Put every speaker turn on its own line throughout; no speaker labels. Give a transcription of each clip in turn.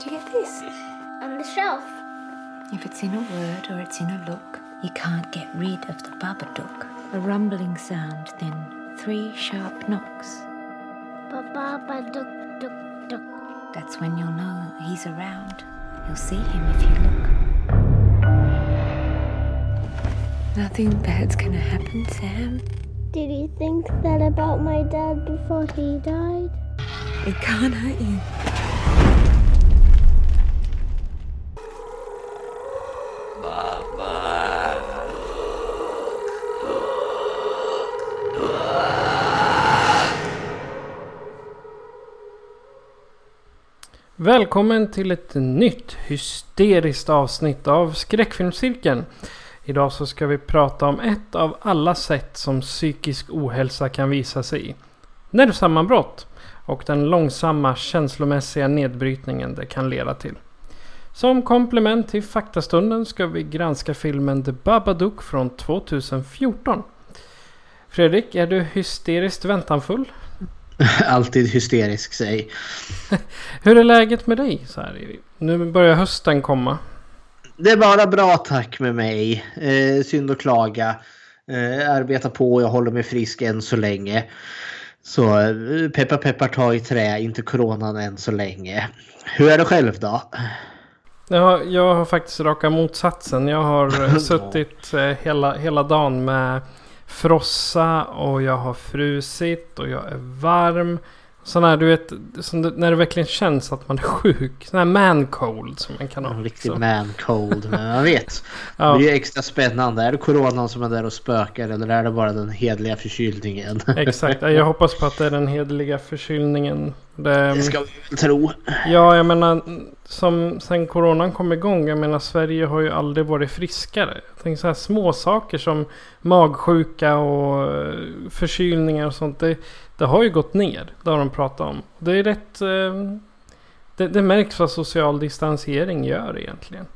Where'd you get this?
On the shelf.
If it's in a word or it's in a look, you can't get rid of the Babadook. A rumbling sound, then three sharp knocks.
Ba-ba-ba, duk, duk, duk.
That's when you'll know he's around. You'll see him if you look. Nothing bad's gonna happen, Sam.
Did you think that about my dad before he died?
It can't hurt you.
Välkommen till ett nytt hysteriskt avsnitt av Skräckfilmscirkeln. Idag så ska vi prata om ett av alla sätt som psykisk ohälsa kan visa sig i. Nervsammanbrott och den långsamma känslomässiga nedbrytningen det kan leda till. Som komplement till faktastunden ska vi granska filmen The Babadook från 2014. Fredrik, är du hysteriskt väntanfull?
Alltid hysterisk säg.
Hur är läget med dig? Så här, nu börjar hösten komma.
Det är bara bra tack med mig. Eh, synd att klaga. Eh, arbeta på, jag håller mig frisk än så länge. Så eh, peppar peppar ta i trä, inte coronan än så länge. Hur är det själv då?
Har, jag har faktiskt raka motsatsen. Jag har eh, suttit eh, hela, hela dagen med frossa och jag har frusit och jag är varm. Sån här, du vet, när det verkligen känns att man är sjuk. Sån här man cold som man kan ha.
En riktig man cold, men man vet.
Ja.
Det är ju extra spännande. Är det coronan som är där och spökar eller är det bara den hedliga förkylningen?
Exakt, jag hoppas på att det är den hedliga förkylningen. Det,
Det ska vi väl tro.
Ja, jag menar som sen coronan kom igång. Jag menar Sverige har ju aldrig varit friskare. Tänker så här små saker som magsjuka och eh, förkylningar och sånt. Det, det har ju gått ner. Det har de pratat om. Det är rätt... eh, Det, det märks vad social distansering gör egentligen.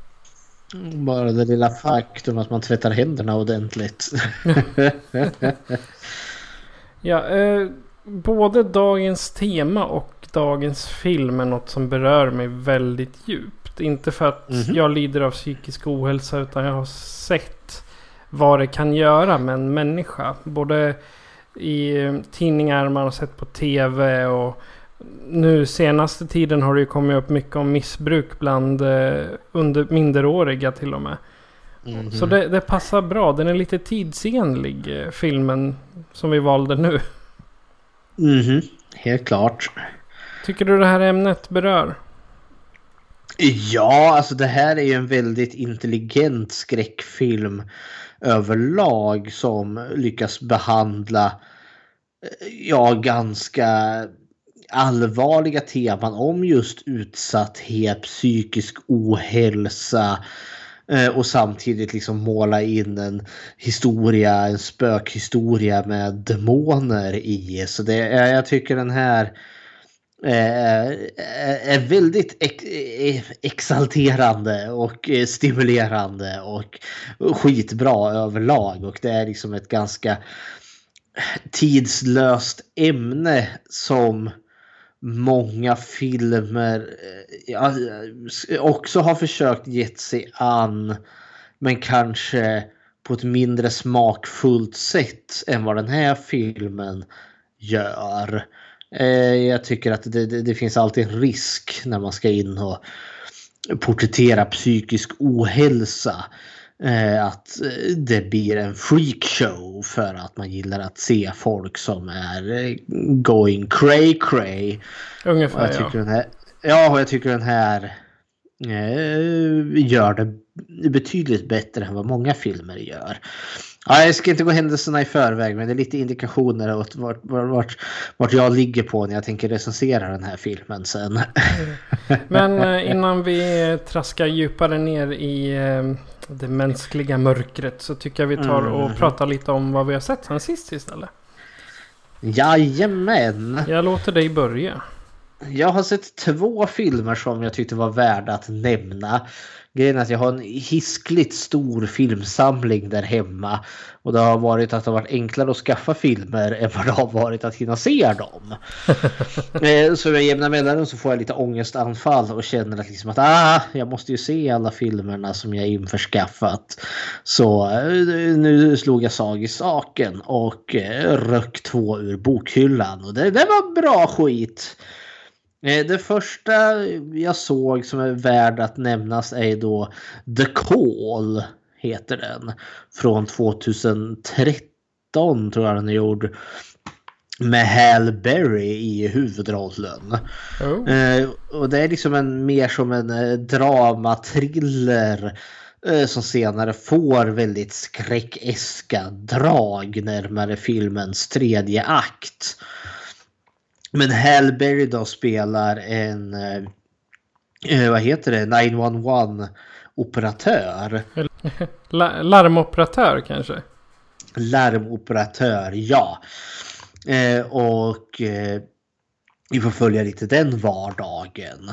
Bara det lilla faktum att man tvättar händerna ordentligt.
Ja, eh, både dagens tema och dagens film är något som berör mig väldigt djupt. Inte för att
Mhm.
jag lider av psykisk ohälsa utan jag har sett vad det kan göra med en människa. Både i eh, tidningar, man har sett på tv och nu senaste tiden har det ju kommit upp mycket om missbruk bland eh, under minderåriga till och med.
Mhm.
Så det, det passar bra. Den är lite tidsenlig eh, filmen som vi valde nu.
Mhm, helt klart.
Tycker du det här ämnet berör?
Ja, alltså det här är ju en väldigt intelligent skräckfilm överlag som lyckas behandla eh, ja, ganska allvarliga teman om just utsatthet, psykisk ohälsa eh, och samtidigt liksom måla in en historia, en spökhistoria med demoner i. Så det, är- jag tycker den här eh, är väldigt ex exalterande och stimulerande och skitbra överlag. Och det är liksom ett ganska tidslöst ämne som många filmer också har försökt gett sig an. Men kanske på ett mindre smakfullt sätt än vad den här filmen gör. Eh, Jag tycker att det, det, det finns alltid en risk när man ska in och porträttera psykisk ohälsa. Eh, Att eh, det blir en freakshow för att man gillar att se folk som är going cray cray. Och
Ungefär
jag
ja.
tycker den här, ja, och jag tycker den här gör det betydligt bättre än vad många filmer gör. Ja, jag ska inte gå händelserna i förväg men det är lite indikationer åt vart, vart, vart jag ligger på när jag tänker recensera den här filmen sen.
Men eh, innan vi traskar djupare ner i eh, det mänskliga mörkret så tycker jag vi tar och
Mm.
pratar lite om vad vi har sett sen sist istället.
Jajamän!
Jag låter dig börja.
Jag har sett två filmer som jag tyckte var värda att nämna. Grejen är att jag har en hiskligt stor filmsamling där hemma. Och det har varit att det har varit enklare att skaffa filmer än vad det har varit att hinna se dem. Eh, så med jämna mellanrum så får jag lite ångestanfall och känner att, liksom att ah, jag måste ju se alla filmerna som jag införskaffat. Så eh, nu slog jag sag i saken och eh, rök två ur bokhyllan. Och det, det var bra skit. Eh, Det första jag såg som är värd att nämnas är då The Call heter den. Från 2013 tror jag den är gjord. Med Hal Berry i huvudrollen.
Oh.
Eh, och det är liksom en, mer som en eh, dramatriller eh, som senare får väldigt skräckeska drag närmare filmens tredje akt. Men Hal Berry då spelar en, eh, eh, vad heter det, 911 operatör.
La- larmoperatör kanske?
larmoperatör, ja. Eh, och eh, vi får följa lite den vardagen.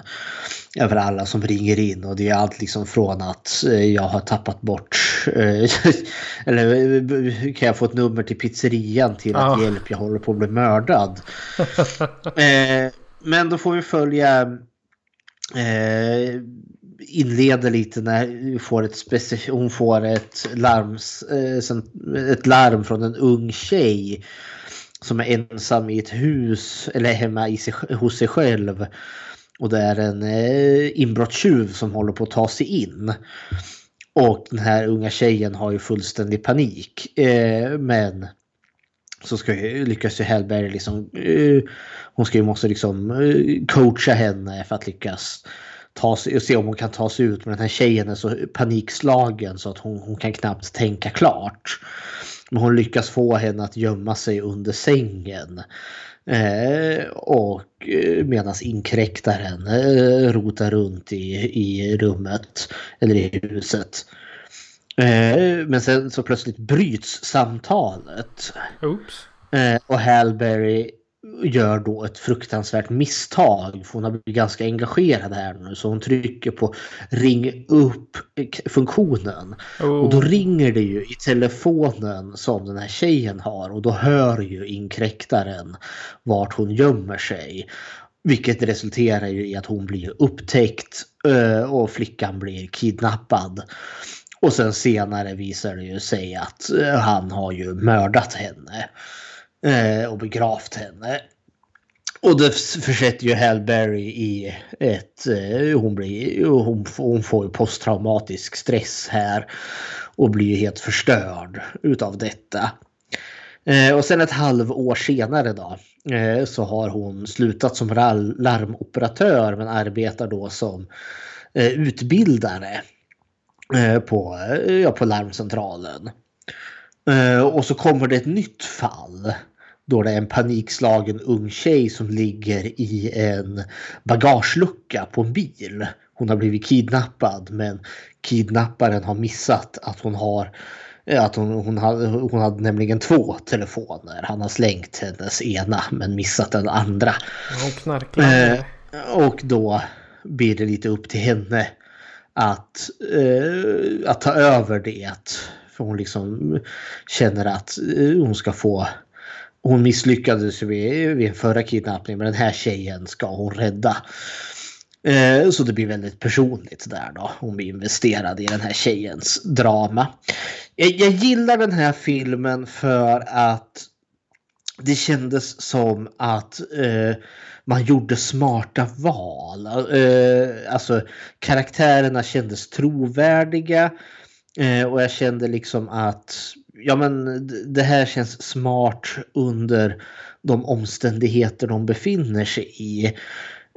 Över alla som ringer in och det är allt liksom från att eh, jag har tappat bort eh, eller eh, kan jag få ett nummer till pizzerian till att
Ja.
hjälp jag håller på att bli mördad. eh, men då får vi följa eh, inleder lite när får ett hon får ett, larms, ett larm från en ung tjej som är ensam i ett hus eller hemma i sig, hos sig själv. Och det är en eh, inbrottstjuv som håller på att ta sig in. Och den här unga tjejen har ju fullständig panik. Eh, men så ska ju, lyckas ju Hellberg liksom... Eh, hon ska ju måste liksom eh, coacha henne för att lyckas ta sig, och se om hon kan ta sig ut. Men den här tjejen är så panikslagen så att hon, hon kan knappt tänka klart. Men hon lyckas få henne att gömma sig under sängen. Eh, och eh, medan inkräktaren eh, rotar runt i, i rummet eller i huset. Eh, men sen så plötsligt bryts samtalet.
Oops.
Eh, och Halberry gör då ett fruktansvärt misstag. För hon har blivit ganska engagerad här nu. Så hon trycker på ring upp-funktionen. Och då
Oh.
ringer det ju i telefonen som den här tjejen har. Och då hör ju inkräktaren vart hon gömmer sig. Vilket resulterar ju i att hon blir upptäckt eh, och flickan blir kidnappad. Och sen senare visar det ju sig att eh, han har ju mördat henne. Eh, och begravt henne. Och det försätter ju Hallberry i ett... eh, Hon, blir, hon, får- hon får ju posttraumatisk stress här. Och blir ju helt förstörd utav detta. Eh, och sen ett halvår senare då eh, så har hon slutat som larmoperatör men arbetar då som eh, utbildare eh, på, eh, ja, på larmcentralen. Eh, och så kommer det ett nytt fall. Då det är en panikslagen ung tjej som ligger i en bagagelucka på en bil. Hon har blivit kidnappad men kidnapparen har missat att hon har att hon, hon, hade, hon hade nämligen två telefoner. Han har slängt hennes ena men missat den andra.
Knarklangare.
Eh, och då blir det lite upp till henne att, eh, att ta över det. För hon liksom känner att eh, hon ska få... Hon misslyckades ju vid, vid förra kidnappningen men den här tjejen ska hon rädda. Eh, Så det blir väldigt personligt där då. Hon blir investerad i den här tjejens drama. Jag, jag gillar den här filmen för att det kändes som att eh, man gjorde smarta val. Eh, alltså karaktärerna kändes trovärdiga. Eh, och jag kände liksom att ja, men det här känns smart under de omständigheter de befinner sig i.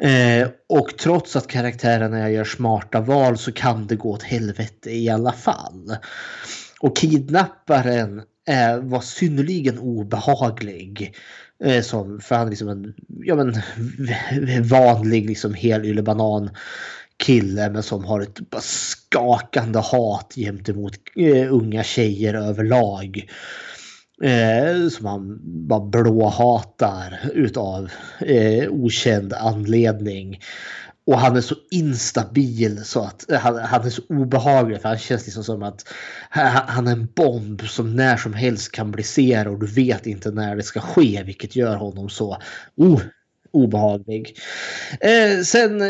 Eh, och trots att karaktärerna gör smarta val så kan det gå åt helvete i alla fall. Och kidnapparen eh, var synnerligen obehaglig. Eh, som, för han är liksom en ja, men, vanlig liksom helylle kille men som har ett skakande hat gentemot eh, unga tjejer överlag. Eh, som han bara blåhatar utav eh, okänd anledning. Och han är så instabil så att eh, han, han är så obehaglig för han känns liksom som att han är en bomb som när som helst kan brisera och du vet inte när det ska ske vilket gör honom så oh, obehaglig. Eh, sen,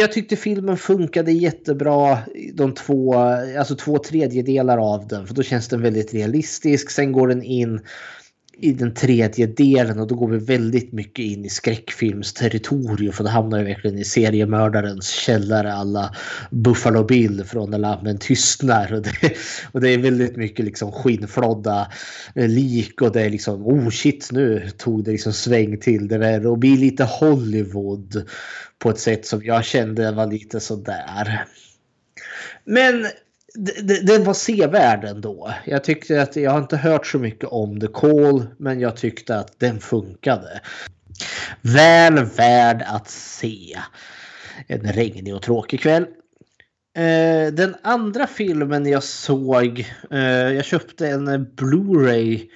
jag tyckte filmen funkade jättebra. De två, alltså två tredjedelar av den. För då känns den väldigt realistisk. Sen går den in i den tredje delen och då går vi väldigt mycket in i skräckfilmsterritorium för då hamnar vi verkligen i seriemördarens källare alla Buffalo Bill från När lammen tystnar och det, och det är väldigt mycket liksom skinnflodda eh, lik och det är liksom oh shit nu tog det liksom sväng till det där och blir lite Hollywood på ett sätt som jag kände var lite sådär. Men den var sevärd ändå. Jag tyckte att jag har inte hört så mycket om The Call, men jag tyckte att den funkade. Väl värd att se. En regnig och tråkig kväll. Eh, den andra filmen jag såg, eh, jag köpte en Blu-ray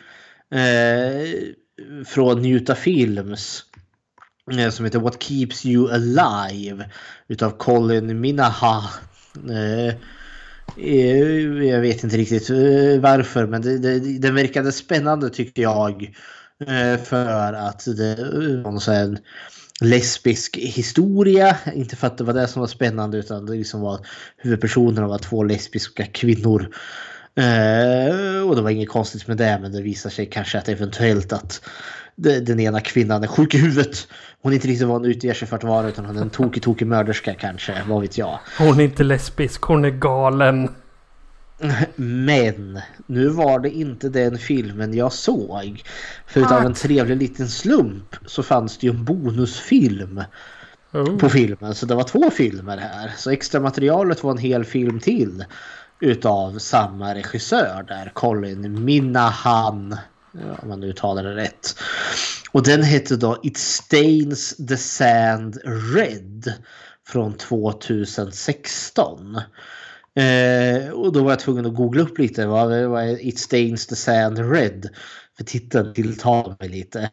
eh, från Njuta Films som heter What Keeps You Alive utav Colin Minaha. Eh, jag vet inte riktigt eh, varför men det, det, den verkade spännande tyckte jag. Eh, för att det var en lesbisk historia. Inte för att det var det som var spännande utan det liksom var huvudpersonerna var två lesbiska kvinnor. Och det var inget konstigt med det men det visar sig kanske att eventuellt att den ena kvinnan är sjuk i huvudet. Hon är inte riktigt vad hon utger sig för att vara utan hon är en tokig tokig mörderska kanske, vad vet jag.
Hon är inte lesbisk, hon är galen.
Men nu var det inte den filmen jag såg. För utav en trevlig liten slump så fanns det ju en bonusfilm oh. på filmen. Så det var två filmer här. Så extra materialet var en hel film till utav samma regissör där, Colin Minahan om man uttalar det rätt. Och den hette då It Stains the Sand Red från 2016. Eh, och då var jag tvungen att googla upp lite. Vad, vad är It Stains the Sand Red? För titeln tilltalar mig lite.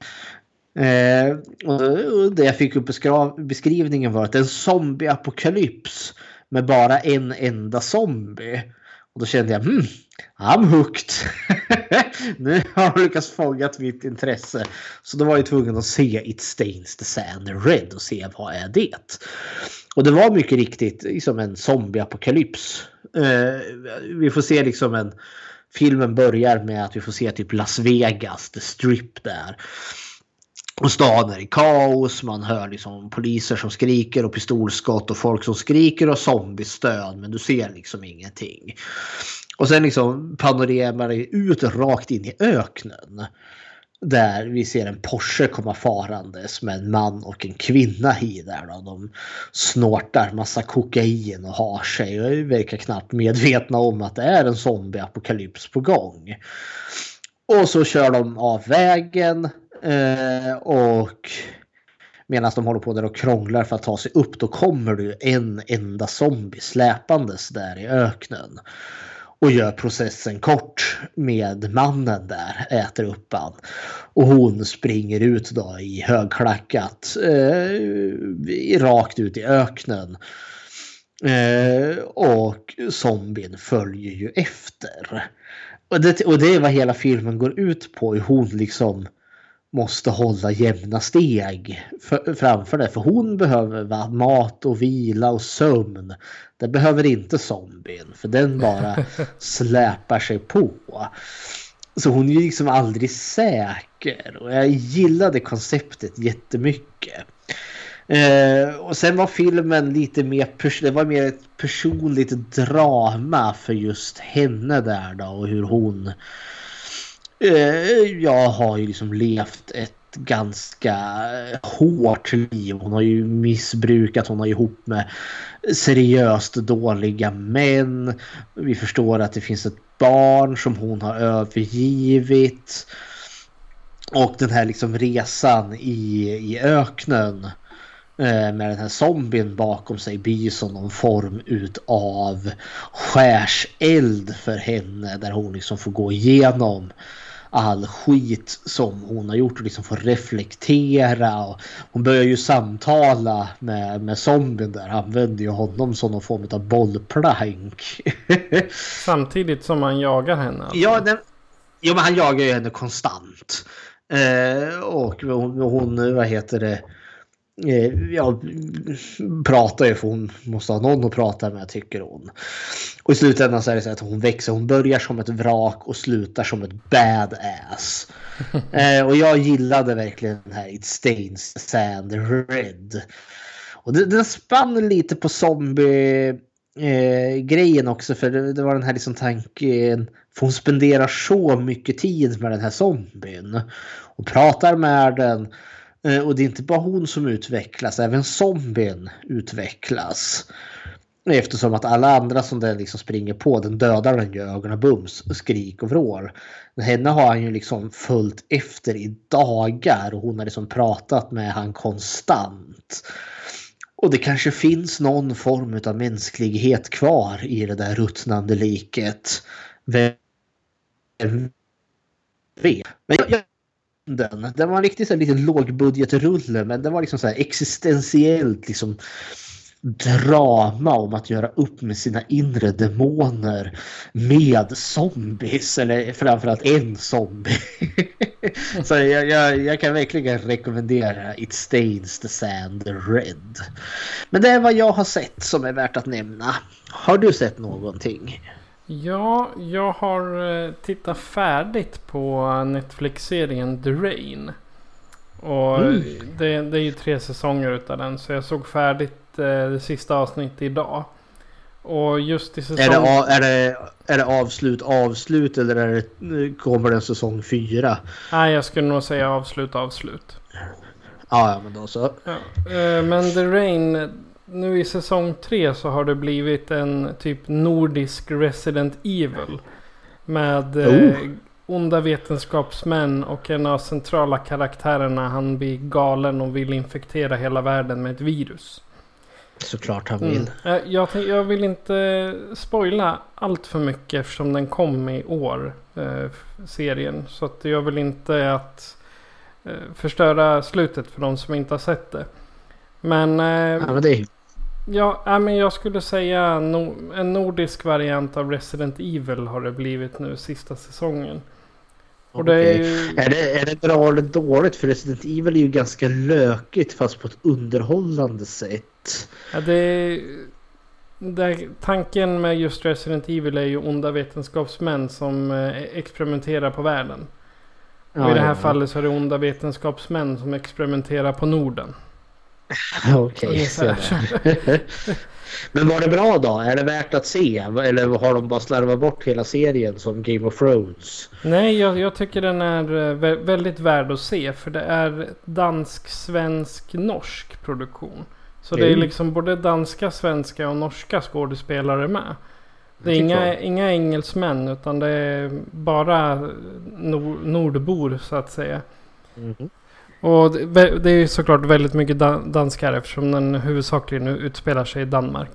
Eh, och det jag fick upp beskrivningen var att det är en zombieapokalyps med bara en enda zombie. Och då kände jag, hmm, I'm hooked. nu har jag lyckats fånga mitt intresse. Så då var jag tvungen att se It Stains the Sand Red och se vad är det. Och det var mycket riktigt liksom en zombieapokalyps. Uh, vi får se liksom en... Filmen börjar med att vi får se typ Las Vegas, the strip där. Och staden är i kaos, man hör liksom poliser som skriker och pistolskott och folk som skriker och zombiestöd men du ser liksom ingenting. Och sen liksom panorerar det ut rakt in i öknen. Där vi ser en Porsche komma farandes med en man och en kvinna i där. Då. De snortar massa kokain och har sig och verkar knappt medvetna om att det är en zombieapokalyps på gång. Och så kör de av vägen Eh, och medan de håller på där och krånglar för att ta sig upp då kommer du en enda zombie släpandes där i öknen. Och gör processen kort med mannen där, äter upp han. Och hon springer ut då i högklackat eh, rakt ut i öknen. Eh, och zombien följer ju efter. Och det, och det är vad hela filmen går ut på. Hur hon liksom måste hålla jämna steg för, framför det. För hon behöver va, mat och vila och sömn. Det behöver inte zombien. För den bara släpar sig på. Så hon är ju liksom aldrig säker. Och jag gillade konceptet jättemycket. Eh, och sen var filmen lite mer, det var mer ett personligt drama för just henne där då och hur hon Eh, jag har ju liksom levt ett ganska hårt liv. Hon har ju missbrukat, hon har ihop med seriöst dåliga män. Vi förstår att det finns ett barn som hon har övergivit. Och den här liksom resan i, i öknen eh, med den här zombien bakom sig blir som någon form utav skärseld för henne där hon liksom får gå igenom all skit som hon har gjort och liksom får reflektera. Och hon börjar ju samtala med, med zombien där. Använder ju honom som någon form av bollplank.
Samtidigt som han jagar henne? Alltså.
Ja, den, ja, men han jagar ju henne konstant. Eh, och hon, hon, vad heter det? Eh, ja, pratar ju för hon måste ha någon att prata med tycker hon. Och i slutändan så är det så att hon växer. Hon börjar som ett vrak och slutar som ett badass. eh, och jag gillade verkligen den här It Stains Sand Red. Och det, den spann lite på zombie eh, grejen också för det, det, var den här liksom tanken. För hon spenderar så mycket tid med den här zombien. Och pratar med den. Eh, och det är inte bara hon som utvecklas, även zombien utvecklas. Eftersom att alla andra som den liksom springer på, den dödar den ju ögonen bums, skrik och vrål. Henne har han ju liksom följt efter i dagar och hon har liksom pratat med han konstant. Och det kanske finns någon form av mänsklighet kvar i det där ruttnande liket. Vem vet? Men jag, den. Den var en riktigt så här, liten lågbudgetrulle men den var liksom så här existentiellt liksom drama om att göra upp med sina inre demoner med zombies eller framförallt en zombie. så jag, jag, jag, kan verkligen rekommendera It Stains the Sand Red. Men det är vad jag har sett som är värt att nämna. Har du sett någonting?
Ja, jag har eh, tittat färdigt på Netflix-serien The Rain. Och mm. det, det, är ju tre säsonger utav den. Så jag såg färdigt eh, det sista avsnittet idag. Och just i säsong...
Är det, är det, är det avslut avslut eller är det, kommer det säsong fyra?
Nej, jag skulle nog säga avslut avslut.
Ja, men då så. Ja,
eh, men The Rain nu i säsong tre så har det blivit en typ nordisk Resident Evil. Med oh. eh, onda vetenskapsmän och en av centrala karaktärerna han blir galen och vill infektera hela världen med ett virus.
Såklart han vill.
Mm. Jag, jag, vill inte spoila allt för mycket eftersom den kom i år. Eh, serien. Så att jag vill inte att eh, förstöra slutet för de som inte har sett det. Men, eh,
ja, men det,
Ja, äh, men jag skulle säga no en nordisk variant av Resident Evil har det blivit nu sista säsongen.
Och det är, ju... är, det, är det bra eller dåligt? För Resident Evil är ju ganska lökigt fast på ett underhållande sätt.
Ja, det det, tanken med just Resident Evil är ju onda vetenskapsmän som eh, experimenterar på världen. Ja, och i det här ja. fallet så är det onda vetenskapsmän som experimenterar på Norden.
Okej. Okay, Men var det bra då? Är det värt att se? Eller har de bara slarvat bort hela serien som Game of Thrones?
Nej, jag, jag tycker den är eh, väldigt värd att se. För det är dansk, svensk, norsk produktion. Så mm. det är liksom både danska, svenska och norska skådespelare med. Det är inga, inga engelsmän utan det är bara nord, nordbor så att säga. Mm. Och det, det är såklart väldigt mycket danskar eftersom den huvudsakligen utspelar sig i Danmark.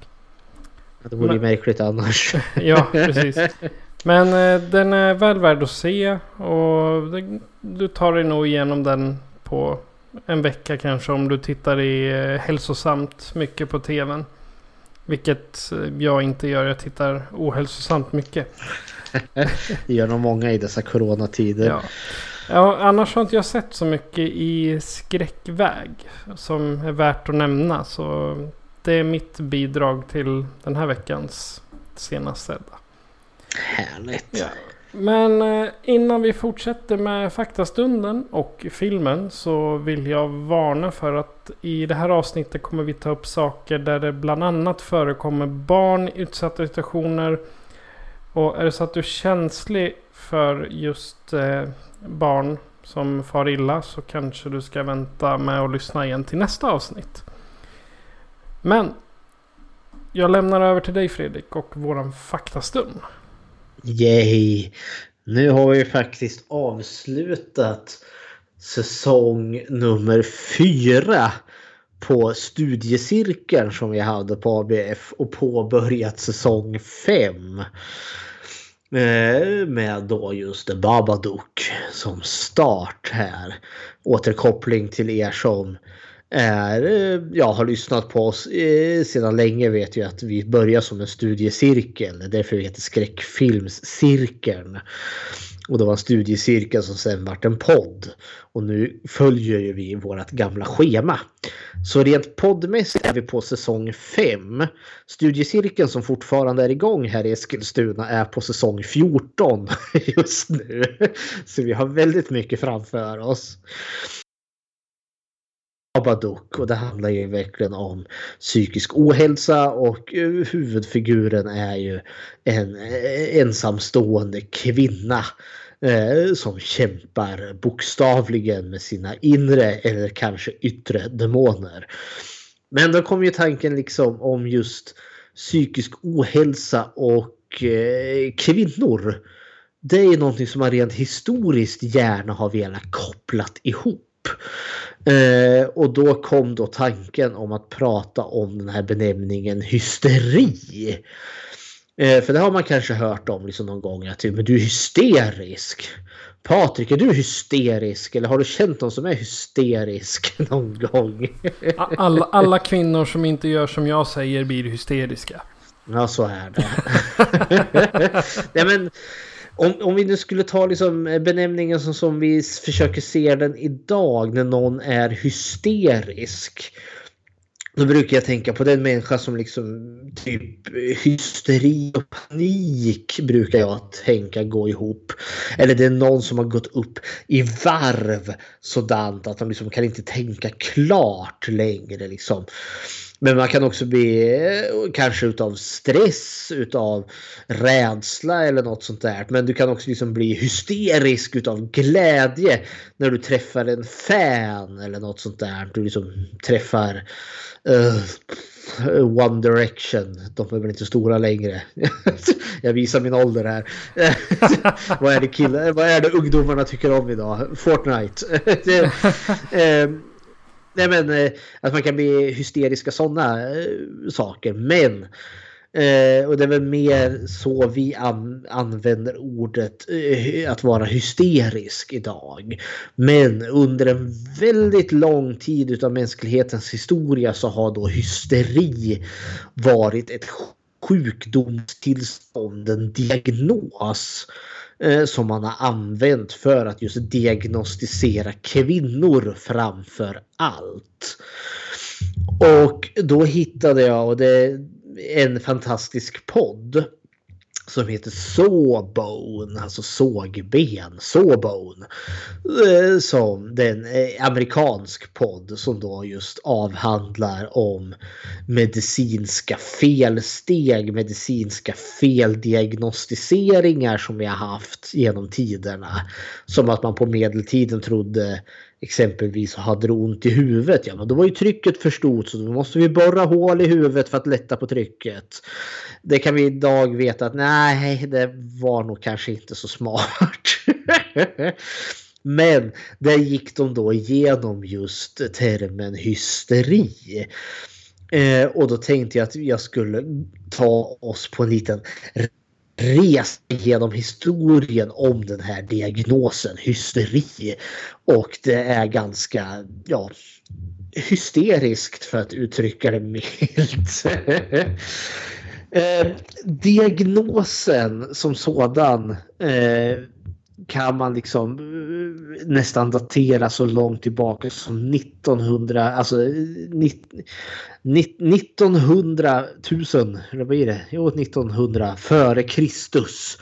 Det vore ju märkligt annars.
ja, precis. Men eh, den är väl värd att se och det, du tar dig nog igenom den på en vecka kanske om du tittar i eh, hälsosamt mycket på tvn. Vilket eh, jag inte gör. Jag tittar ohälsosamt mycket.
det gör nog många i dessa coronatider.
Ja. Ja, annars har inte jag sett så mycket i skräckväg som är värt att nämna. Så det är mitt bidrag till den här veckans senast sedda.
Härligt.
Ja. Men eh, innan vi fortsätter med faktastunden och filmen så vill jag varna för att i det här avsnittet kommer vi ta upp saker där det bland annat förekommer barn i utsatta situationer. Och är det så att du är känslig för just eh, barn som far illa så kanske du ska vänta med att lyssna igen till nästa avsnitt. Men jag lämnar över till dig Fredrik och våran faktastund.
Yay! Nu har vi faktiskt avslutat säsong nummer fyra på studiecirkeln som vi hade på ABF och påbörjat säsong fem. Eh, med då just Babadook som start här. Återkoppling till er som är, eh, ja, har lyssnat på oss eh, sedan länge vet ju att vi börjar som en studiecirkel. Därför vi heter Skräckfilmscirkeln. Och det var en studiecirkel som sen vart en podd. Och nu följer ju vi vårt gamla schema. Så rent poddmässigt är vi på säsong 5. Studiecirkeln som fortfarande är igång här i Eskilstuna är på säsong 14 just nu. Så vi har väldigt mycket framför oss. Babadook och det handlar ju verkligen om psykisk ohälsa och eh, huvudfiguren är ju en eh, ensamstående kvinna eh, som kämpar bokstavligen med sina inre eller kanske yttre demoner. Men då kom ju tanken liksom om just psykisk ohälsa och eh, kvinnor. Det är någonting som man rent historiskt gärna har velat kopplat ihop. Eh, och då kom då tanken om att prata om den här benämningen hysteri. Eh, för det har man kanske hört om liksom någon gång att men du är hysterisk. Patrik, är du hysterisk eller har du känt någon som är hysterisk någon gång?
alla, alla kvinnor som inte gör som jag säger blir hysteriska.
Ja, så är det. Nej, men om, om vi nu skulle ta liksom benämningen som, som vi försöker se den idag när någon är hysterisk. Då brukar jag tänka på den människa som liksom typ hysteri och panik brukar jag tänka gå ihop. Eller det är någon som har gått upp i varv sådant att de liksom kan inte tänka klart längre liksom. Men man kan också bli kanske utav stress, utav rädsla eller något sånt där. Men du kan också liksom bli hysterisk utav glädje när du träffar en fan eller något sånt där. Du liksom träffar uh, One Direction. De är väl inte stora längre. Jag visar min ålder här. vad, är det killar, vad är det ungdomarna tycker om idag? Fortnite. Eh, Nej men eh, att man kan bli hysteriska sådana eh, saker. Men eh, och det är väl mer så vi an, använder ordet eh, att vara hysterisk idag. Men under en väldigt lång tid utav mänsklighetens historia så har då hysteri varit ett sjukdomstillstånd, en diagnos Eh, Eh, som man har använt för att just diagnostisera kvinnor framför allt. Och då hittade jag och det är en fantastisk podd som heter Sawbone, alltså sågben, Sawbone. Eh, som den eh, amerikansk podd som då just avhandlar om medicinska felsteg, medicinska feldiagnostiseringar som vi har haft genom tiderna. Som att man på medeltiden trodde exempelvis hade du ont i huvudet, ja men då var ju trycket för stort så då måste vi borra hål i huvudet för att lätta på trycket. Det kan vi idag veta att nej, det var nog kanske inte så smart. men där gick de då igenom just termen hysteri. Eh, och då tänkte jag att jag skulle ta oss på en liten rest genom historien om den här diagnosen hysteri. Och det är ganska ja, hysteriskt för att uttrycka det milt. eh, diagnosen som sådan eh, kan man liksom eh, nästan datera så långt tillbaka som 1900, alltså eh, 1900 000, vad blir det? Jo, 1900 före Kristus.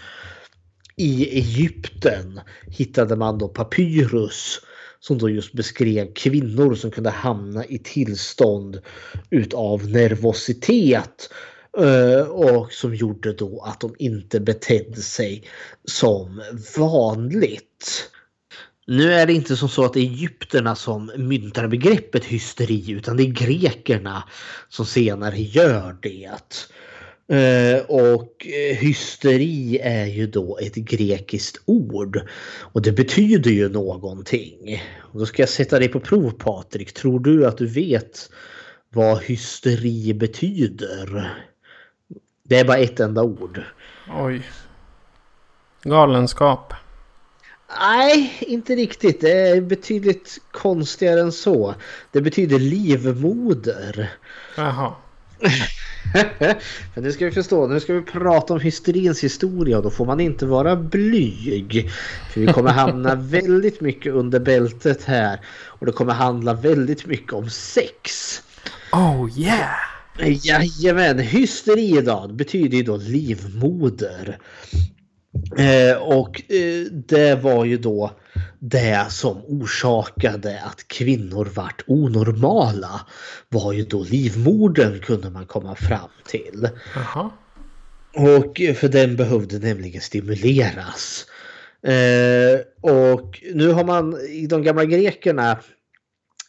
I Egypten hittade man då papyrus som då just beskrev kvinnor som kunde hamna i tillstånd utav nervositet Eh, Eh, och som gjorde då att de inte betedde sig som vanligt. Nu är det inte som så att det är egyptierna som myntar begreppet hysteri utan det är grekerna som senare gör det. Eh, och hysteri är ju då ett grekiskt ord. Och det betyder ju någonting. Och då ska jag sätta dig på prov Patrik. Tror du att du vet vad hysteri betyder? Det är bara ett enda ord.
Oj. Galenskap.
Nej, inte riktigt. Det är betydligt konstigare än så. Det betyder livmoder.
Jaha.
Men nu ska vi förstå, nu ska vi prata om hysterins historia och då får man inte vara blyg. För vi kommer hamna väldigt mycket under bältet här. Och det kommer handla väldigt mycket om sex.
Oh yeah!
Jajamän, hysteri då betyder ju då livmoder. Eh, och eh, det var ju då det som orsakade att kvinnor vart onormala. Var ju då livmodern kunde man komma fram till.
Jaha.
Och för den behövde nämligen stimuleras. Eh, och nu har man i de gamla grekerna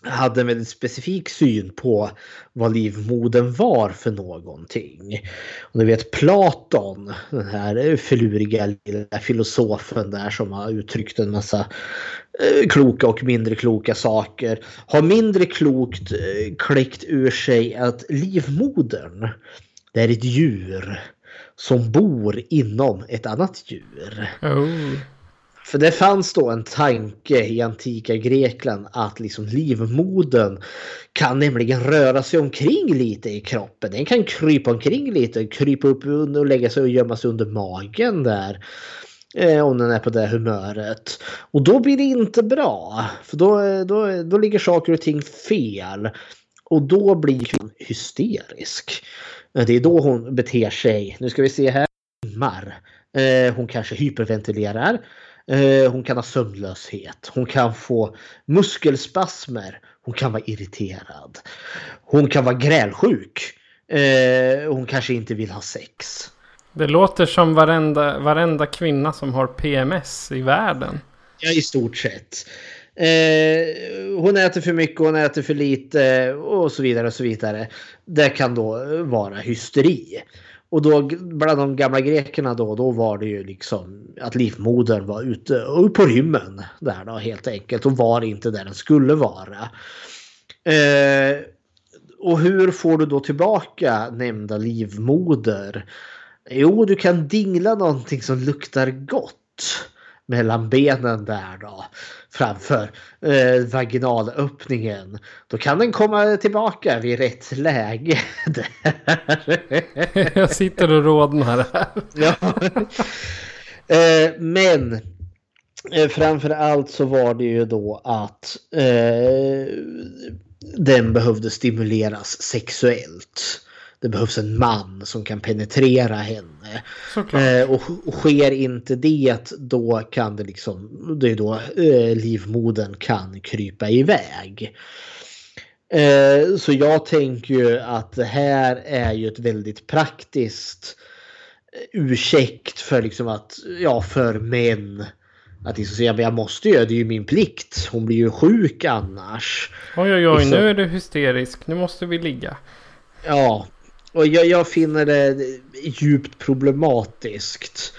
hade en väldigt specifik syn på vad livmodern var för någonting. Och ni vet Platon, den här förluriga lilla filosofen där som har uttryckt en massa eh, kloka och mindre kloka saker. Har mindre klokt eh, kläckt ur sig att livmodern det är ett djur som bor inom ett annat djur.
Oh.
För det fanns då en tanke i antika Grekland att liksom livmodern kan nämligen röra sig omkring lite i kroppen. Den kan krypa omkring lite, krypa upp och lägga sig och gömma sig under magen där. Eh, om den är på det humöret. Och då blir det inte bra. För då, eh, då, eh, då ligger saker och ting fel. Och då blir hon hysterisk. Det är då hon beter sig. Nu ska vi se här. Hon kanske hyperventilerar. Eh, hon kan ha sömnlöshet. Hon kan få muskelspasmer. Hon kan vara irriterad. Hon kan vara grälsjuk. Eh, hon kanske inte vill ha sex.
Det låter som varenda, varenda kvinna som har PMS i världen.
Ja, i stort sett. Eh, hon äter för mycket, hon äter för lite och så vidare och så vidare. Det kan då vara hysteri. Och då bland de gamla grekerna då, då var det ju liksom att livmodern var ute på rymmen där då helt enkelt och var inte där den skulle vara. Eh, och hur får du då tillbaka nämnda livmoder? Jo, du kan dingla någonting som luktar gott mellan benen där då framför eh, vaginalöppningen. Då kan den komma tillbaka vid rätt läge.
Jag sitter och rodnar här.
ja. eh, men eh, framför allt så var det ju då att eh, den behövde stimuleras sexuellt. Det behövs en man som kan penetrera henne. Eh, och, och sker inte det då kan det liksom, det är då eh, livmodern kan krypa iväg. Eh, så jag tänker ju att det här är ju ett väldigt praktiskt eh, ursäkt för liksom att, ja för män. Att liksom säga, men jag måste göra det är ju min plikt. Hon blir ju sjuk annars.
Oj oj oj, liksom, nu är du hysterisk. Nu måste vi ligga.
Ja, och jag, jag finner det djupt problematiskt.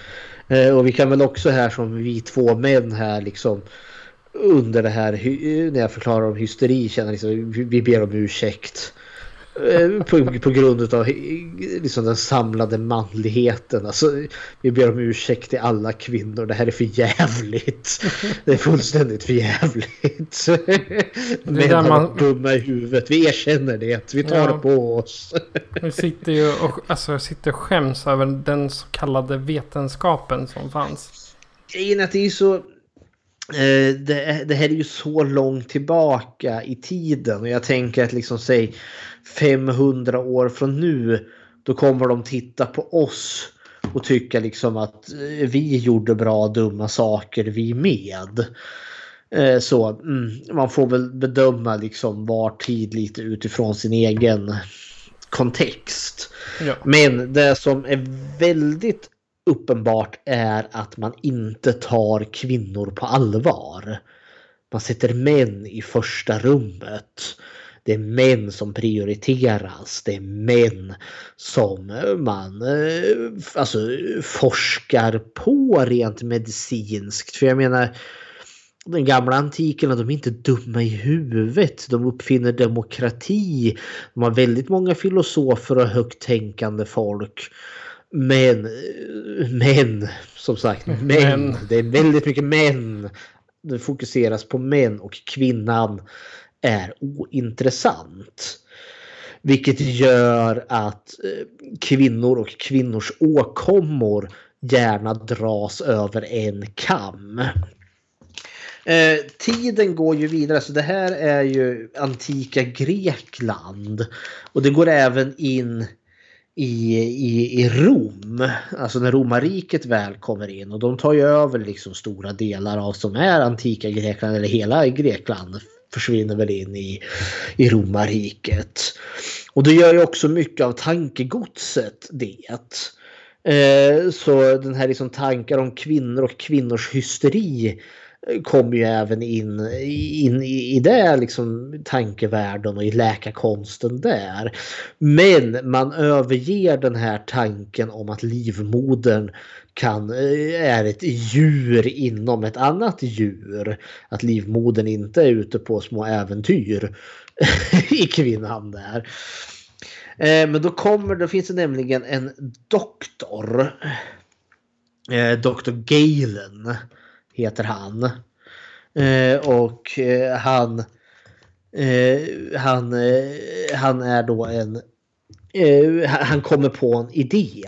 Eh, och vi kan väl också här som vi två män här liksom under det här när jag förklarar om hysteri känner liksom vi ber om ursäkt. Eh, på, på grund av liksom den samlade manligheten. Alltså, vi ber om ursäkt till alla kvinnor. Det här är för jävligt. Det är fullständigt för jävligt. Män man... dumma i huvudet. Vi erkänner det. Vi tar ja. det på oss.
Vi sitter ju och, alltså, jag sitter och skäms över den så kallade vetenskapen som fanns.
Grejen är att det är så Eh, det, det, här är ju så långt tillbaka i tiden och jag tänker att liksom säg 500 år från nu då kommer de titta på oss och tycka liksom att eh, vi gjorde bra dumma saker vi med. Eh, så mm, man får väl bedöma liksom var tid lite utifrån sin egen kontext. Ja. Men det som är väldigt uppenbart är att man inte tar kvinnor på allvar. Man sätter män i första rummet. Det är män som prioriteras. Det är män som man eh, alltså, forskar på rent medicinskt. För jag menar den gamla antikerna, de är inte dumma i huvudet. De uppfinner demokrati. De har väldigt många filosofer och högt tänkande folk. Men, men, som sagt, men.
Men.
Det är väldigt mycket män. Det fokuseras på män och kvinnan är ointressant. Vilket gör att eh, kvinnor och kvinnors åkommor gärna dras över en kam. Eh, tiden går ju vidare, så det här är ju antika Grekland. Och det går även in i, i, i Rom, alltså när romarriket väl kommer in och de tar ju över liksom stora delar av som är antika Grekland eller hela Grekland försvinner väl in i, i romarriket. Och det gör ju också mycket av tankegodset det. Eh, så den här liksom tankar om kvinnor och kvinnors hysteri kommer ju även in, in i, i det liksom tankevärlden och i läkarkonsten där. Men man överger den här tanken om att livmodern kan, eh, är ett djur inom ett annat djur. Att livmodern inte är ute på små äventyr i kvinnan där. Eh, men då kommer, då finns det nämligen en doktor. Eh, Dr. Galen heter han. Eh, och eh, han, eh, han, eh, han är då en... Eh, han kommer på en idé.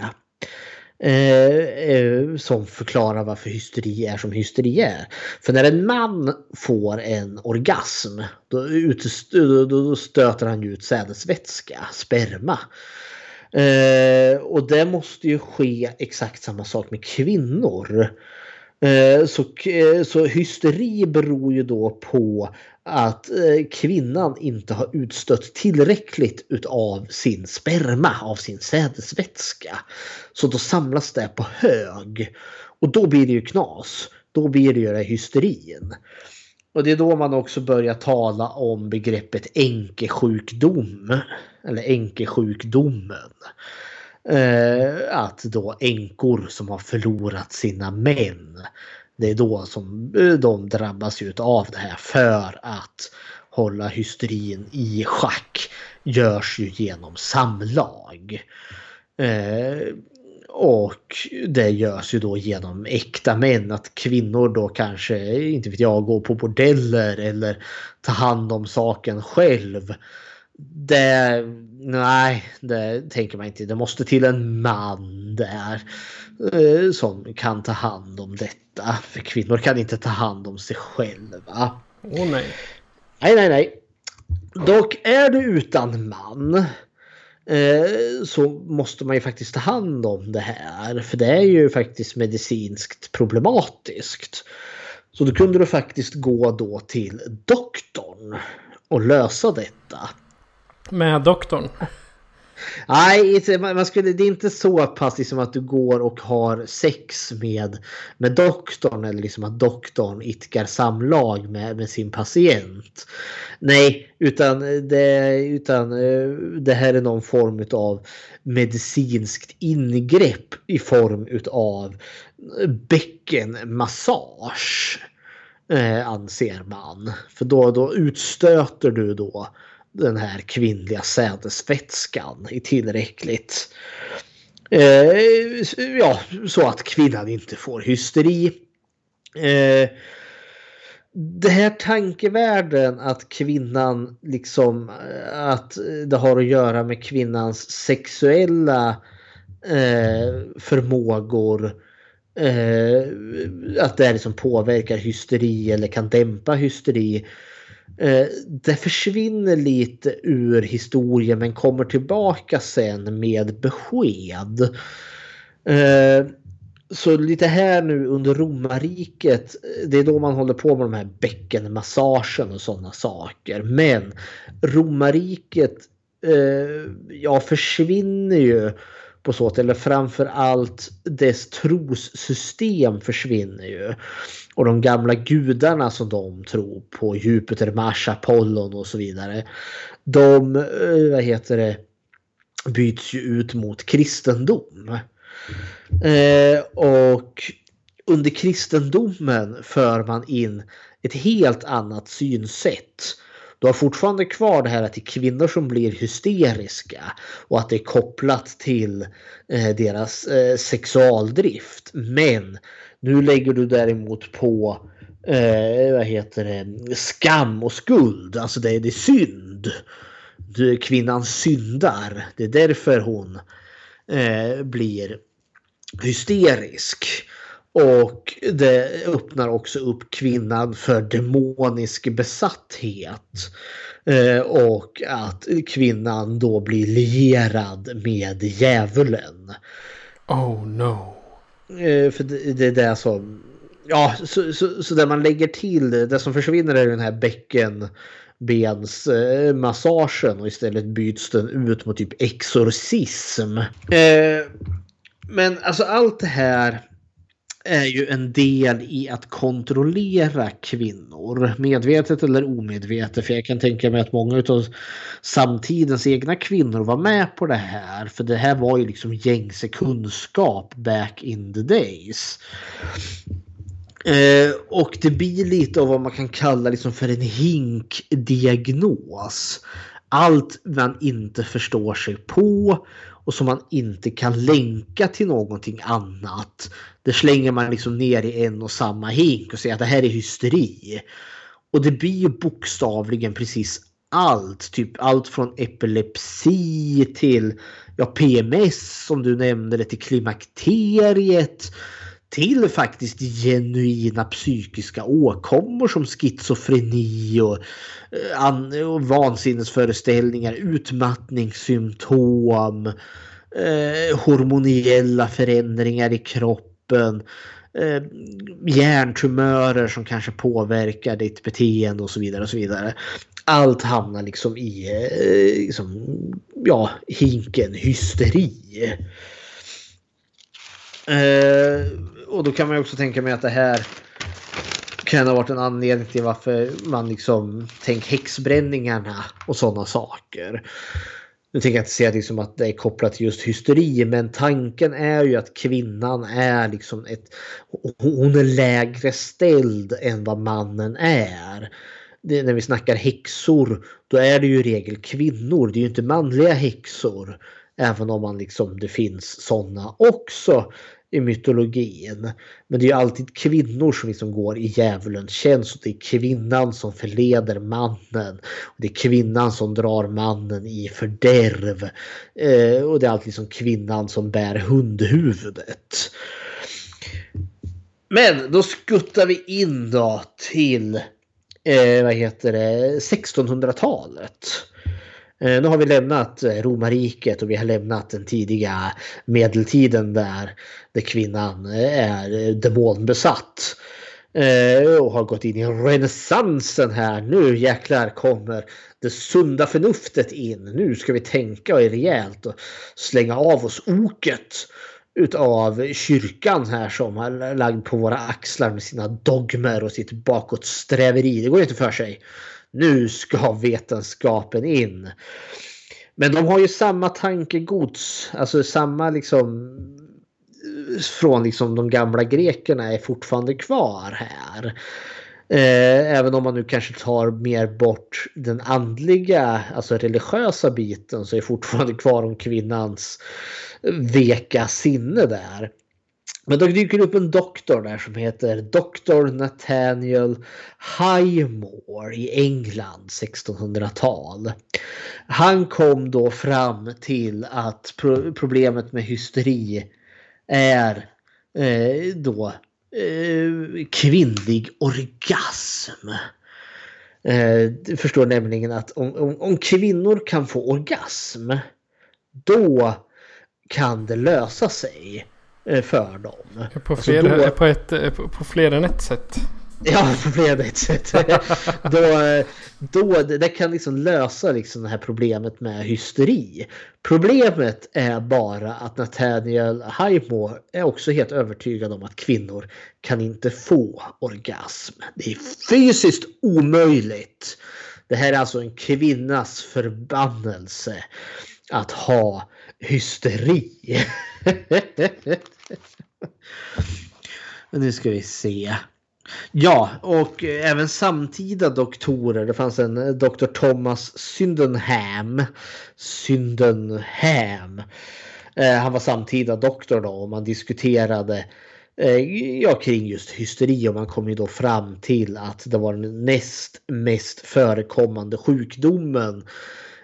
Eh, eh som förklarar varför hysteri är som hysteri är. För när en man får en orgasm då, då, stöter han ut sädesvätska, sperma. Eh, och det måste ju ske exakt samma sak med kvinnor. Eh, så, eh, så hysteri beror ju då på att eh, kvinnan inte har utstött tillräckligt utav sin sperma, av sin sädesvätska. Så då samlas det på hög. Och då blir det ju knas. Då blir det ju hysterin. Och det är då man också börjar tala om begreppet enkesjukdom. Eller enkesjukdomen. Eh, att då änkor som har förlorat sina män. Det är då som eh, de drabbas av det här för att hålla hysterin i schack görs ju genom samlag. Eh, och det görs ju då genom äkta män. Att kvinnor då kanske, inte vet jag, går på bordeller eller tar hand om saken själv. Det, nej, det tänker man inte. Det måste till en man där eh, som kan ta hand om detta. För kvinnor kan inte ta hand om sig själva.
Åh oh, nej.
Nej, nej, nej. Dock är du utan man eh, så måste man ju faktiskt ta hand om det här. För det är ju faktiskt medicinskt problematiskt. Så då kunde du faktiskt gå då till doktorn och lösa detta.
Med doktorn?
Nej, man skulle, det är inte så pass liksom att du går och har sex med, med doktorn eller liksom att doktorn itkar samlag med, med sin patient. Nej, utan det, utan eh, det här är någon form av medicinskt ingrepp i form av bäckenmassage. Eh, anser man. För då, då utstöter du då den här kvinnliga sädesvätskan i tillräckligt. Eh, ja, så att kvinnan inte får hysteri. Eh, det här tankevärlden att kvinnan liksom eh, att det har att göra med kvinnans sexuella eh, förmågor. Eh, att det liksom påverkar hysteri eller kan dämpa hysteri. Eh, det försvinner lite ur historien men kommer tillbaka sen med besked. Eh, så lite här nu under romarriket, eh, det är då man håller på med de här bäckenmassagen och sådana saker. Men romarriket, ja försvinner ju på så sätt. Eller framför allt dess trossystem försvinner ju. Och de gamla gudarna som de tror på, Jupiter, Mars, Apollon och så vidare. De, eh, vad heter det, byts ju ut mot kristendom. Eh, och under kristendomen för man in ett helt annat synsätt. Du har fortfarande kvar det här att det är kvinnor som blir hysteriska och att det är kopplat till eh, deras eh, sexualdrift. Men nu lägger du däremot på eh, vad heter det, skam och skuld. Alltså det, det är synd. Du, kvinnan syndar. Det är därför hon eh, blir hysterisk. Och det öppnar också upp kvinnan för demonisk besatthet. Eh, och att kvinnan då blir lierad med djävulen.
Oh no.
Eh, för det, är det som... Ja, så, så, så där man lägger till det, som försvinner är den här bäckenbensmassagen och istället byts den ut mot typ exorcism. Eh, men alltså allt det här är ju en del i att kontrollera kvinnor. Medvetet eller omedvetet. För jag kan tänka mig att många av samtidens egna kvinnor var med på det här. För det här var ju liksom gängse kunskap back in the days. Eh, och det blir lite av vad man kan kalla liksom för en hinkdiagnos. Allt man inte förstår sig på och som man inte kan länka till någonting annat. Det slänger man liksom ner i en och samma hink och säger att det här är hysteri. Och det blir ju bokstavligen precis allt. Typ allt från epilepsi till ja, PMS som du nämnde, till klimakteriet till faktiskt genuina psykiska åkommor som schizofreni och, eh, och vansinnesföreställningar, utmattningssymptom, eh, hormoniella förändringar i kroppen, eh, hjärntumörer som kanske påverkar ditt beteende och så vidare. och så vidare. Allt hamnar liksom i eh, liksom, ja, hinken hysteri. Eh, och då kan man ju också tänka mig att det här kan ha varit en anledning till varför man liksom tänk häxbränningarna och sådana saker. Nu tänker jag inte säga liksom att det är kopplat till just hysteri men tanken är ju att kvinnan är liksom ett... Hon är lägre ställd än vad mannen är. Det, när vi snackar häxor då är det ju i regel kvinnor. Det är ju inte manliga häxor. Även om man liksom, det finns sådana också i mytologin. Men det är ju alltid kvinnor som liksom går i djävulens tjänst. Och det är kvinnan som förleder mannen. Och det är kvinnan som drar mannen i fördärv. Eh, och det är alltid liksom kvinnan som bär hundhuvudet. Men då skuttar vi in då till eh, vad heter det, 1600-talet. Eh, nu har vi lämnat eh, romarriket och vi har lämnat den tidiga medeltiden där, där kvinnan eh, är eh, demonbesatt. Och har gått in i renässansen här. Nu jäklar kommer det sunda förnuftet in. Nu ska vi tänka och rejält och slänga av oss oket utav kyrkan här som har lagt på våra axlar med sina dogmer och sitt bakåtsträveri. Det går inte för sig nu ska vetenskapen in. Men de har ju samma tankegods, alltså samma liksom från liksom de gamla grekerna är fortfarande kvar här. Eh, även om man nu kanske tar mer bort den andliga, alltså religiösa biten så är fortfarande kvar om kvinnans veka sinne där. Men då dyker det upp en doktor där som heter Dr. Nathaniel Highmore i England 1600-tal. Han kom då fram till att pro problemet med hysteri är eh, då eh, kvinnlig orgasm. Eh, du förstår nämligen att om, om, om kvinnor kan få orgasm då kan det lösa sig. Eh, för dem.
På fler, alltså då, på, ett, på fler än ett sätt.
Ja, på ett sätt. då, då, det kan liksom lösa liksom det här problemet med hysteri. Problemet är bara att Nathaniel Highmore är också helt övertygad om att kvinnor kan inte få orgasm. Det är fysiskt omöjligt. Det här är alltså en kvinnas förbannelse att ha hysteri. nu ska vi se. Ja, och även samtida doktorer. Det fanns en eh, doktor Thomas Syndenham. Syndenham. Eh, han var samtida doktor då och man diskuterade eh, ja, kring just hysteri och man kom ju då fram till att det var den näst mest förekommande sjukdomen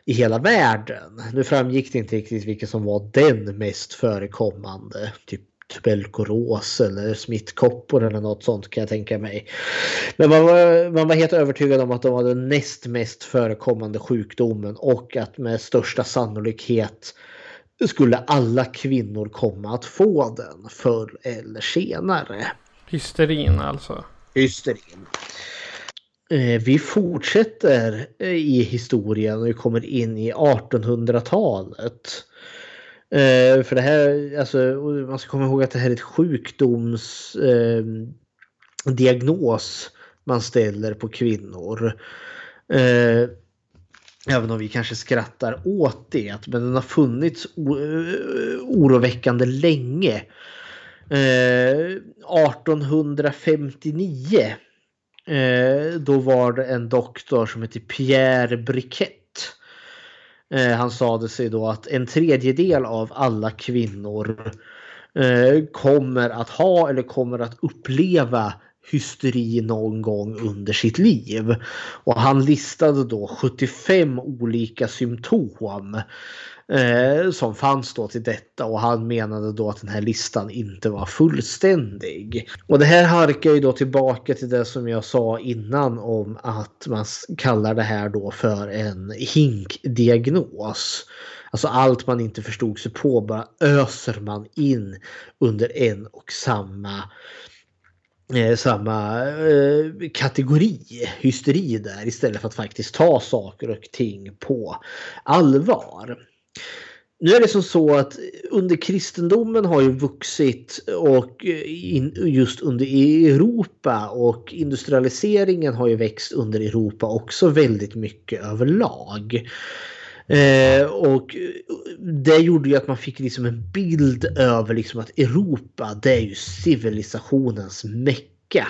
i hela världen. Nu framgick det inte riktigt vilken som var den mest förekommande. Typ tuberkulos eller smittkoppor eller något sånt kan jag tänka mig. Men man var, man var helt övertygad om att de var den näst mest förekommande sjukdomen och att med största sannolikhet skulle alla kvinnor komma att få den förr eller senare.
Hysterin alltså?
Hysterin. Eh, vi fortsätter eh, i historien och vi kommer in i 1800-talet. Eh, för det här, alltså, man ska komma ihåg att det här är ett sjukdomsdiagnos eh, man ställer på kvinnor. Eh, även om vi kanske skrattar åt det. Men den har funnits oroväckande länge. 1859 Eh, då var det en doktor som hette Pierre Briquet Eh, han sade sig då att en tredjedel av alla kvinnor eh, kommer att ha eller kommer att uppleva hysteri någon gång under sitt liv. Och han listade då 75 olika symptom eh, som fanns då till detta och han menade då att den här listan inte var fullständig. Och det här harkar ju då tillbaka till det som jag sa innan om att man kallar det här då för en hinkdiagnos. Alltså allt man inte förstod sig på bara öser man in under en och samma eh, samma eh, kategori hysteri där istället för att faktiskt ta saker och ting på allvar. Nu är det som så att under kristendomen har ju vuxit och eh, in, just under Europa och industrialiseringen har ju växt under Europa också väldigt mycket överlag. Eh, och det gjorde ju att man fick liksom en bild över liksom att Europa det är ju civilisationens mecka.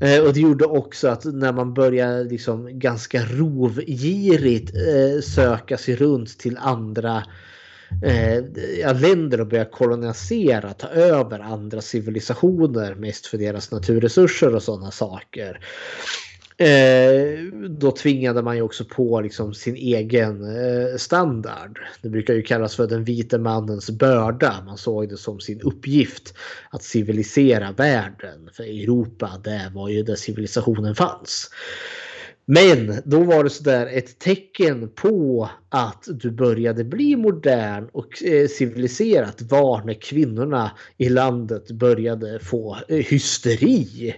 Eh, och det gjorde också att när man började liksom ganska rovgirigt eh, söka sig runt till andra eh, länder och börja kolonisera, ta över andra civilisationer mest för deras naturresurser och sådana saker. Eh, då tvingade man ju också på liksom sin egen eh, standard. Det brukar ju kallas för den vite mannens börda. Man såg det som sin uppgift att civilisera världen. För Europa, det var ju där civilisationen fanns. Men då var det sådär ett tecken på att du började bli modern och eh, civiliserat var när kvinnorna i landet började få eh, hysteri.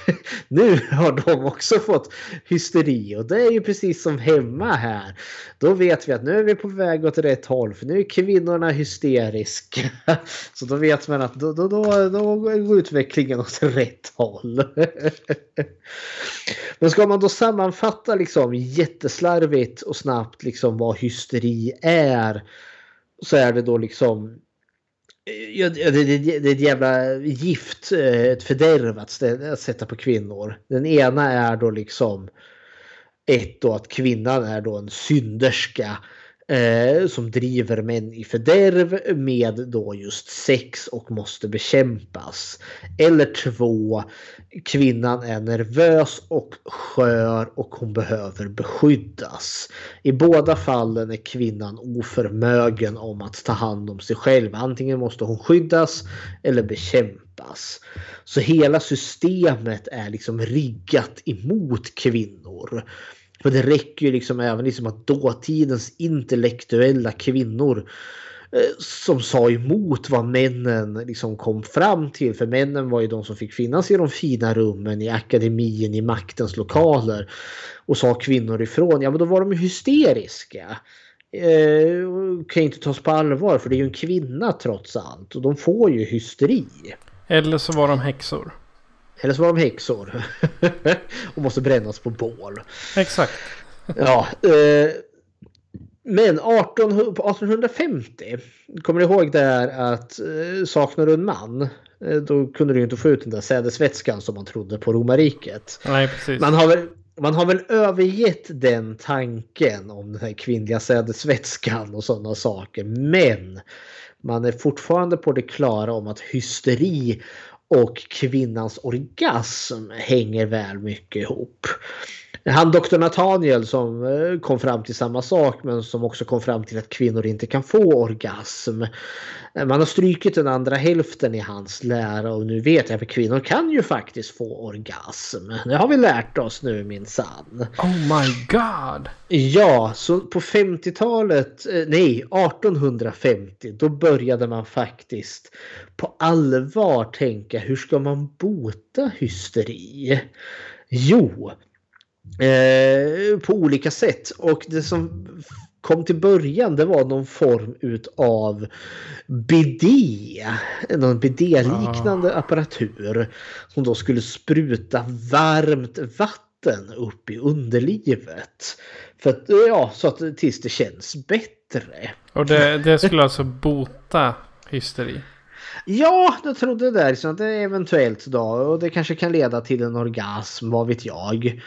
nu har de också fått hysteri och det är ju precis som hemma här. Då vet vi att nu är vi på väg åt rätt håll för nu är kvinnorna hysteriska. Så då vet man att då, då, då, då går utvecklingen åt rätt håll. Men ska man då sammanfatta liksom jätteslarvigt och snabbt liksom vad hysteri är. Så är det då liksom Ja, det, det, det är ett jävla gift, eh, ett fördärv att, att sätta på kvinnor. Den ena är då liksom ett då att kvinnan är då en synderska eh, som driver män i fördärv med då just sex och måste bekämpas. Eller två, kvinnan är nervös och skör och hon behöver beskyddas. I båda fallen är kvinnan oförmögen om att ta hand om sig själv. Antingen måste hon skyddas eller bekämpas. Så hela systemet är liksom riggat emot kvinnor. För det räcker ju liksom även liksom att dåtidens intellektuella kvinnor eh, som sa emot vad männen liksom kom fram till. För männen var ju de som fick finnas i de fina rummen, i akademin, i maktens lokaler. Och sa kvinnor ifrån, ja men då var de ju hysteriska. Eh, kan inte tas på allvar för det är ju en kvinna trots allt. Och de får ju hysteri.
Eller så var de häxor.
Eller så var de häxor. och måste brännas på bål.
Exakt.
ja. Eh, men 18, 1850, kommer du ihåg där att eh, saknar du en man eh, då kunde du inte få ut den där sädesvätskan som man trodde på romarriket.
Nej, precis.
Man har väl, man har väl övergett den tanken om den här kvinnliga sädesvätskan och sådana saker. Men man är fortfarande på det klara om att hysteri och kvinnans orgasm hänger väl mycket ihop. Han doktor Nathaniel som eh, kom fram till samma sak men som också kom fram till att kvinnor inte kan få orgasm. Eh, man har strykit den andra hälften i hans lära och nu vet jag att kvinnor kan ju faktiskt få orgasm. Det har vi lärt oss nu minsann.
Oh my god!
Ja, så på 50-talet, eh, nej 1850, då började man faktiskt på allvar tänka hur ska man bota hysteri? Jo, Eh, på olika sätt. Och det som kom till början det var någon form utav bidé. Någon bidé-liknande ah. apparatur. Som då skulle spruta varmt vatten upp i underlivet. För att, ja, så att tills det känns bättre.
Och det, det skulle alltså bota hysteri?
Ja, jag trodde det. Så att det är eventuellt då. Och det kanske kan leda till en orgasm, vad vet jag.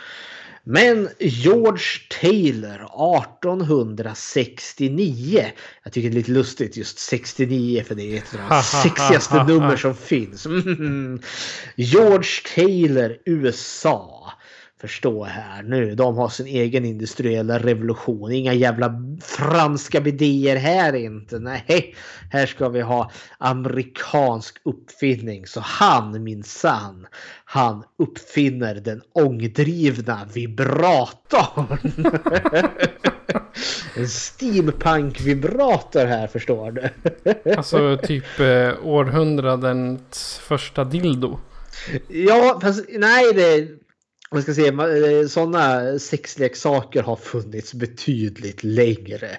Men George Taylor 1869. Jag tycker det är lite lustigt just 69 för det är ett av de sexigaste nummer som finns. George Taylor USA förstå här nu. De har sin egen industriella revolution. Inga jävla franska bidéer här inte. Nej, här ska vi ha amerikansk uppfinning. Så han minsann, han uppfinner den ångdrivna vibratorn. en steampunk-vibrator här förstår du.
alltså typ eh, århundradens första dildo.
Ja, fast nej det man ska säga, eh, sådana sexleksaker har funnits betydligt längre.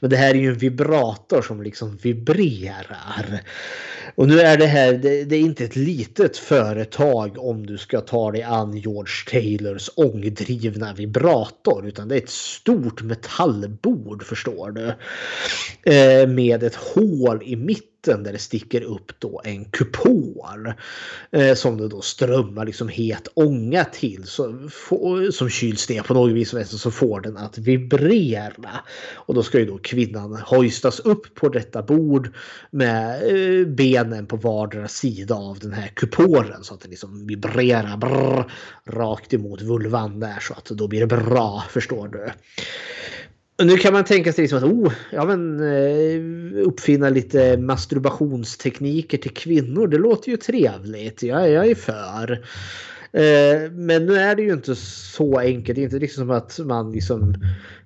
Men det här är ju en vibrator som liksom vibrerar. Och nu är det här, det, det, är inte ett litet företag om du ska ta dig an George Taylors ångdrivna vibrator. Utan det är ett stort metallbord förstår du. Eh, med ett hål i mitten mitten där det sticker upp då en kupol. Eh, som det då strömmar liksom het ånga till. Så, som kyls ner på något vis så får den att vibrera. Och då ska ju då kvinnan hojstas upp på detta bord med eh, benen på vardera sida av den här kupolen så att den liksom vibrerar brr, rakt emot vulvan där så att då blir det bra förstår du. Nu kan man tänka sig liksom att oh, ja, men, eh, uppfinna lite masturbationstekniker till kvinnor. Det låter ju trevligt. Jag, jag är för. Eh, men nu är det ju inte så enkelt. Det är inte liksom som att man liksom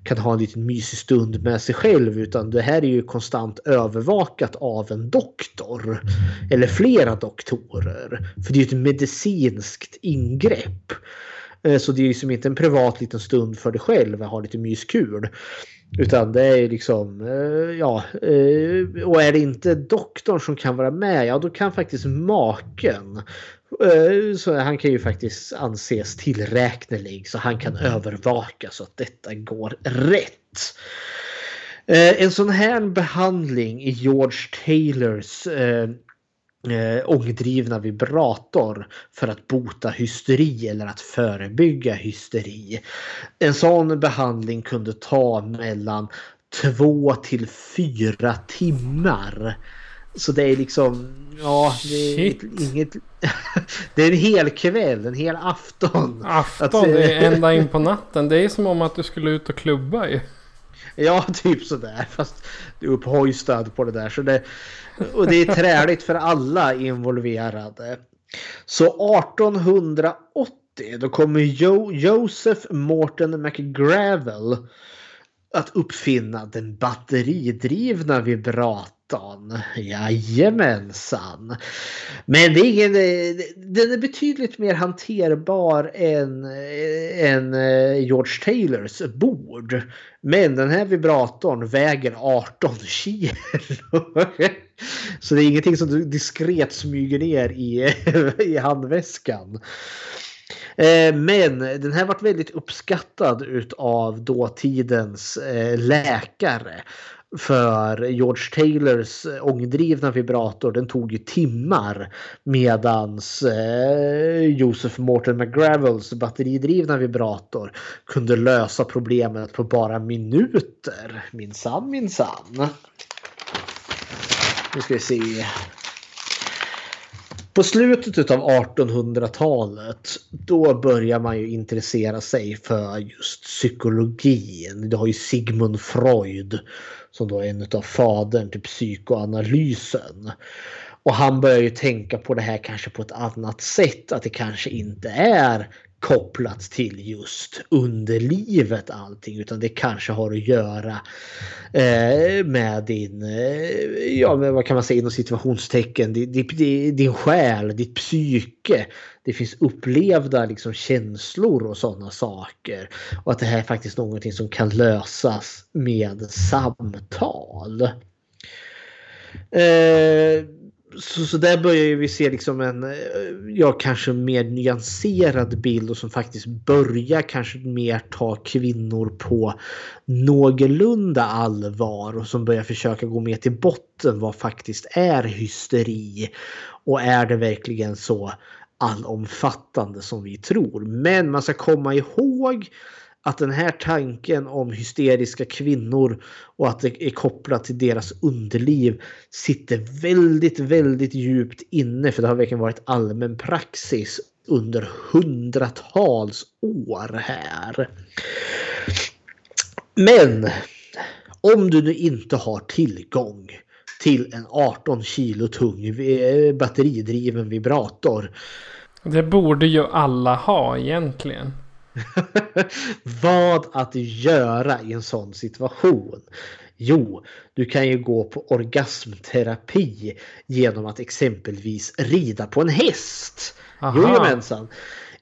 kan ha en liten mysig stund med sig själv. Utan det här är ju konstant övervakat av en doktor. Eller flera doktorer. För det är ju ett medicinskt ingrepp. Eh, så det är liksom inte en privat liten stund för dig själv att ha lite myskul. Utan det är liksom, eh, ja, eh, och är det inte doktorn som kan vara med, ja då kan faktiskt maken så han kan ju faktiskt anses tillräknelig så han kan övervaka så att detta går rätt. En sån här behandling i George Taylors eh, ångdrivna vibrator för att bota hysteri eller att förebygga hysteri. En sån behandling kunde ta mellan två till fyra timmar. Så det är liksom, ja, det är inget... det är en hel kväll, en hel afton.
Afton, att, det är ända in på natten. Det är som om att du skulle ut och klubba ju.
Ja, typ sådär. Fast du är upphojstad på det där. Så det, och det är träligt för alla involverade. Så 1880 då kommer jo Joseph Morton McGravel att uppfinna den batteridrivna vibratorn 13. Jajamensan. Men det är ingen, den är betydligt mer hanterbar än, än eh, George Taylors bord. Men den här vibratorn väger 18 kilo. Så det är ingenting som du diskret smyger ner i, i handväskan. Eh, men den här varit väldigt uppskattad av dåtidens eh, läkare. För George Taylors eh, ångdrivna vibrator den tog ju timmar medans eh, Joseph Morton McGravels batteridrivna vibrator kunde lösa problemet på bara minuter. Minsann minsann. Nu ska vi se. På slutet av 1800-talet då börjar man ju intressera sig för just psykologin. Du har ju Sigmund Freud som då är en av fadern till psykoanalysen. Och han börjar ju tänka på det här kanske på ett annat sätt. Att det kanske inte är kopplat till just underlivet allting utan det kanske har att göra eh, med din, eh, ja men vad kan man säga inom situationstecken, din, din, din själ, ditt psyke. Det finns upplevda liksom känslor och sådana saker. Och att det här är faktiskt någonting som kan lösas med samtal. Eh, så, så där börjar vi se liksom en, eh, ja kanske mer nyanserad bild och som faktiskt börjar kanske mer ta kvinnor på någorlunda allvar och som börjar försöka gå mer till botten vad faktiskt är hysteri. Och är det verkligen så allomfattande som vi tror. Men man ska komma ihåg att den här tanken om hysteriska kvinnor och att det är kopplat till deras underliv sitter väldigt, väldigt djupt inne för det har verkligen varit allmän praxis under hundratals år här. Men om du nu inte har tillgång till en 18 kilo tung eh, batteridriven vibrator.
Det borde ju alla ha egentligen.
Vad att göra i en sån situation? Jo, du kan ju gå på orgasmterapi genom att exempelvis rida på en häst. Jajamensan.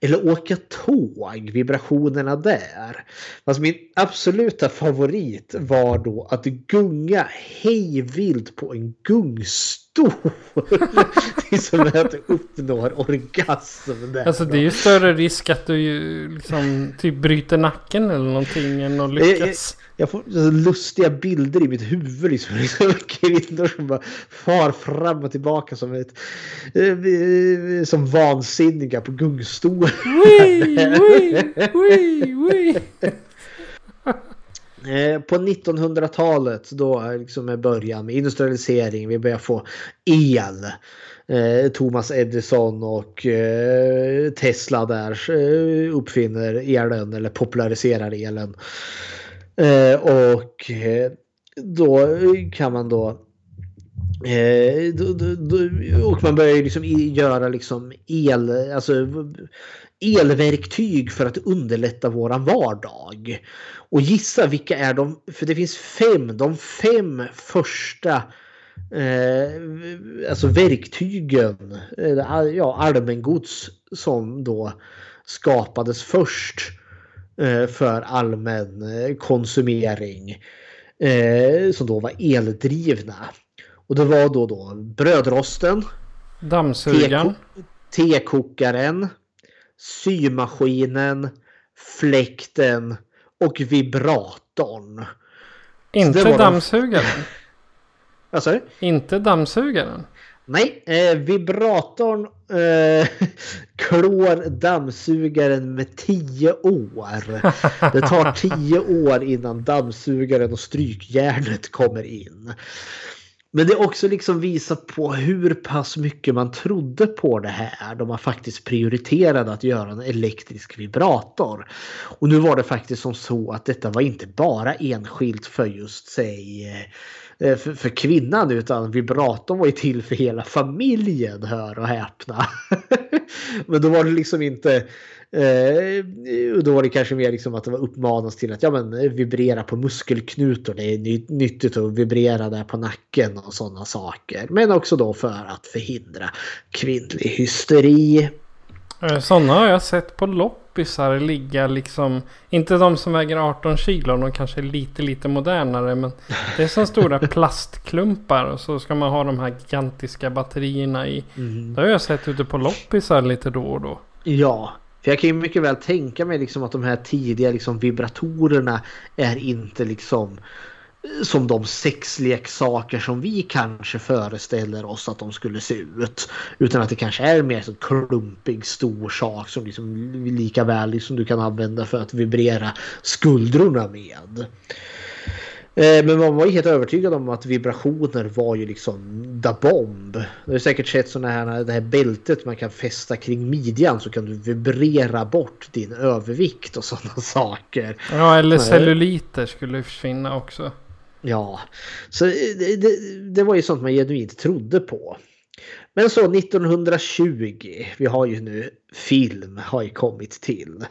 Eller åka tåg, vibrationerna där. Fast min absoluta favorit var då att gunga hejvilt på en gungstol. Tills man uppnår orgasm. Där.
Alltså det är ju större risk att du liksom typ bryter nacken eller någonting än att lyckas.
Jag, jag får lustiga bilder i mitt huvud. Liksom, liksom kvinnor som bara far fram och tillbaka som, ett, eh, som vansinniga på gungstol. Eh, på 1900-talet då eh, liksom med början med industrialisering. Vi börjar få el. Eh, Thomas Edison och Tesla där uppfinner elen eller populariserar elen. Och då kan man då och man börjar liksom göra liksom el, alltså elverktyg för att underlätta våran vardag. Och gissa vilka är de, för det finns fem, de fem första eh, alltså verktygen, ja allmängods som då skapades först eh, för allmän eh, konsumering. Eh, som då var eldrivna. Och det var då, då brödrosten.
Dammsugaren.
Tekokaren symaskinen, fläkten och vibratorn.
Inte dammsugaren?
Vad sa du?
Inte dammsugaren?
Nej, eh, vibratorn eh, klår dammsugaren med tio år. Det tar tio år innan dammsugaren och strykjärnet kommer in. Men det också liksom visar på hur pass mycket man trodde på det här då man faktiskt prioriterade att göra en elektrisk vibrator. Och nu var det faktiskt som så att detta var inte bara enskilt för just sig eh, eh, för, för kvinnan utan vibratorn var ju till för hela familjen, hör och häpna. Men då var det liksom inte Eh, och då var det kanske mer liksom att det var uppmanas till att ja, men, vibrera på muskelknutor. Det är ny nyttigt att vibrera där på nacken och sådana saker. Men också då för att förhindra kvinnlig hysteri.
Eh, sådana har jag sett på loppisar ligga liksom. Inte de som väger 18 kilo. De kanske är lite lite modernare. Men det är som stora plastklumpar. Och så ska man ha de här gigantiska batterierna i. Mm. Det har jag sett ute på loppisar lite då och då.
Ja, för jag kan ju mycket väl tänka mig liksom att de här tidiga liksom vibratorerna är inte liksom eh, som de sexleksaker som vi kanske föreställer oss att de skulle se ut. Utan att det kanske är mer så klumpig stor sak som liksom lika väl liksom du kan använda för att vibrera skuldrorna med. Eh, men man var ju helt övertygad om att vibrationer var ju liksom the bomb. Du har säkert sett sådana här, det här bältet man kan fästa kring midjan så kan du vibrera bort din övervikt och sådana saker.
Ja, eller celluliter skulle försvinna också.
Ja, så det, det, det var ju sånt man genuint trodde på. Men så 1920, vi har ju nu film har ju kommit till.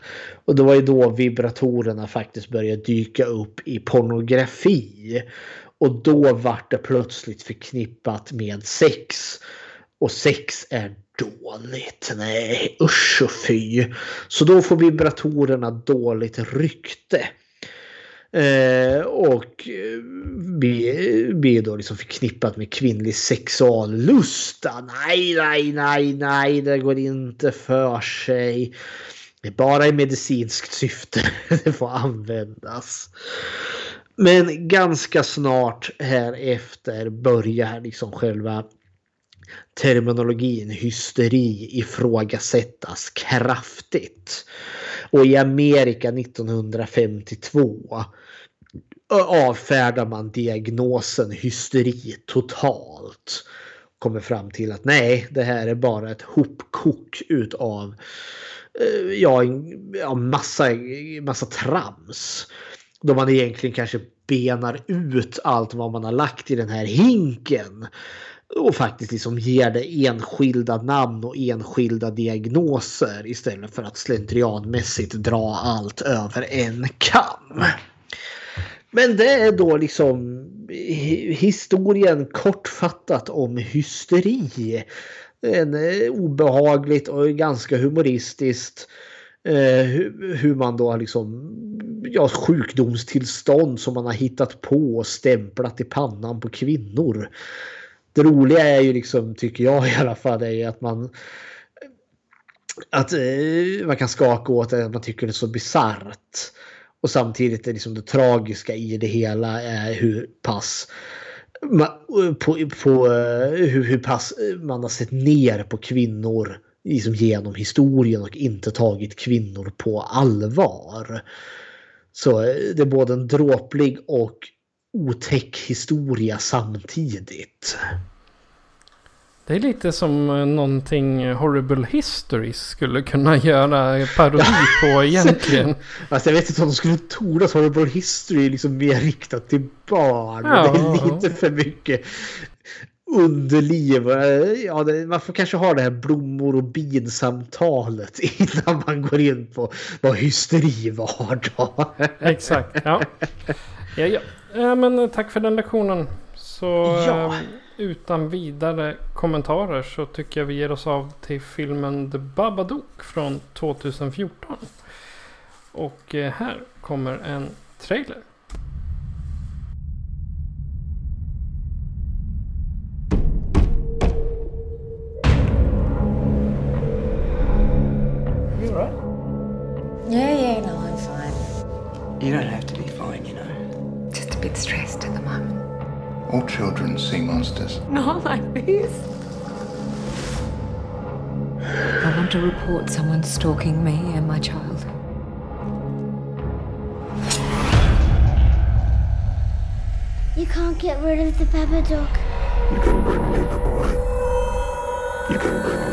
Och det var ju då vibratorerna faktiskt började dyka upp i pornografi. Och då vart det plötsligt förknippat med sex. Och sex är dåligt. Nej, usch och fy. Så då får vibratorerna dåligt rykte. Eh, och eh, blir, då liksom förknippat med kvinnlig sexuallusta. Nej, nej, nej, nej, det går inte för sig. Det är bara i medicinskt syfte det får användas. Men ganska snart här efter börjar liksom själva terminologin hysteri ifrågasättas kraftigt. Och i Amerika 1952 avfärdar man diagnosen hysteri totalt. Kommer fram till att nej, det här är bara ett hopkok utav eh, ja, ja, massa, massa trams. Då man egentligen kanske benar ut allt vad man har lagt i den här hinken. Och faktiskt liksom ger det enskilda namn och enskilda diagnoser istället för att slentrianmässigt dra allt över en kam. Men det är då liksom historien kortfattat om hysteri. En eh, obehagligt och ganska humoristiskt eh, hur man då har liksom ja, sjukdomstillstånd som man har hittat på och stämplat i pannan på kvinnor. Det roliga är ju liksom, tycker jag i alla fall, är att man att eh, man kan skaka åt det, att man tycker det är så bisarrt. Och samtidigt är liksom det tragiska i det hela är hur pass på, på eh, hur, hur pass man har sett ner på kvinnor liksom genom historien och inte tagit kvinnor på allvar. Så eh, det är både en dråplig och otäck historia samtidigt.
Det är lite som eh, någonting Horrible Histories skulle kunna göra parodi på egentligen.
alltså jag vet inte om de skulle tordas Horrible History liksom mer riktat till barn. Ja. Det är lite för mycket underliv. Ja, det, man får kanske ha det här blommor och bin-samtalet innan man går in på vad hysteri var då.
Exakt, ja. ja, ja. Ja men tack för den lektionen. Så... Ja. Um, utan vidare kommentarer så tycker jag vi ger oss av till filmen The Babadook från 2014. Och eh, här kommer en trailer.
You alright?
Yeah, yeah, no, I'm fine.
You don't have to be
bit stressed at the moment.
All children see monsters.
Not like this. I want to report someone stalking me and my child.
You can't get rid of the Babadook.
You can bring me the boy. You can bring me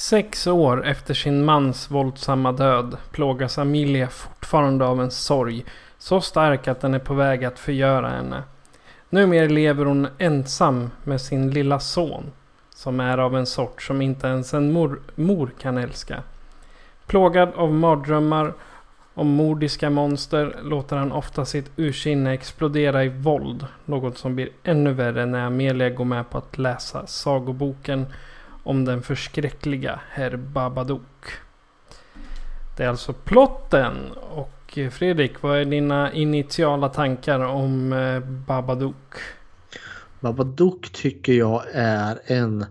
Sex år efter sin mans våldsamma död plågas Amelia fortfarande av en sorg så stark att den är på väg att förgöra henne. Numera lever hon ensam med sin lilla son som är av en sort som inte ens en mor, mor kan älska. Plågad av mardrömmar om mordiska monster låter han ofta sitt ursinne explodera i våld. Något som blir ännu värre när Amelia går med på att läsa sagoboken om den förskräckliga herr Babadook. Det är alltså plotten. Och eh, Fredrik, vad är dina initiala tankar om eh, Babadook?
Babadook tycker jag är en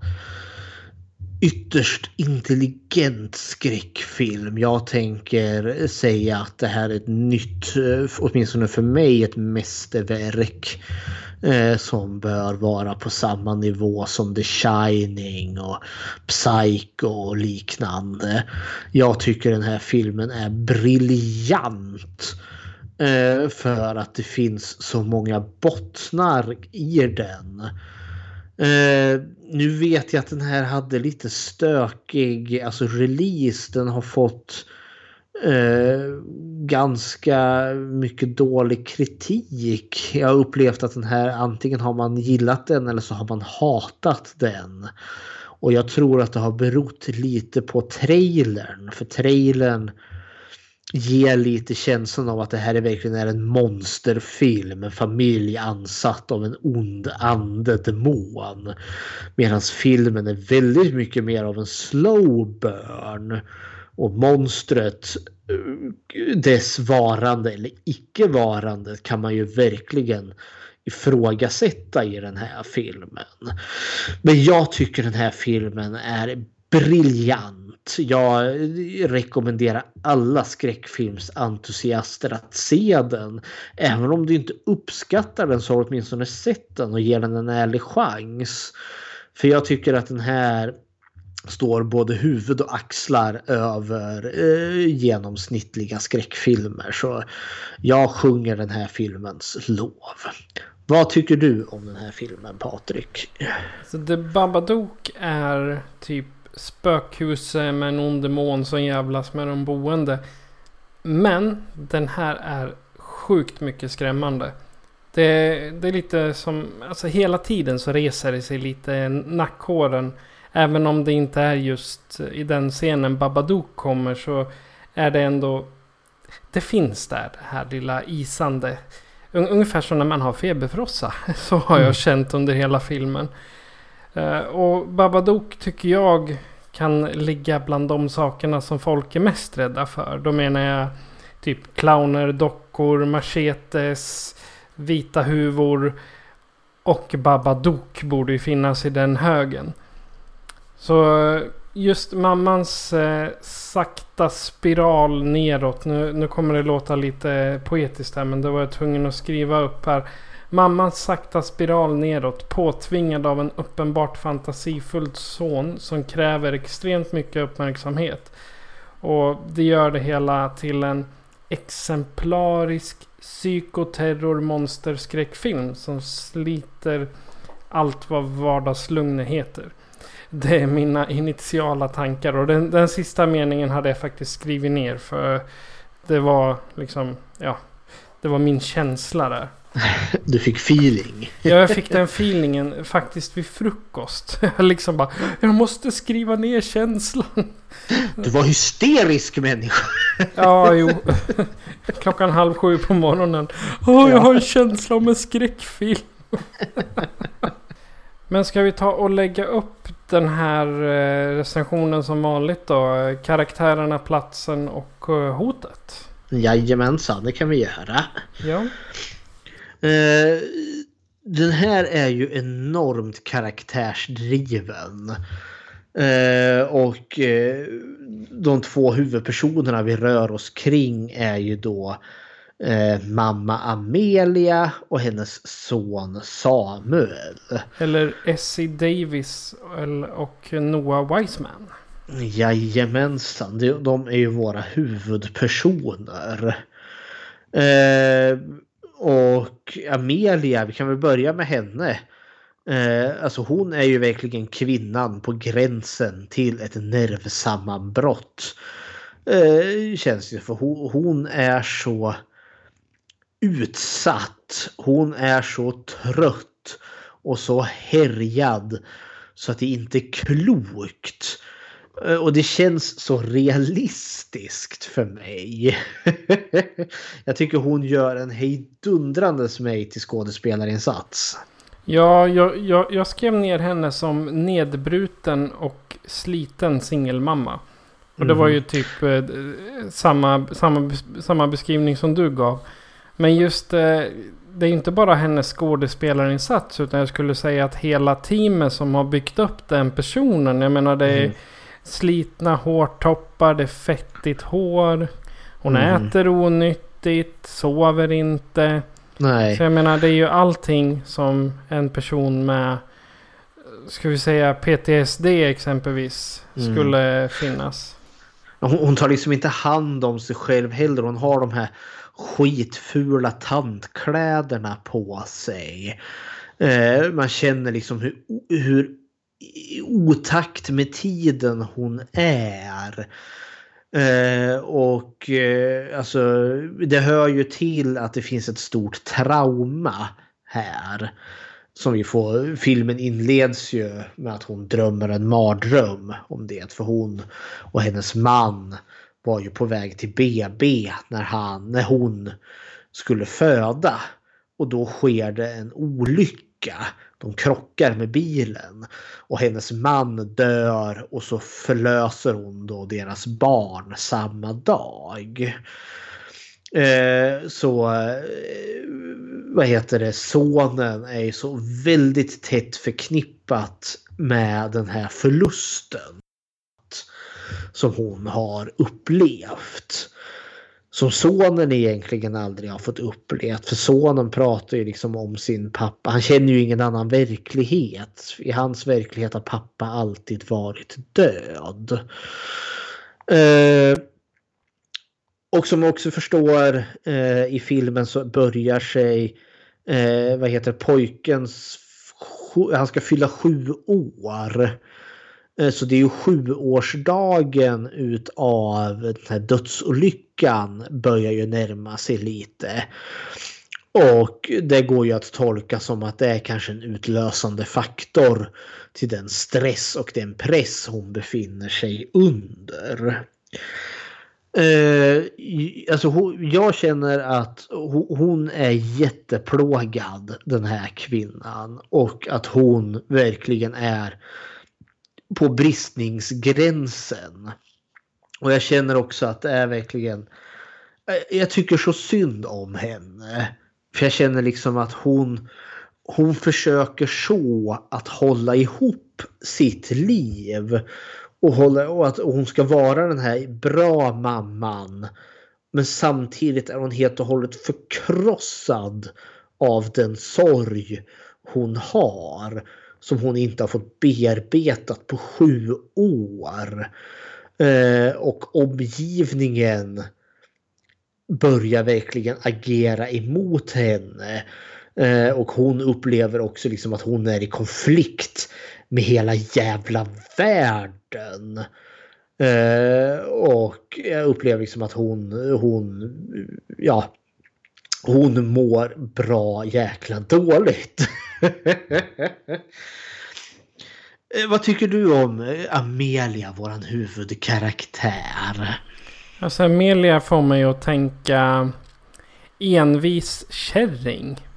ytterst intelligent skräckfilm. Jag tänker säga att det här är ett nytt, eh, åtminstone för mig, ett mästerverk. Eh, som bör vara på samma nivå som The Shining och Psycho och liknande. Jag tycker den här filmen är briljant. Eh, för att det finns så många bottnar i den. Eh, nu vet jag att den här hade lite stökig alltså release. Den har fått eh, ganska mycket dålig kritik. Jag har upplevt att den här antingen har man gillat den eller så har man hatat den. Och jag tror att det har berott lite på trailern. För trailern ger lite känslan av att det här är verkligen är en monsterfilm. En familj ansatt av en ond ande, demon. Medan filmen är väldigt mycket mer av en slow burn. Och monstret, eh, dess varande eller icke-varande kan man ju verkligen ifrågasätta i den här filmen. Men jag tycker den här filmen är briljant. Jag rekommenderar alla skräckfilmsentusiaster att se den. Även om du inte uppskattar den så har du åtminstone sett den och ger den en ärlig chans. För jag tycker att den här står både huvud och axlar över eh, genomsnittliga skräckfilmer. Så jag sjunger den här filmens lov. Vad tycker du om den här filmen Patrik?
Så The Babadook är typ spökhuset med en ond demon som jävlas med de boende. Men den här är sjukt mycket skrämmande. Det, det är lite som, alltså hela tiden så reser det sig lite nackhåren. Även om det inte är just i den scenen Babadook kommer så är det ändå... Det finns där, det här lilla isande. Ungefär som när man har feberfrossa. Så har jag mm. känt under hela filmen. Uh, och Babadook tycker jag kan ligga bland de sakerna som folk är mest rädda för. Då menar jag typ clowner, dockor, machetes, vita huvor. Och Babadook borde ju finnas i den högen. Så eh, just mammans eh, sakta spiral neråt. Nu, nu kommer det låta lite poetiskt här men det var jag tvungen att skriva upp här. Mammans sakta spiral neråt påtvingad av en uppenbart fantasifull son som kräver extremt mycket uppmärksamhet. Och det gör det hela till en exemplarisk psykoterror monsterskräckfilm som sliter allt vad vardagslugn heter. Det är mina initiala tankar och den, den sista meningen hade jag faktiskt skrivit ner för det var liksom, ja, det var min känsla där.
Du fick feeling.
Ja, jag fick den feelingen faktiskt vid frukost. Jag liksom bara, jag måste skriva ner känslan.
Du var hysterisk människa.
Ja, jo. Klockan halv sju på morgonen. Åh, jag har en känsla om en skräckfilm. Men ska vi ta och lägga upp den här eh, recensionen som vanligt då? Karaktärerna, platsen och eh, hotet?
Jajamensan, det kan vi göra.
Ja.
Eh, den här är ju enormt karaktärsdriven. och de två huvudpersonerna vi rör oss kring är ju då eh, mamma Amelia och hennes son Samuel.
Eller Essie Davis och Noah Wiseman.
Jajamensan, de är ju våra huvudpersoner. Eh, och Amelia, vi kan väl börja med henne. Eh, alltså hon är ju verkligen kvinnan på gränsen till ett nervsammanbrott. Eh, känns det för hon, hon är så utsatt. Hon är så trött och så härjad så att det inte är klokt. Eh, och det känns så realistiskt för mig. jag tycker hon gör en hejdundrande mig till skådespelarinsats.
Ja, jag, jag, jag, skrev ner henne som nedbruten och sliten singelmamma. Och det var ju mm. typ eh, samma, samma, samma beskrivning som du gav. Men just eh, det är inte bara hennes skådespelarinsats utan jag skulle säga att hela teamet som har byggt upp den personen. Jag menar det är mm. slitna hårtoppar, det är fettigt hår. Hon mm. äter onyttigt, sover inte.
Nej.
Så jag menar det är ju allting som en person med Ska vi säga PTSD exempelvis mm. skulle finnas.
Hon, hon tar liksom inte hand om sig själv heller. Hon har de här skitfula tantkläderna på sig. Eh, man känner liksom hur, hur otakt med tiden hon är. Eh, och eh, alltså det hör ju till att det finns ett stort trauma här. Som vi får, filmen inleds ju med att hon drömmer en mardröm om det. För hon och hennes man var ju på väg till BB när, han, när hon skulle föda. Och då sker det en olycka. De krockar med bilen. Och hennes man dör och så förlöser hon då deras barn samma dag. Eh, så eh, vad heter det, sonen är ju så väldigt tätt förknippat med den här förlusten som hon har upplevt. Som sonen egentligen aldrig har fått uppleva För sonen pratar ju liksom om sin pappa. Han känner ju ingen annan verklighet. I hans verklighet har pappa alltid varit död. Eh, och som också förstår eh, i filmen så börjar sig eh, vad heter pojkens han ska fylla sju år. Eh, så det är ju sjuårsdagen utav den här dödsolyckan börjar ju närma sig lite. Och det går ju att tolka som att det är kanske en utlösande faktor till den stress och den press hon befinner sig under. Eh, alltså, jag känner att hon är jätteplågad den här kvinnan och att hon verkligen är på bristningsgränsen. Och jag känner också att det är verkligen... Eh, jag tycker så synd om henne. För jag känner liksom att hon, hon försöker så att hålla ihop sitt liv. Och, hålla, och att hon ska vara den här bra mamman. Men samtidigt är hon helt och hållet förkrossad av den sorg hon har som hon inte har fått bearbetat på sju år. Eh, och omgivningen börjar verkligen agera emot henne. Eh, och hon upplever också liksom att hon är i konflikt med hela jävla världen. Eh, och jag upplever liksom att hon, hon, ja, hon mår bra jäkla dåligt. Eh, vad tycker du om eh, Amelia, våran huvudkaraktär?
Alltså Amelia får mig att tänka envis kärring.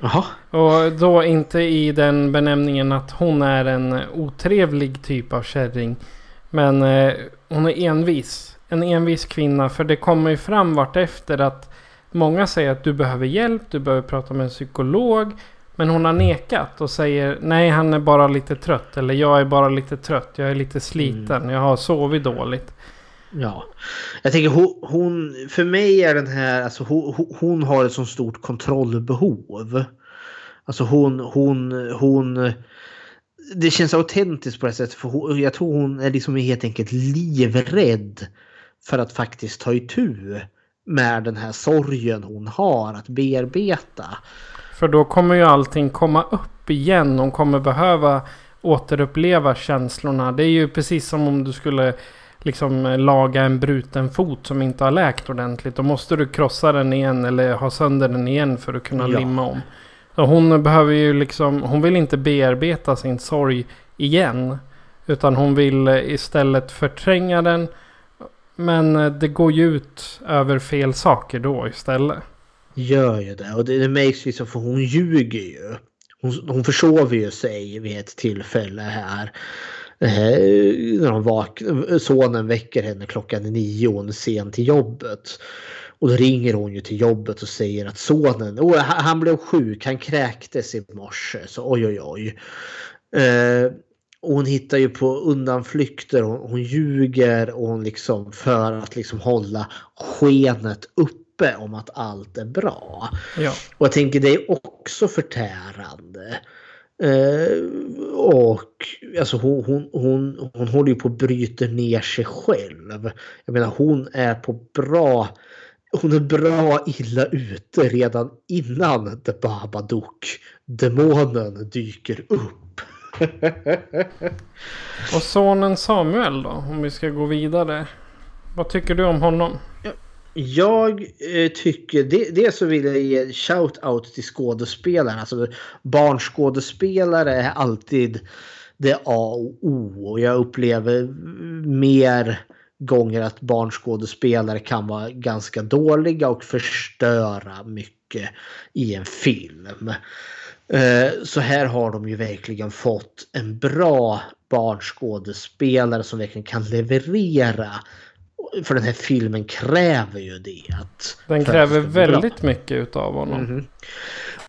Jaha.
Och då inte i den benämningen att hon är en otrevlig typ av kärring. Men eh, hon är envis. En envis kvinna. För det kommer ju fram vartefter att många säger att du behöver hjälp. Du behöver prata med en psykolog. Men hon har nekat och säger nej han är bara lite trött. Eller jag är bara lite trött. Jag är lite sliten. Mm. Jag har sovit dåligt.
Ja, jag tänker hon, hon, för mig är den här, alltså hon, hon har ett så stort kontrollbehov. Alltså hon, hon, hon, det känns autentiskt på det sättet för hon, jag tror hon är liksom helt enkelt livrädd för att faktiskt ta itu med den här sorgen hon har att bearbeta.
För då kommer ju allting komma upp igen. Hon kommer behöva återuppleva känslorna. Det är ju precis som om du skulle liksom laga en bruten fot som inte har läkt ordentligt. Då måste du krossa den igen eller ha sönder den igen för att kunna ja. limma om. Så hon behöver ju liksom, hon vill inte bearbeta sin sorg igen. Utan hon vill istället förtränga den. Men det går ju ut över fel saker då istället.
Gör ju det och det, det märks ju så för hon ljuger ju. Hon, hon försover ju sig vid ett tillfälle här. Eh, när hon vak sonen väcker henne klockan nio och hon är sen till jobbet. Och då ringer hon ju till jobbet och säger att sonen, oh, han blev sjuk, han kräktes i morse. Så oj oj oj. Eh, och hon hittar ju på undanflykter, hon, hon ljuger och hon liksom för att liksom hålla skenet uppe om att allt är bra.
Ja.
Och jag tänker det är också förtärande. Eh, och alltså hon, hon, hon, hon håller ju på att bryta ner sig själv. Jag menar hon är på bra hon är bra illa ute redan innan The Babadook, demonen, dyker upp.
och sonen Samuel då, om vi ska gå vidare. Vad tycker du om honom?
Jag eh, tycker, det, det så vill jag ge shout-out till skådespelarna. Alltså, barnskådespelare är alltid det A och O. Och jag upplever mer gånger att barnskådespelare kan vara ganska dåliga och förstöra mycket i en film. Eh, så här har de ju verkligen fått en bra barnskådespelare som verkligen kan leverera för den här filmen kräver ju det. Att
den kräver väldigt bra. mycket utav honom.
Mm -hmm.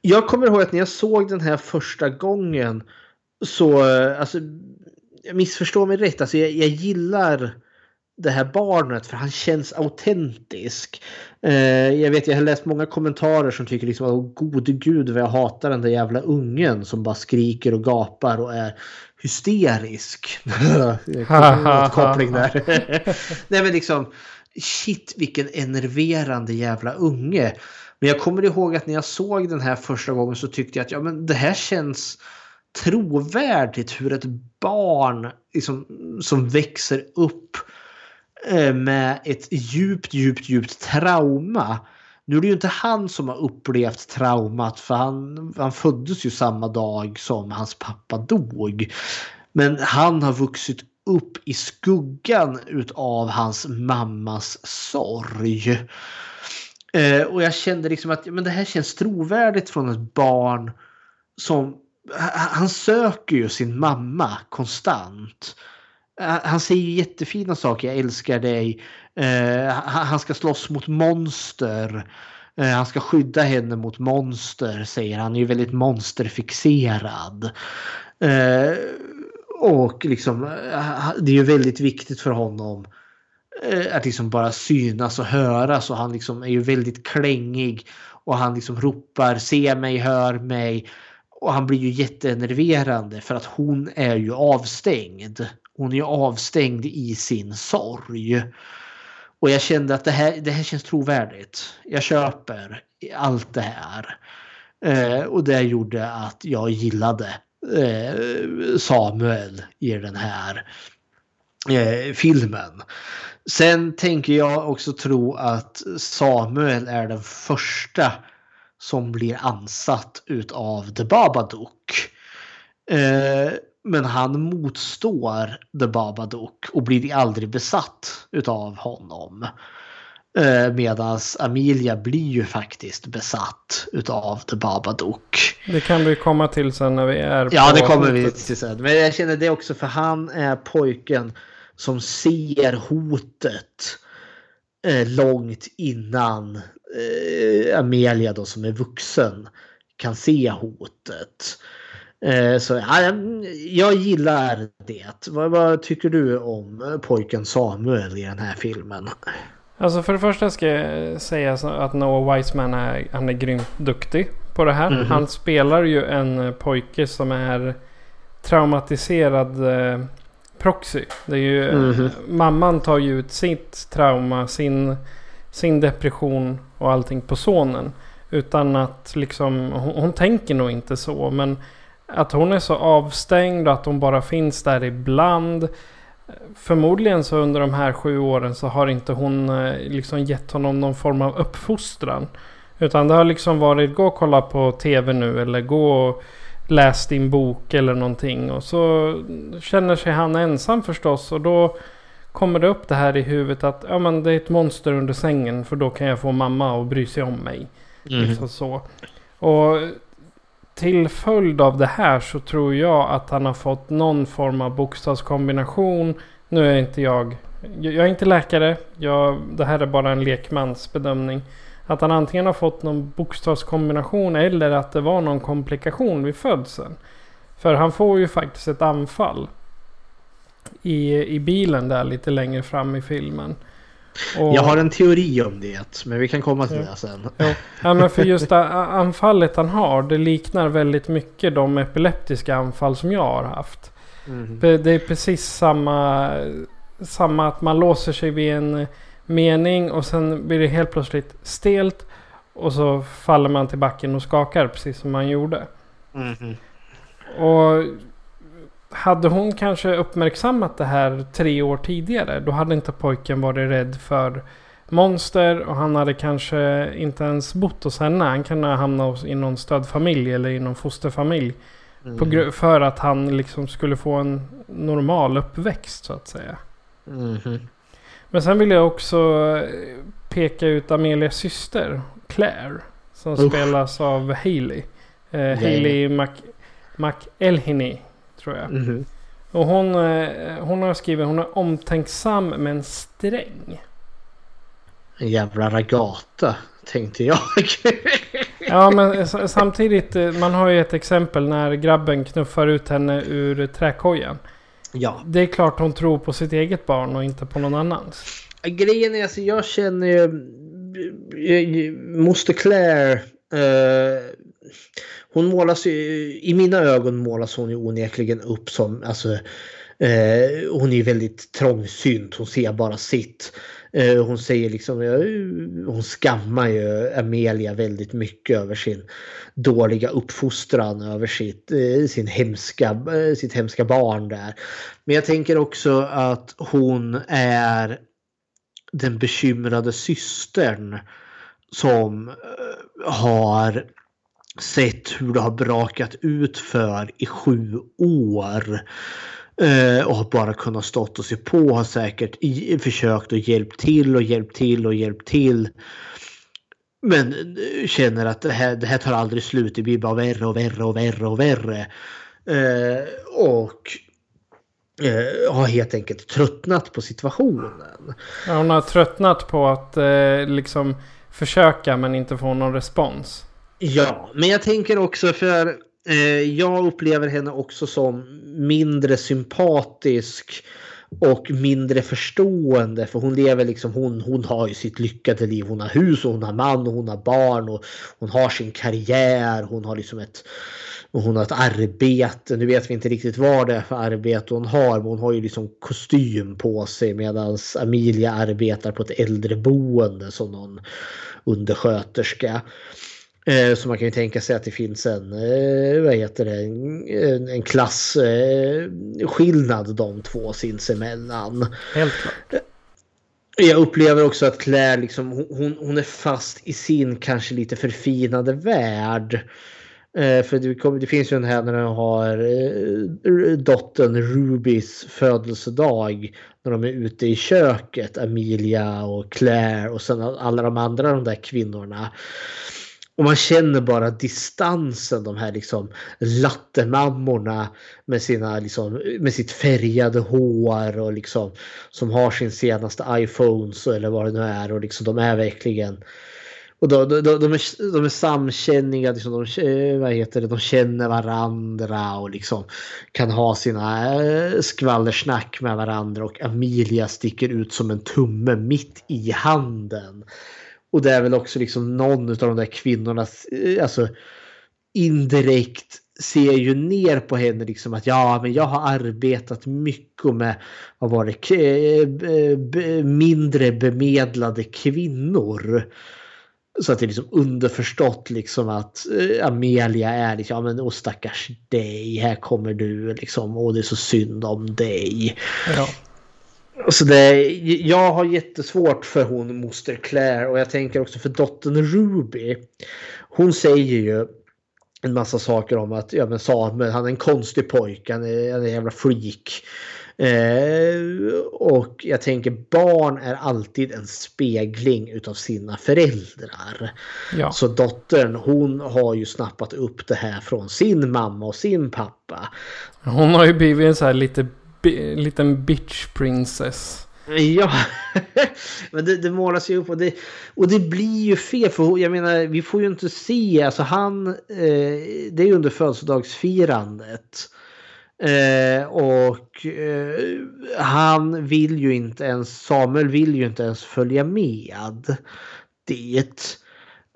Jag kommer ihåg att när jag såg den här första gången så, alltså, missförstå mig rätt, alltså jag, jag gillar det här barnet för han känns autentisk. Eh, jag vet, jag har läst många kommentarer som tycker liksom att gode gud vad jag hatar den där jävla ungen som bara skriker och gapar och är hysterisk. koppling där. Nej men liksom shit vilken enerverande jävla unge. Men jag kommer ihåg att när jag såg den här första gången så tyckte jag att ja, men det här känns trovärdigt hur ett barn liksom, som växer upp eh, med ett djupt, djupt, djupt trauma. Nu är det ju inte han som har upplevt traumat för han, han föddes ju samma dag som hans pappa dog. Men han har vuxit upp i skuggan utav hans mammas sorg. Eh, och jag kände liksom att men det här känns trovärdigt från ett barn som han söker ju sin mamma konstant. Eh, han säger jättefina saker. Jag älskar dig. Eh, han ska slåss mot monster. Eh, han ska skydda henne mot monster säger han. Han är ju väldigt monsterfixerad. Eh, och liksom, eh, det är ju väldigt viktigt för honom eh, att liksom bara synas och höras och han liksom är ju väldigt klängig Och han liksom ropar se mig, hör mig. Och han blir ju jätteenerverande för att hon är ju avstängd. Hon är ju avstängd i sin sorg. Och jag kände att det här, det här känns trovärdigt. Jag köper allt det här. Eh, och det gjorde att jag gillade eh, Samuel i den här eh, filmen. Sen tänker jag också tro att Samuel är den första som blir ansatt utav The Babadook. Eh, men han motstår The Babadook och blir aldrig besatt utav honom. Eh, Medan Amelia blir ju faktiskt besatt utav The Babadook.
Det kan vi komma till sen när vi är
Ja,
på
det kommer vi till sen. Men jag känner det också för han är pojken som ser hotet eh, långt innan eh, Amelia då som är vuxen kan se hotet. Eh, så ja, jag gillar det. Vad, vad tycker du om pojken Samuel i den här filmen?
Alltså för det första ska jag säga att Noah Wiseman är, han är grymt duktig på det här.
Mhm.
Han spelar ju en pojke som är traumatiserad eh, proxy. Det är ju,
Mhm.
Mamman tar ju ut sitt trauma, sin, sin depression och allting på sonen. Utan att liksom, hon, hon tänker nog inte så. Men att hon är så avstängd och att hon bara finns där ibland. Förmodligen så under de här sju åren så har inte hon eh, liksom gett honom någon form av uppfostran. Utan det har liksom varit gå och kolla på tv nu eller gå och läs din bok eller någonting. Och så känner sig han ensam förstås. Och då kommer det upp det här i huvudet att ja, men det är ett monster under sängen. För då kan jag få mamma att bry sig om mig.
Mhm.
Liksom så. Och till följd av det här så tror jag att han har fått någon form av bokstavskombination. Nu är inte jag, jag är inte läkare. Jag, det här är bara en lekmans bedömning. Att han antingen har fått någon bokstavskombination eller att det var någon komplikation vid födseln. För han får ju faktiskt ett anfall. I, i bilen där lite längre fram i filmen. Och-
Jag har en teori om det, men vi kan komma till
Ja.
det sen.
Ja. ja men för just det anfallet han har. Det liknar väldigt mycket de epileptiska anfall som jag har haft.
Mhm.
Det är precis samma, samma att man låser sig vid en mening och sen blir det helt plötsligt stelt. Och så faller man till backen och skakar precis som man gjorde.
Mhm.
Och hade hon kanske uppmärksammat det här tre år tidigare. Då hade inte pojken varit rädd för monster. Och han hade kanske inte ens bott hos henne. Han kan ha hamnat i någon stödfamilj eller i någon fosterfamilj.
Mm.
för att han liksom skulle få en normal uppväxt så att säga.
Mhm.
Men sen vill jag också eh, peka ut Amelias syster Claire. Som
Usch.
spelas av Hailey. Eh. Hailey Mac, McElhinney tror jag.
Mhm.
Och hon, eh, hon har skrivit hon är omtänksam men sträng.
En jävla ragata, tänkte jag.
Ja men samtidigt, eh, man har ju ett exempel när grabben knuffar ut henne ur träkojan.
ja.
Det är klart hon tror på sitt eget barn och inte på någon annans.
Grejen är alltså jag känner ju... eh, Moster Claire. Eh, hon målas ju... I mina ögon målas hon ju onekligen upp som... Alltså, eh, hon är väldigt trångsynt. Hon ser bara sitt. Eh, hon säger liksom... eh, hon skammar ju Amelia väldigt mycket över sin dåliga uppfostran. Över sitt, eh, sin hemska, eh, sitt hemska barn där. Men jag tänker också att hon är den bekymrade systern som eh, har sett hur det har brakat ut för i sju år. Eh, och har bara kunnat stått och se på. Har säkert i, försökt och hjälpt till och hjälpt till och hjälpt till. Men eh, känner att det här, det här tar aldrig slut. Det blir bara värre och värre och värre och värre. Eh, och eh, har helt enkelt tröttnat på situationen.
Ja, Hon har tröttnat på att eh, liksom försöka men inte få någon respons.
Ja, men jag tänker också för eh, jag upplever henne också som mindre sympatisk och mindre förstående för hon lever liksom, hon, hon har ju sitt lyckade liv. Hon har hus och hon har man och hon har barn och hon har sin karriär. Hon har liksom ett och hon har ett arbete. Nu vet vi inte riktigt vad det är för arbete hon har. Men hon har ju liksom kostym på sig medan Amelia arbetar på ett äldreboende som någon undersköterska. Eh, så man kan ju tänka sig att det finns en, eh, vad heter det, en, en klasskillnad de två sinsemellan.
Helt klart.
Jag upplever också att Claire liksom, hon, hon är fast i sin kanske lite förfinade värld. Eh, för det, kommer, det, finns ju en här när de har eh, dottern Rubys födelsedag. När de är ute i köket, Amelia och Claire och sen alla de andra de där kvinnorna. Och man känner bara distansen, de här liksom lattemammorna med, sina, liksom, med sitt färgade hår och liksom som har sin senaste iPhones eller vad det nu är och liksom de är verkligen och de, de, de, är, de är samkänniga, liksom de, eh, vad heter det, de känner varandra och liksom kan ha sina eh, skvallersnack med varandra och Amelia sticker ut som en tumme mitt i handen. Och det är väl också liksom någon av de där kvinnorna, eh, alltså indirekt ser ju ner på henne liksom att ja men jag har arbetat mycket med vad var det, eh, mindre bemedlade kvinnor. Så att det är liksom underförstått liksom att eh, Amelia är liksom, ja men och stackars dig, här kommer du liksom, och det är så synd om dig.
Ja.
Så det, jag har jättesvårt för hon moster Claire och jag tänker också för dottern Ruby. Hon säger ju en massa saker om att ja, men Samuel han är en konstig pojke, han är, han är en jävla freak. Eh, och jag tänker barn är alltid en spegling utav sina föräldrar.
Ja.
Så dottern hon har ju snappat upp det här från sin mamma och sin pappa.
Hon har ju blivit en så här lite, liten bitch princess.
Ja, men det, det målas ju upp och det, och det blir ju fel för jag menar vi får ju inte se, alltså han, eh, det är ju under födelsedagsfirandet. Eh, och eh, han vill ju inte ens, Samuel vill ju inte ens följa med dit.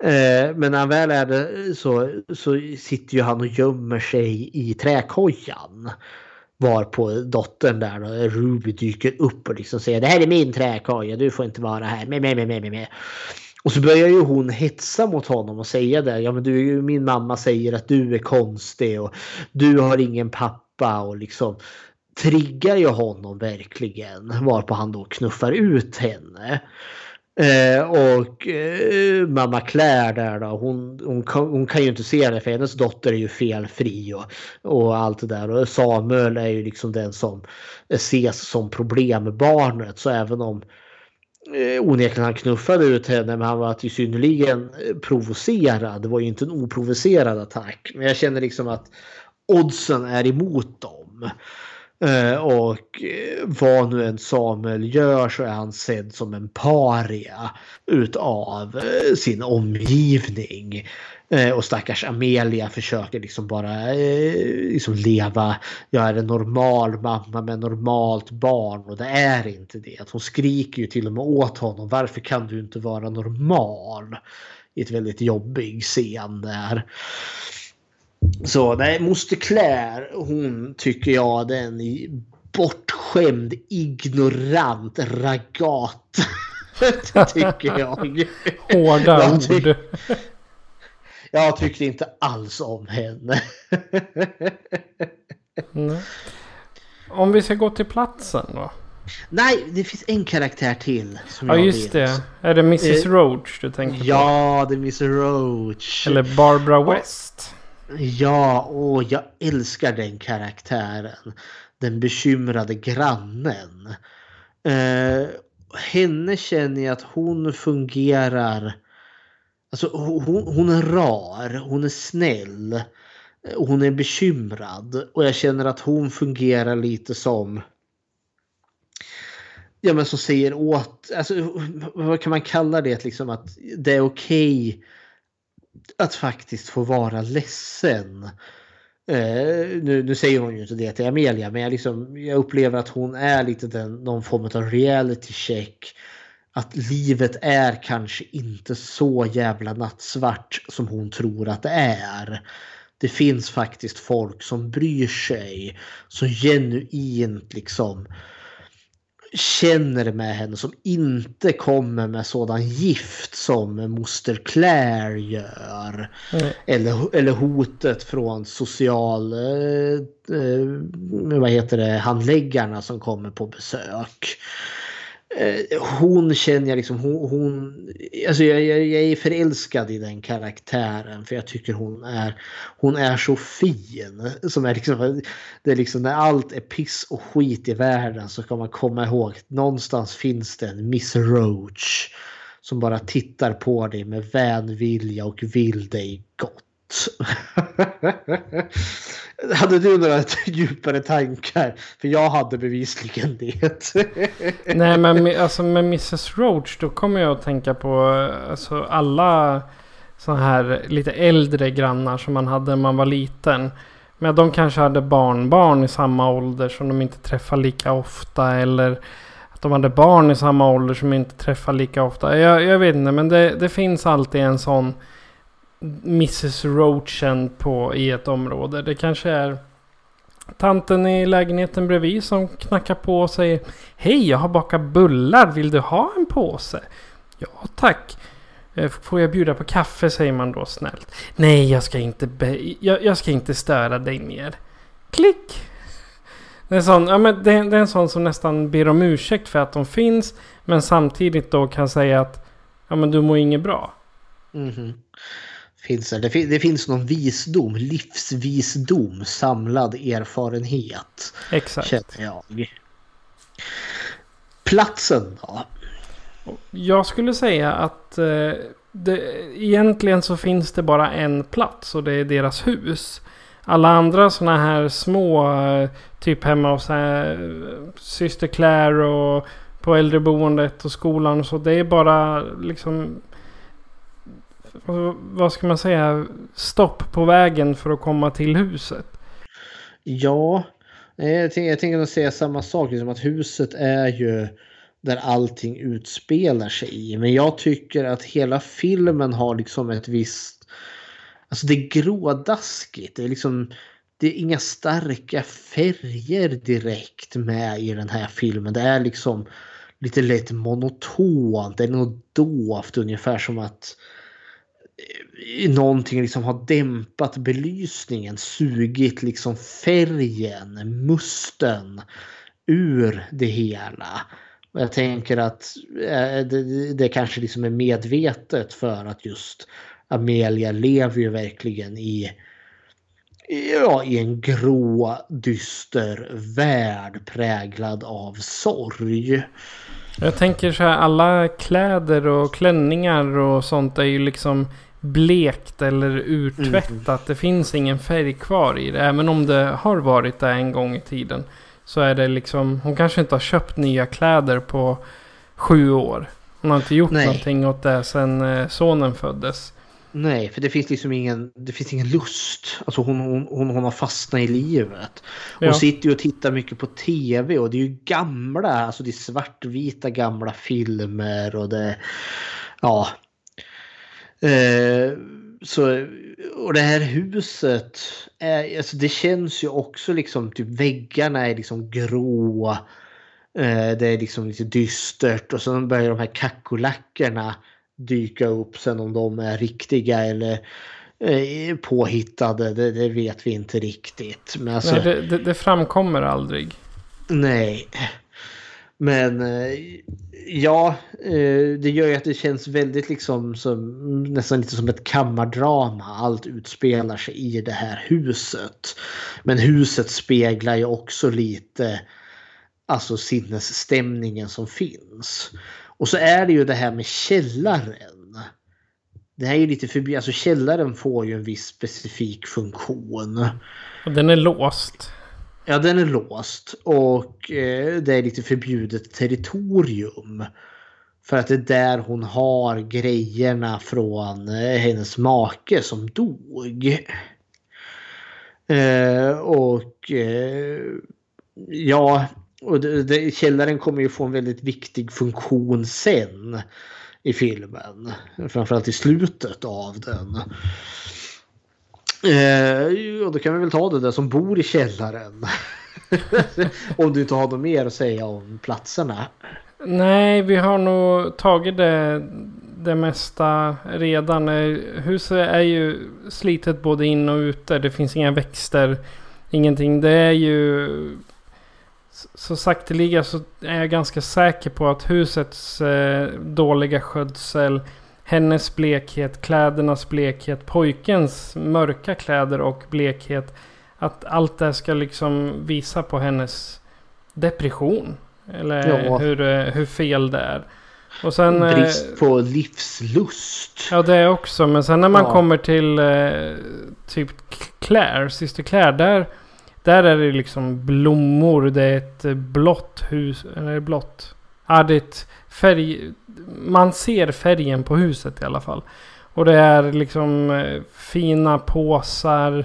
Eh, men när han väl är det så, så sitter ju han och gömmer sig i träkojan. Var på dottern där då, Ruby dyker upp och liksom säger det här är min träkoja, du får inte vara här. Med, med, med, med, med. Och så börjar ju hon hetsa mot honom och säga det. Ja men du, min mamma säger att du är konstig och du har ingen pappa pappa och liksom triggar ju honom verkligen. Varpå han då knuffar ut henne. Eh, och eh, mamma Claire där då, hon, hon, kan, hon kan ju inte se det för hennes dotter är ju felfri och, och allt det där. Och Samuel är ju liksom den som ses som problembarnet. Så även om eh, onekligen han knuffade ut henne men han var till synnerligen eh, provocerad. Det var ju inte en oprovocerad attack. Men jag känner liksom att oddsen är emot dem. Eh, och eh, vad nu en Samuel gör så är han sedd som en paria utav eh, sin omgivning. Och stackars Amelia försöker liksom bara liksom leva. Jag är en normal mamma med normalt barn och det är inte det. Hon skriker ju till och med åt honom. Varför kan du inte vara normal? I ett väldigt jobbig scen där. Så nej, moster Claire, hon tycker jag är en bortskämd, ignorant ragat. tycker jag.
Hårda jag tyck ord.
Jag tyckte inte alls om henne.
Om vi ska gå till platsen då?
Nej, det finns en karaktär till. Som
ja,
jag
just
vet.
det. Är det Mrs Roach du tänker på?
Ja, det är Mrs Roach.
Eller Barbara West.
Ja, och jag älskar den karaktären. Den bekymrade grannen. Eh, henne känner jag att hon fungerar... Alltså hon, hon är rar, hon är snäll. Hon är bekymrad. Och jag känner att hon fungerar lite som... Ja men som säger åt... Alltså, vad kan man kalla det? Liksom att det är okej okay att faktiskt få vara ledsen. Eh, nu, nu säger hon ju inte det till Amelia men jag, liksom, jag upplever att hon är lite den, någon form av reality check. Att livet är kanske inte så jävla nattsvart som hon tror att det är. Det finns faktiskt folk som bryr sig. Så genuint liksom känner med henne som inte kommer med sådan gift som moster Claire gör. Mm. Eller, eller hotet från social... Eh, eh, vad heter det? Handläggarna som kommer på besök. Eh, hon känner jag liksom, hon, hon alltså jag, jag, jag, är förälskad i den karaktären för jag tycker hon är, hon är så fin. Som är liksom, det är liksom när allt är piss och skit i världen så kan man komma ihåg att någonstans finns det en Miss Roach som bara tittar på dig med vänvilja och vill dig gott. hade du några djupare tankar? För jag hade bevisligen det.
Nej men alltså med Mrs Roach då kommer jag att tänka på alltså, alla sådana här lite äldre grannar som man hade när man var liten. Men de kanske hade barnbarn i samma ålder som de inte träffar lika ofta. Eller att de hade barn i samma ålder som inte träffar lika ofta. Jag, jag vet inte men det, det finns alltid en sån Mrs Roachen på, i ett område. Det kanske är tanten i lägenheten bredvid som knackar på och säger Hej, jag har bakat bullar. Vill du ha en påse? Ja, tack. Eh, får jag bjuda på kaffe säger man då snällt. Nej, jag ska inte, jag, jag, ska inte störa dig mer. Klick! Det är, sån, ja, men det, det, är en sån som nästan ber om ursäkt för att de finns. Men samtidigt då kan säga att ja, men du mår inget bra.
Mm -hmm finns det. Det, det finns någon visdom, livsvisdom, samlad erfarenhet.
Exakt.
Känner jag. Platsen då?
Jag skulle säga att eh, det, egentligen så finns det bara en plats och det är deras hus. Alla andra sådana här små, eh, typ hemma hos äh, syster Claire och på äldreboendet och skolan och så. Det är bara liksom Alltså, vad ska man säga, stopp på vägen för att komma till huset?
Ja, eh, jag tänker, jag tänker nog säga samma sak, liksom att huset är ju där allting utspelar sig i. Men jag tycker att hela filmen har liksom ett visst... Alltså det är grådaskigt. Det är liksom... Det är inga starka färger direkt med i den här filmen. Det är liksom lite lätt monotont. Det är något dovt ungefär som att Eh, någonting liksom har dämpat belysningen, sugit liksom färgen, musten ur det hela. Och jag tänker att eh, det, det kanske liksom är medvetet för att just Amelia lever ju verkligen i ja, i en grå, dyster värld präglad av sorg.
Jag tänker så här, alla kläder och klänningar och sånt är ju liksom blekt eller urtvättat. Mm. Det finns ingen färg kvar i det. Även om det har varit det en gång i tiden. Så är det liksom, hon kanske inte har köpt nya kläder på sju år. Hon har inte gjort Nej. någonting åt det sedan eh, sonen föddes.
Nej, för det finns liksom ingen, det finns ingen lust. Alltså hon, hon, hon, hon har fastnat i livet. Hon ja. sitter ju och tittar mycket på tv och det är ju gamla, alltså det är svartvita gamla filmer och det... Ja, Eh, så, och det här huset, är, alltså det känns ju också liksom, typ väggarna är liksom grå. Eh, det är liksom lite dystert och sen börjar de här kackerlackorna dyka upp sen om de är riktiga eller eh, påhittade. Det, det, vet vi inte riktigt.
Men alltså, Nej, det, det, det framkommer aldrig.
Nej. Men eh, ja, eh, det gör ju att det känns väldigt liksom som nästan lite som ett kammardrama. Allt utspelar sig i det här huset. Men huset speglar ju också lite alltså sinnesstämningen som finns. Och så är det ju det här med källaren. Det här är ju lite förbi, alltså källaren får ju en viss specifik funktion.
Och den är låst.
Ja, den är låst och eh, det är lite förbjudet territorium. För att det är där hon har grejerna från eh, hennes make som dog. Eh, och eh, ja, och det, det, källaren kommer ju få en väldigt viktig funktion sen i filmen. Framförallt i slutet av den. Eh, och då kan vi väl ta det där som bor i källaren. om du inte har något mer att säga om platserna.
Nej, vi har nog tagit det, det mesta redan. Eh, huset är ju slitet både in och ute. Det finns inga växter. Ingenting. Det är ju... Så sakteliga så är jag ganska säker på att husets eh, dåliga skötsel, hennes blekhet, klädernas blekhet, pojkens mörka kläder och blekhet. Att allt det ska liksom visa på hennes depression. Eller ja. hur, eh, hur fel det är.
Och sen, Brist på livslust.
Ja det är också. Men sen när man ja. kommer till eh, typ Claire, syster Claire. Där, där är det liksom blommor. Det är ett blått hus. Eller blått. Ja det är ett färg. Man ser färgen på huset i alla fall. Och det är liksom eh, fina påsar.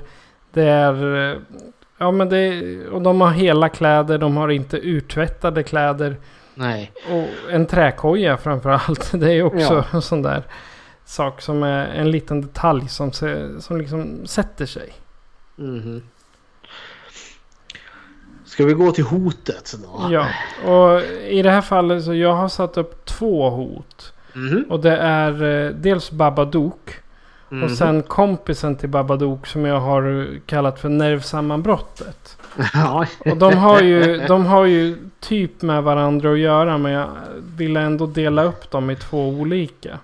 Det är Ja men det, och de har hela kläder, de har inte urtvättade kläder.
Nej.
Och en träkoja framförallt. Det är också ja. en sån där sak som är en liten detalj som, som liksom sätter sig.
Mm. Ska vi gå till hotet då?
Ja, och i det här fallet så jag har satt upp två hot. Mm. Och det är eh, dels Babadook. Mm. Och sen kompisen till Babadook som jag har kallat för nervsammanbrottet. och de har, ju, de har ju typ med varandra att göra men jag vill ändå dela upp dem i två olika.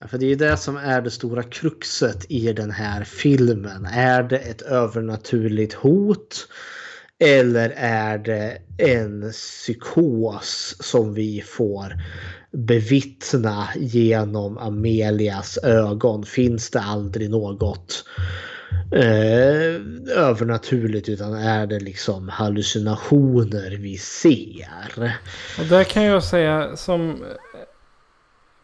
Ja, för det är ju det som är det stora kruxet i den här filmen. Är det ett övernaturligt hot? Eller är det en psykos som vi får bevittna genom Amelias ögon? Finns det aldrig något eh, övernaturligt utan är det liksom hallucinationer vi ser?
Och där kan jag säga som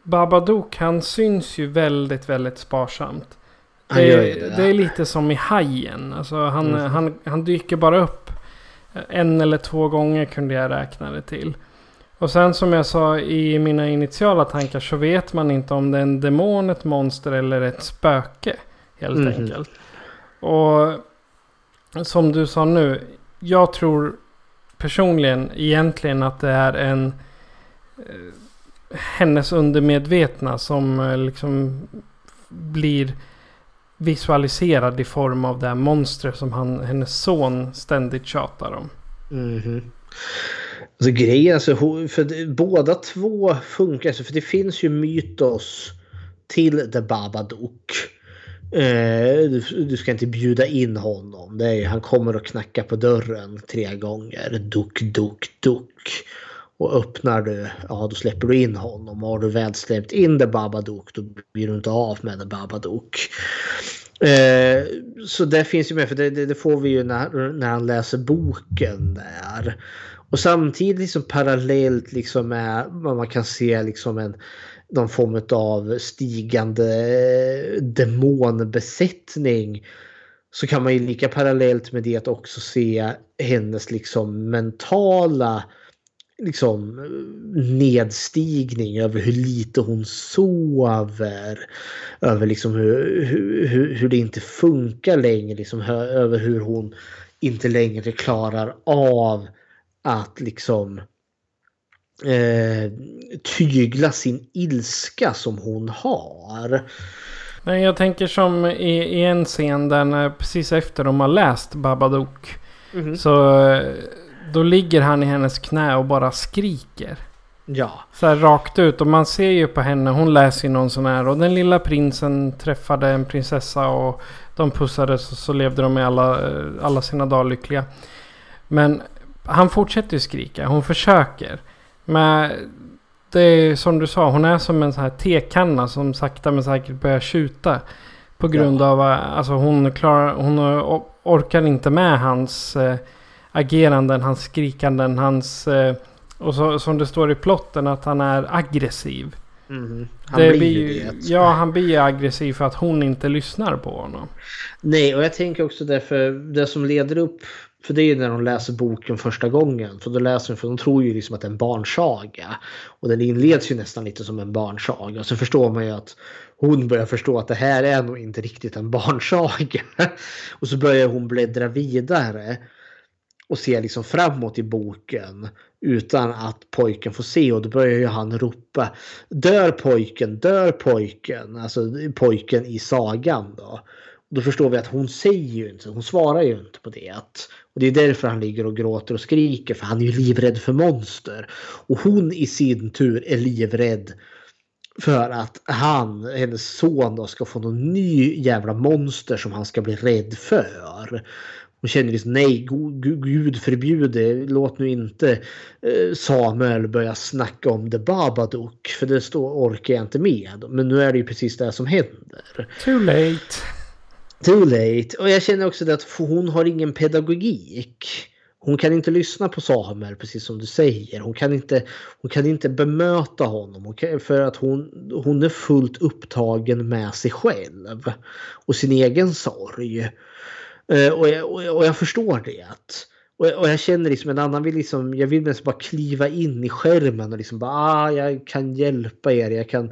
Babadook han syns ju väldigt väldigt sparsamt. Det, det, det är lite som i Hajen. Alltså han, mm. han, han dyker bara upp en eller två gånger kunde jag räkna det till. Och sen som jag sa i mina initiala tankar så vet man inte om det är en demon, ett monster eller ett spöke. Helt mm. enkelt. Och som du sa nu. Jag tror personligen egentligen att det är en eh, hennes undermedvetna som eh, liksom blir visualiserad i form av det här monstret som han, hennes son ständigt tjatar om.
Mm. Alltså grejen, alltså, för det, båda två funkar. Alltså, för det finns ju mytos till The Babadook. Eh, du, du, ska inte bjuda in honom. Det är, han kommer att knacka på dörren tre gånger. Duk, duk, duk. Och öppnar du, ja då släpper du in honom. Och har du väl släppt in The Babadook då blir du inte av med The Babadook. Eh, så det finns ju med, för det, det, det, får vi ju när, när han läser boken där. Och samtidigt liksom parallellt liksom med vad man kan se liksom en någon form av stigande eh, demonbesättning. Så kan man ju lika parallellt med det också se hennes liksom mentala liksom nedstigning över hur lite hon sover. Över liksom hur, hur, hur det inte funkar längre. Liksom, över hur hon inte längre klarar av att liksom eh, tygla sin ilska som hon har.
Men jag tänker som i, i en scen där precis efter de har läst Babadook. Mm -hmm. Så då ligger han i hennes knä och bara skriker.
Ja.
Så här rakt ut. Och man ser ju på henne. Hon läser ju någon sån här. Och den lilla prinsen träffade en prinsessa. Och de pussades och så levde de i alla, alla sina dagar lyckliga. Men han fortsätter ju skrika. Hon försöker. Men det är som du sa. Hon är som en sån här tekanna som sakta men säkert börjar tjuta. På grund ja. av att alltså hon, klarar, hon orkar inte med hans eh, ageranden, hans skrikanden, hans... Eh, och så, som det står i plotten att han är aggressiv.
Mm. Han
Det
blir ju det.
ja, han blir aggressiv för att hon inte lyssnar på honom.
Nej, och jag tänker också därför det som leder upp för det är ju när de läser boken första gången. För då läser de, för de tror ju liksom att det är en barnsaga. Och den inleds ju nästan lite som en barnsaga. Så förstår man ju att hon börjar förstå att det här är nog inte riktigt en barnsaga. Och så börjar hon bläddra vidare. Och ser liksom framåt i boken. Utan att pojken får se och då börjar ju han ropa Dör pojken, dör pojken. Alltså pojken i sagan då. Då förstår vi att hon säger ju inte, hon svarar ju inte på det. Och det är därför han ligger och gråter och skriker för han är ju livrädd för monster. Och hon i sin tur är livrädd för att han, hennes son då, ska få någon ny jävla monster som han ska bli rädd för. Hon känner liksom nej, gud förbjude, låt nu inte eh, Samuel börja snacka om The Babadook för det står, orkar jag inte med. Men nu är det ju precis det som händer.
Too late.
Too late. Och jag känner också det att hon har ingen pedagogik. Hon kan inte lyssna på Samuel precis som du säger. Hon kan inte, hon kan inte bemöta honom kan, för att hon, hon är fullt upptagen med sig själv och sin egen sorg. Eh, och jag, och jag, och jag förstår det. Och jag, och jag känner liksom en annan vill liksom, jag vill mest bara kliva in i skärmen och liksom bara ah, jag kan hjälpa er, jag kan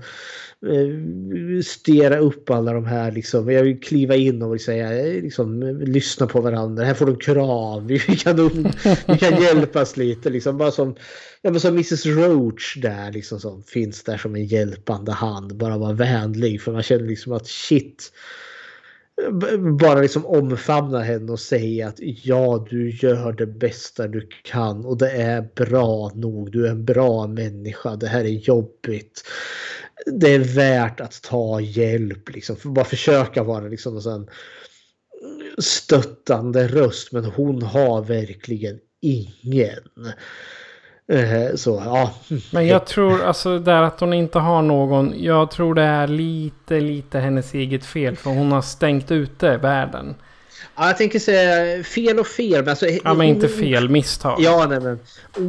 eh, stera upp alla de här liksom. Jag vill kliva in och säga liksom lyssna på varandra. Här får du krav. Vi kan, vi kan hjälpas lite liksom. Bara som, ja, men som Mrs Roach där liksom som finns där som en hjälpande hand. Bara vara vänlig för man känner liksom att shit bara liksom omfamna henne och säga att ja, du gör det bästa du kan och det är bra nog. Du är en bra människa. Det här är jobbigt. Det är värt att ta hjälp liksom. För bara försöka vara liksom en stöttande röst. Men hon har verkligen ingen. Eh, så ja.
Men jag tror alltså där att hon inte har någon. Jag tror det är lite, lite hennes eget fel. För hon har stängt ute världen.
Ja, jag tänker säga fel och fel. Men alltså,
ja, men inte fel. Misstag.
Ja, nej, men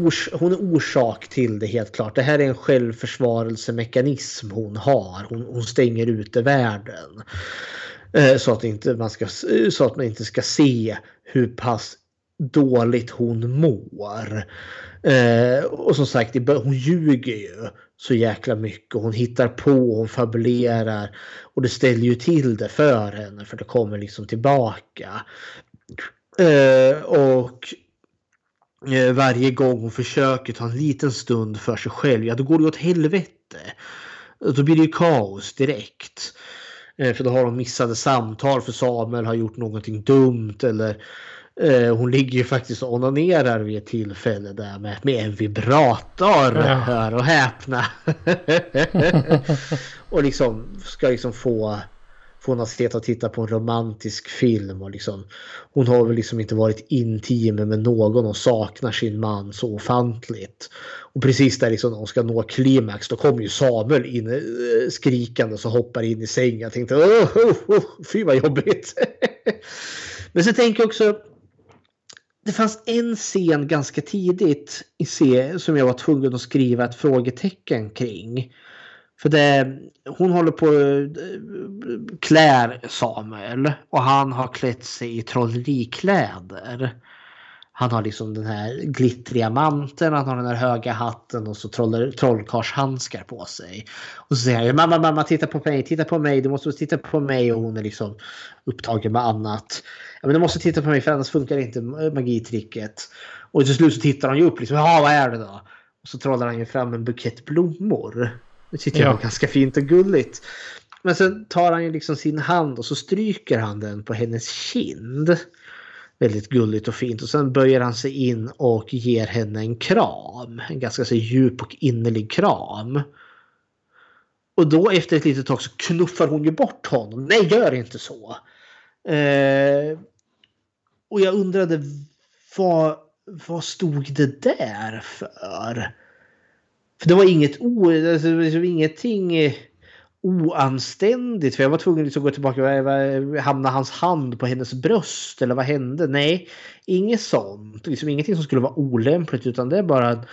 ors, hon är orsak till det helt klart. Det här är en självförsvarelsemekanism hon har. Hon, hon stänger ute världen. Eh, så att, inte man ska, så att man inte ska se hur pass dåligt hon mår. Eh, och som sagt, hon ljuger ju så jäkla mycket. Hon hittar på, hon fabulerar. Och det ställer ju till det för henne för det kommer liksom tillbaka. Eh, och eh, varje gång hon försöker ta en liten stund för sig själv, ja då går det åt helvete. Då blir det ju kaos direkt. Eh, för då har de missade samtal för Samuel har gjort någonting dumt eller Eh, hon ligger ju faktiskt och onanerar vid ett tillfälle där med, med en vibrator. Ja. Hör och häpna. och liksom ska liksom få få henne att titta på en romantisk film. Och liksom, hon har väl liksom inte varit intim med någon och saknar sin man så ofantligt. Och precis där liksom hon ska nå klimax då kommer ju Samuel in eh, skrikande och hoppar in i sängen. Jag tänkte oh, oh, oh, fy vad jobbigt. Men så tänker jag också det fanns en scen ganska tidigt i serien som jag var tvungen att skriva ett frågetecken kring. För det, hon håller på att klär Samuel och han har klätt sig i trollerikläder. Han har liksom den här glittriga manteln, han har den här höga hatten och så trollkarlshandskar på sig. Och så säger han mamma, mamma, titta på mig, titta på mig, du måste titta på mig och hon är liksom upptagen med annat. Ja, men du måste titta på mig för annars funkar inte magitricket. Och till slut så tittar han ju upp liksom, ja vad är det då? Och så trollar han ju fram en bukett blommor. Det tycker ja. jag var ganska fint och gulligt. Men sen tar han ju liksom sin hand och så stryker han den på hennes kind. Väldigt gulligt och fint. Och sen böjer han sig in och ger henne en kram. En ganska så djup och innerlig kram. Och då efter ett litet tag så knuffar hon ju bort honom. Nej, gör inte så. Eh, och jag undrade vad, vad stod det där för? För det var inget ord, alltså, ingenting oanständigt. För jag var tvungen liksom att gå tillbaka. Hamnade hans hand på hennes bröst? Eller vad hände? Nej, inget sånt. Liksom ingenting som skulle vara olämpligt. Utan det är bara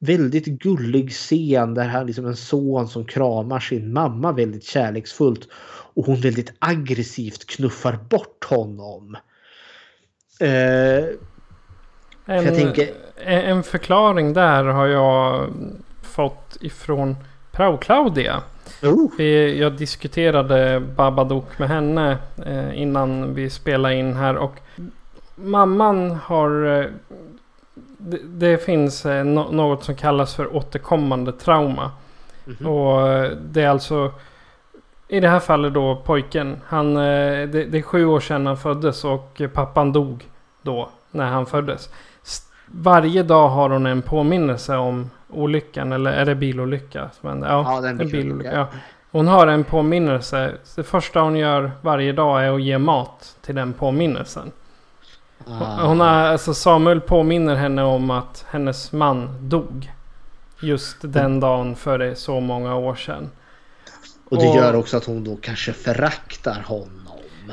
väldigt gullig scen där han liksom en son som kramar sin mamma väldigt kärleksfullt och hon väldigt aggressivt knuffar bort honom. Eh,
En,
jag tänker-
en, en förklaring där har jag fått ifrån Prao Claudia.
Oh.
Vi, jag diskuterade Babadook med henne eh, innan vi spelade in här. Och mamman har... Eh, det, det finns eh, no, något som kallas för återkommande trauma.
Mhm.
Och eh, det är alltså... I det här fallet då pojken. Han, eh, det, det är sju år sedan han föddes och pappan dog då när han föddes. Varje dag har hon en påminnelse om olyckan. Eller är det bilolycka? hände? Ja,
Ja, det är en bilolycka.
bilolycka. Ja. Hon har en påminnelse. Det första hon gör varje dag är att ge mat till den påminnelsen.
Ah.
Hon har, alltså Samuel påminner henne om att hennes man dog. Just den dagen för så många år sedan.
Och det
Och-
gör också att hon då kanske föraktar honom.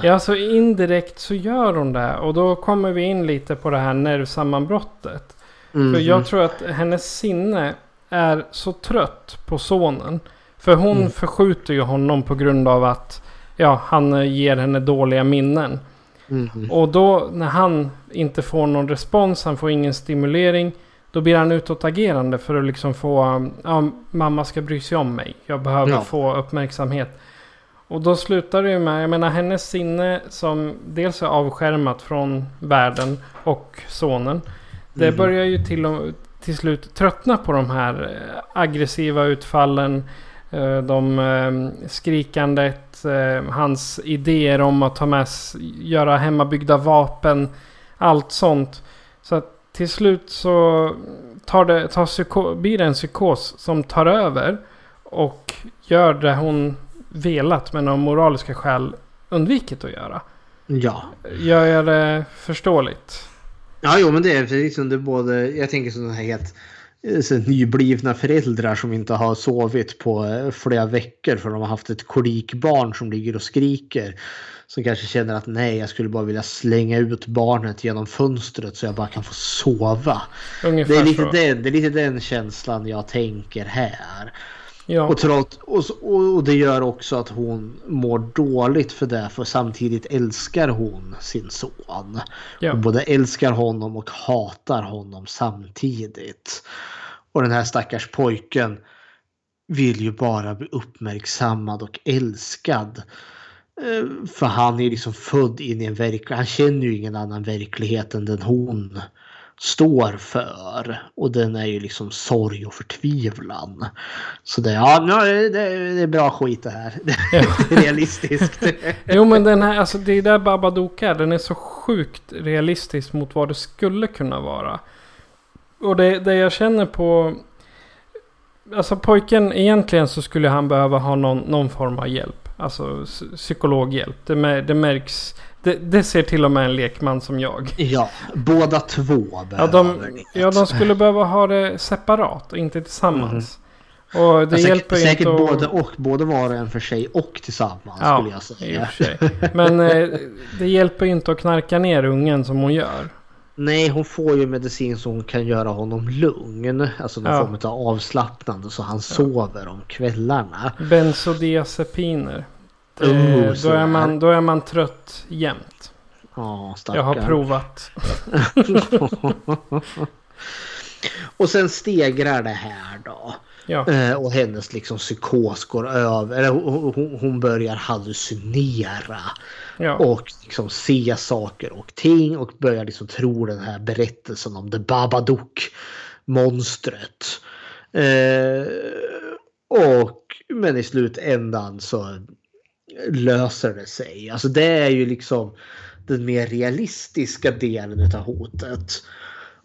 Ja, så indirekt så gör hon det. Och då kommer vi in lite på det här nervsammanbrottet.
Mhm.
För jag tror att hennes sinne är så trött på sonen. För hon
Mm.
förskjuter ju honom på grund av att ja, han eh, ger henne dåliga minnen.
Mhm.
Och då när han inte får någon respons, han får ingen stimulering. Då blir han utåtagerande för att liksom få, um, ja, mamma ska bry sig om mig. Jag behöver
Ja.
få uppmärksamhet. Och då slutar det ju med, jag menar hennes sinne som dels är avskärmat från världen och sonen. Det
Mhm.
börjar ju till, och, till slut tröttna på de här eh, aggressiva utfallen. eh, De eh, skrikandet, eh, hans idéer om att ta med, göra hemmabyggda vapen. Allt sånt. Så att till slut så tar det, tar psyko, blir det en psykos som tar över. Och gör det hon velat men av moraliska skäl undvikit att göra.
Ja.
Gör jag det förståeligt?
Ja, jo, men det är liksom det är både. Jag tänker sådana här helt eh, så nyblivna föräldrar som inte har sovit på eh, flera veckor för de har haft ett kolikbarn som ligger och skriker. Som kanske känner att nej, jag skulle bara vilja slänga ut barnet genom fönstret så jag bara kan få sova.
Ungefär
Det är, lite
så.
den, det är lite den känslan jag tänker här.
Ja.
Och, trots, och, och det gör också att hon mår dåligt för det. För samtidigt älskar hon sin son.
Ja.
Hon både älskar honom och hatar honom samtidigt. Och den här stackars pojken vill ju bara bli uppmärksammad och älskad. Eh, För han är liksom född in i en verklighet. Han känner ju ingen annan verklighet än den hon står för. Och den är ju liksom sorg och förtvivlan. Så det, ja, det, det är bra skit det här. Det är realistiskt.
Jo men den här, alltså det är där Babadook är. Den är så sjukt realistisk mot vad det skulle kunna vara. Och det, det jag känner på... Alltså pojken, egentligen så skulle han behöva ha någon, någon form av hjälp. Alltså psykologhjälp. Det, det märks... Det, det ser till och med en lekman som jag.
Ja, båda två
Ja de, ja, de skulle behöva ha det separat och inte tillsammans. Och det
Ja,
hjälper
säkert,
ju
säkert
inte att...
både och. Både var och en för sig och tillsammans
Ja,
skulle jag säga.
Men eh, det hjälper ju inte att knarka ner ungen som hon gör.
Nej, hon får ju medicin som kan göra honom lugn. Alltså någon
Ja.
form av avslappnande så han sover om kvällarna.
Bensodiazepiner. Det,
Oh,
då, är man, då är man trött jämt.
Ja,
Jag har provat.
och sen stegrar det här då.
Ja.
Eh, och hennes liksom psykos går över. Eller hon börjar hallucinera.
Ja.
Och liksom se saker och ting. Och börjar liksom tro den här berättelsen om The Babadook. Monstret. Eh, och men i slutändan så löser det sig. Alltså det är ju liksom den mer realistiska delen utav hotet.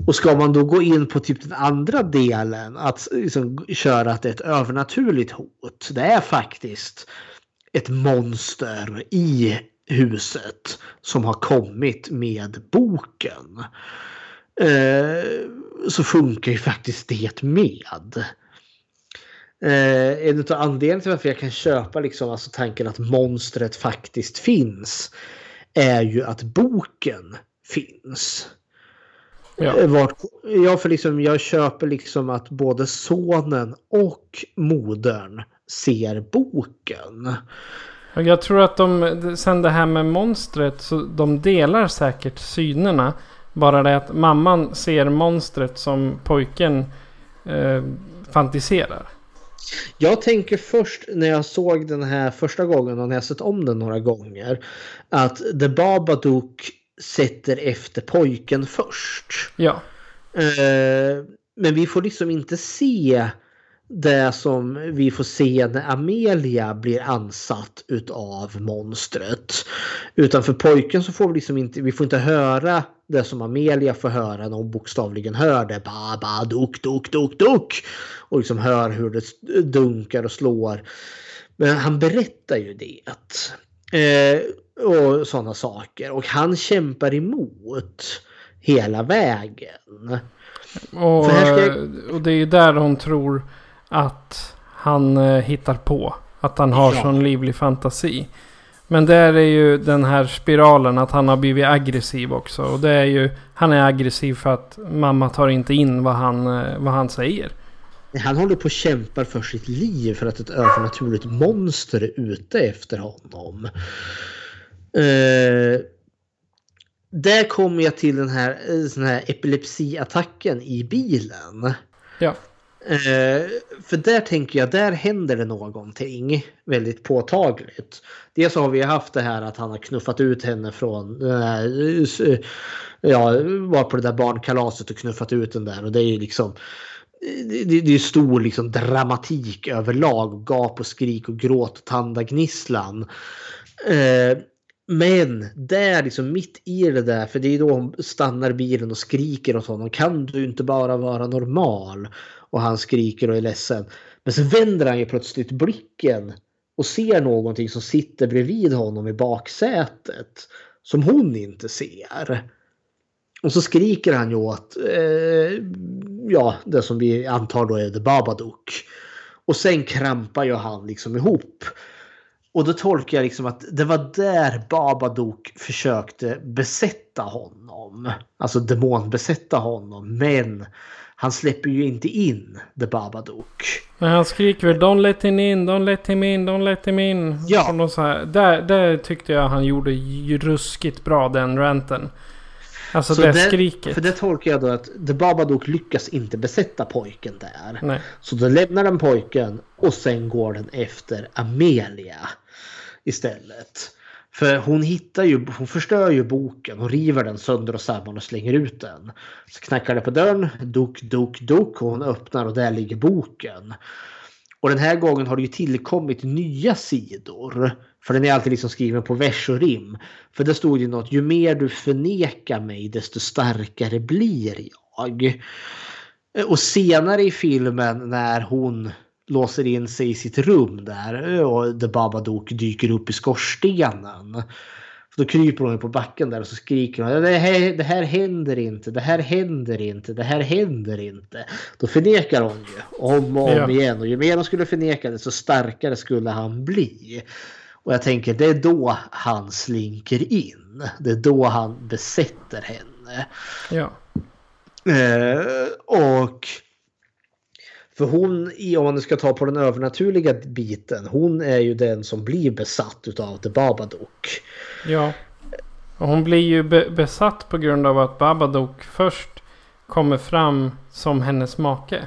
Och ska man då gå in på typ den andra delen, att liksom köra att det är ett övernaturligt hot. Det är faktiskt ett monster i huset som har kommit med boken. Eh, så funkar ju faktiskt det med. Eh, en av anledningarna till varför jag kan köpa liksom, alltså tanken att monstret faktiskt finns är ju att boken finns.
Ja.
Eh, Vart, ja, för liksom jag köper liksom att både sonen och modern ser boken.
Jag tror att de, sen det här med monstret, så de delar säkert synerna. Bara det att mamman ser monstret som pojken eh, fantiserar.
Jag tänker först när jag såg den här första gången och när jag sett om den några gånger. Att The Babadook sätter efter pojken först.
Ja.
Eh, men vi får liksom inte se det som vi får se när Amelia blir ansatt utav monstret. Utan för pojken så får vi liksom inte, vi får inte höra det som Amelia får höra när hon bokstavligen hör det. Ba, ba, duk, duk, duk, duk. Och liksom hör hur det dunkar och slår. Men han berättar ju det. Eh, och sådana saker. Och han kämpar emot hela vägen.
Och,
jag-
och det är där hon tror att han eh, hittar på. Att han har
Ja.
sån livlig fantasi. Men där är ju den här spiralen att han har blivit aggressiv också. Och det är ju, han är aggressiv för att mamma tar inte in vad han, eh, vad han säger.
Han håller på och kämpar för sitt liv för att ett övernaturligt monster är ute efter honom. Eh, där kommer jag till den här, eh, sån här epilepsiattacken i bilen.
Ja.
Eh, för där tänker jag, där händer det någonting väldigt påtagligt. Dels har vi haft det här att han har knuffat ut henne från, eh, eh, ja, var på det där barnkalaset och knuffat ut den där och det är ju liksom det, det det är stor liksom dramatik överlag. Gap och skrik och gråt och tandagnisslan. Eh, men där liksom mitt i det där, för det är då hon stannar bilen och skriker åt honom. Kan du inte bara vara normal? Och han skriker och är ledsen. Men så vänder han ju plötsligt blicken och ser någonting som sitter bredvid honom i baksätet. Som hon inte ser. Och så skriker han ju åt, eh, ja, det som vi antar då är The Babadook. Och sen krampar ju han liksom ihop. Och då tolkar jag liksom att det var där Babadook försökte besätta honom. Alltså demonbesätta honom. Men han släpper ju inte in The Babadook.
Men han skriker väl Don't let him in, don't let him in, don't let him in.
Ja.
Så här. Där, där tyckte jag han gjorde ruskigt bra den ranten. Alltså
Så
det
där-
skriket.
För det tolkar jag då att The Babadook lyckas inte besätta pojken där.
Nej.
Så då lämnar den pojken och sen går den efter Amelia istället. För hon hittar ju, hon förstör ju boken och river den sönder och samman och slänger ut den. Så knackar det på dörren, duk, duk, duk och hon öppnar och där ligger boken. Och den här gången har det ju tillkommit nya sidor. För den är alltid liksom skriven på vers och rim. För det stod ju något, ju mer du förnekar mig desto starkare blir jag. Och senare i filmen när hon låser in sig i sitt rum där och The Babadook dyker upp i skorstenen. Då kryper hon på backen där och så skriker hon det här, det här händer inte, det här händer inte, det här händer inte. Då förnekar hon ju om och om
Ja.
igen och ju mer hon skulle förneka det så starkare skulle han bli. Och jag tänker det är då han slinker in. Det är då han besätter henne.
Ja.
Eh, och för hon, om man nu ska ta på den övernaturliga biten, hon är ju den som blir besatt utav The Babadook.
Ja. Och hon blir ju be besatt på grund av att Babadook först kommer fram som hennes make.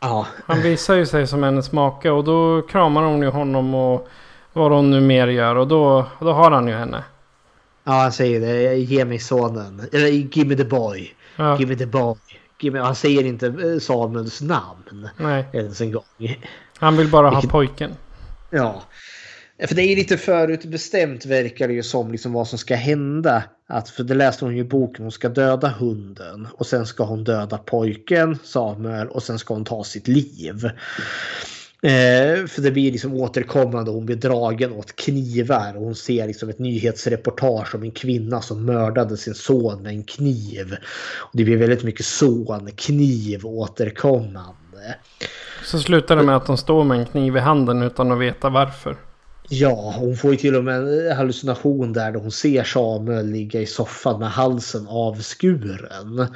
Ja.
Han visar ju sig som hennes make och då kramar hon ju honom och vad hon nu mer gör och då, då har han ju henne.
Ja, han säger det. Ge mig sonen. Eller give me the boy.
Ja.
Give me the boy. Han säger inte eh, Samuels namn
Nej,
ens en gång.
han vill bara ha pojken.
Ja. För det är lite förutbestämt verkar det ju som liksom vad som ska hända. Att, för det läste hon ju i boken, hon ska döda hunden. Och sen ska hon döda pojken Samuel och sen ska hon ta sitt liv. Eh, för det blir liksom återkommande, hon blir dragen åt knivar och hon ser liksom ett nyhetsreportage om en kvinna som mördade sin son med en kniv. Och det blir väldigt mycket son, kniv återkommande.
Så slutar det med att de står med en kniv i handen utan att veta varför.
Ja, hon får ju till och med en hallucination där, där hon ser Samuel ligga i soffan med halsen avskuren.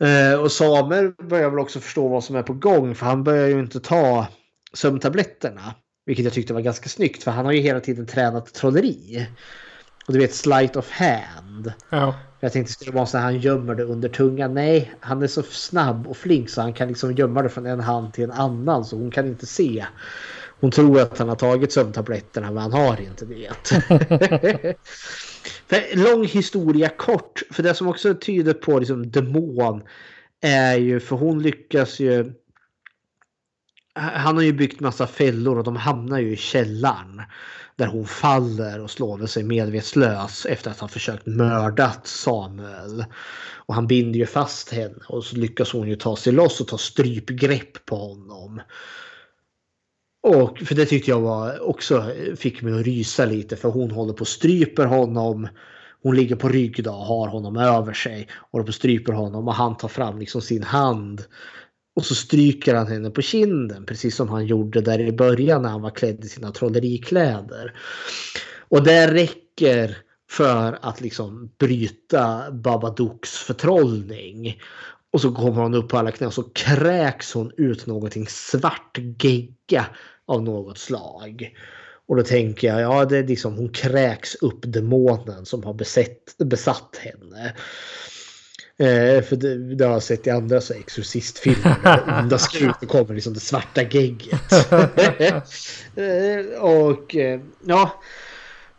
Eh, och Samuel börjar väl också förstå vad som är på gång för han börjar ju inte ta sömntabletterna. Vilket jag tyckte var ganska snyggt för han har ju hela tiden tränat trolleri. Och du vet sleight of hand.
Ja.
Jag tänkte skulle det vara så att han gömmer det under tungan. Nej, han är så snabb och flink så han kan liksom gömma det från en hand till en annan så hon kan inte se. Hon tror att han har tagit sömntabletterna men han har inte det. lång historia kort. För det som också tyder på liksom demon är ju för hon lyckas ju. Han har ju byggt massa fällor och de hamnar ju i källaren. Där hon faller och slår sig medvetslös efter att ha försökt mördat Samuel. Och han binder ju fast henne och så lyckas hon ju ta sig loss och ta strypgrepp på honom. Och för det tyckte jag var också fick mig att rysa lite för hon håller på och stryper honom. Hon ligger på rygg då och har honom över sig. Håller på och stryper honom och han tar fram liksom sin hand. Och så stryker han henne på kinden precis som han gjorde där i början när han var klädd i sina trollerikläder. Och det räcker för att liksom bryta Babadooks förtrollning. Och så kommer hon upp på alla knän och så kräks hon ut någonting svart gegga av något slag. Och då tänker jag, ja det är liksom hon kräks upp demonen som har besett, besatt henne. Eh, för det, det, har jag sett i andra så exorcistfilmer. onda skrutet kommer liksom det svarta gegget. eh, och eh, ja.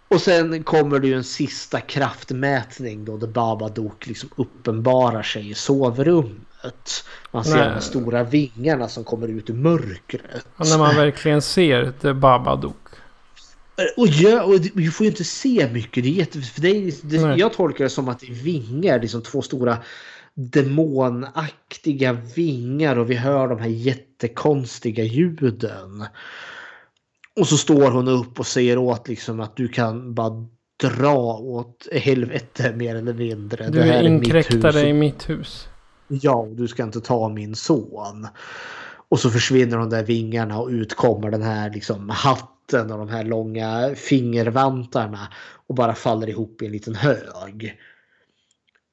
Och sen kommer det ju en sista kraftmätning då där Babadook liksom uppenbarar sig i sovrummet. Man ser Nej. de stora vingarna som kommer ut ur mörkret.
Och när man verkligen ser The Babadook.
Och, ja, och vi får ju inte se mycket. Det är jätte, för det är, det, jag tolkar det som att det är vingar, liksom två stora demonaktiga vingar och vi hör de här jättekonstiga ljuden. Och så står hon upp och säger åt liksom att du kan bara dra åt helvete mer eller mindre.
Du är inkräktare i mitt hus.
Ja, du ska inte ta min son. Och så försvinner de där vingarna och ut kommer den här liksom hatten och de här långa fingervantarna. Och bara faller ihop i en liten hög.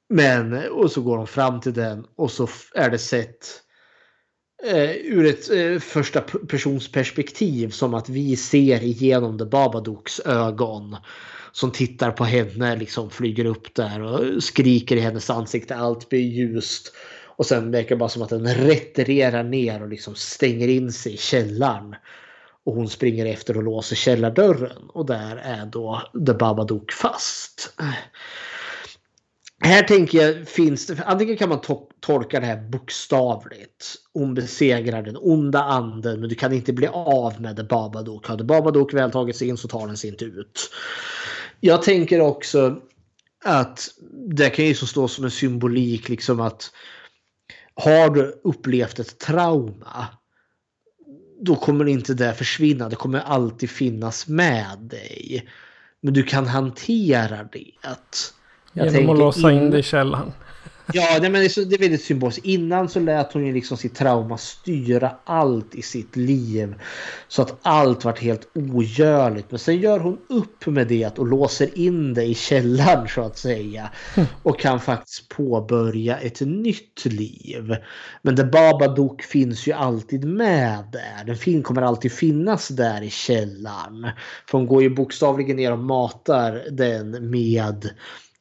Men och så går de fram till den och så är det sett eh, ur ett eh, första persons perspektiv som att vi ser igenom The Babadooks ögon. Som tittar på henne, liksom flyger upp där och skriker i hennes ansikte. Allt blir ljust. Och sen verkar det bara som att den retirerar ner och liksom stänger in sig i källaren. Och hon springer efter och låser källardörren. Och där är då The Babadook fast. Här tänker jag finns det, antingen kan man to tolka det här bokstavligt. Hon besegrar den onda anden men du kan inte bli av med The Babadook. Har The Babadook väl tagit sig in så tar den sig inte ut. Jag tänker också att det kan ju så stå som en symbolik liksom att har du upplevt ett trauma då kommer inte det försvinna. Det kommer alltid finnas med dig. Men du kan hantera det.
Jag Genom att låsa in, in det i källaren.
Ja, nej, men det är, väldigt symboliskt. Innan så lät hon ju liksom sitt trauma styra allt i sitt liv. Så att allt vart helt ogörligt. Men sen gör hon upp med det och låser in det i källaren så att säga. Och kan faktiskt påbörja ett nytt liv. Men det Babadook finns ju alltid med där. Den fin kommer alltid finnas där i källaren. För hon går ju bokstavligen ner och matar den med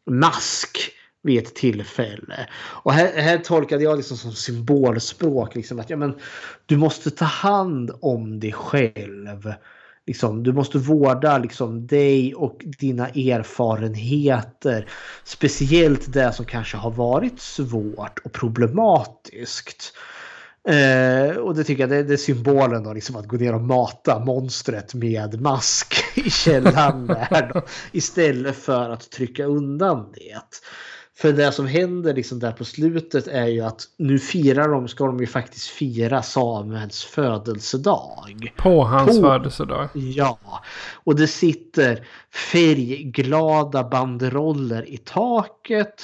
mask vid ett tillfälle. Och här, här tolkade jag liksom som symbolspråk. Liksom att ja, men, du måste ta hand om dig själv. Liksom, du måste vårda liksom, dig och dina erfarenheter. Speciellt det som kanske har varit svårt och problematiskt. Eh, och det tycker jag det, det är symbolen då, liksom att gå ner och mata monstret med mask i källaren där då, istället för att trycka undan det. För det som händer liksom där på slutet är ju att nu firar de, ska de ju faktiskt fira Samuels födelsedag.
På hans på, födelsedag?
Ja. Och det sitter färgglada banderoller i taket.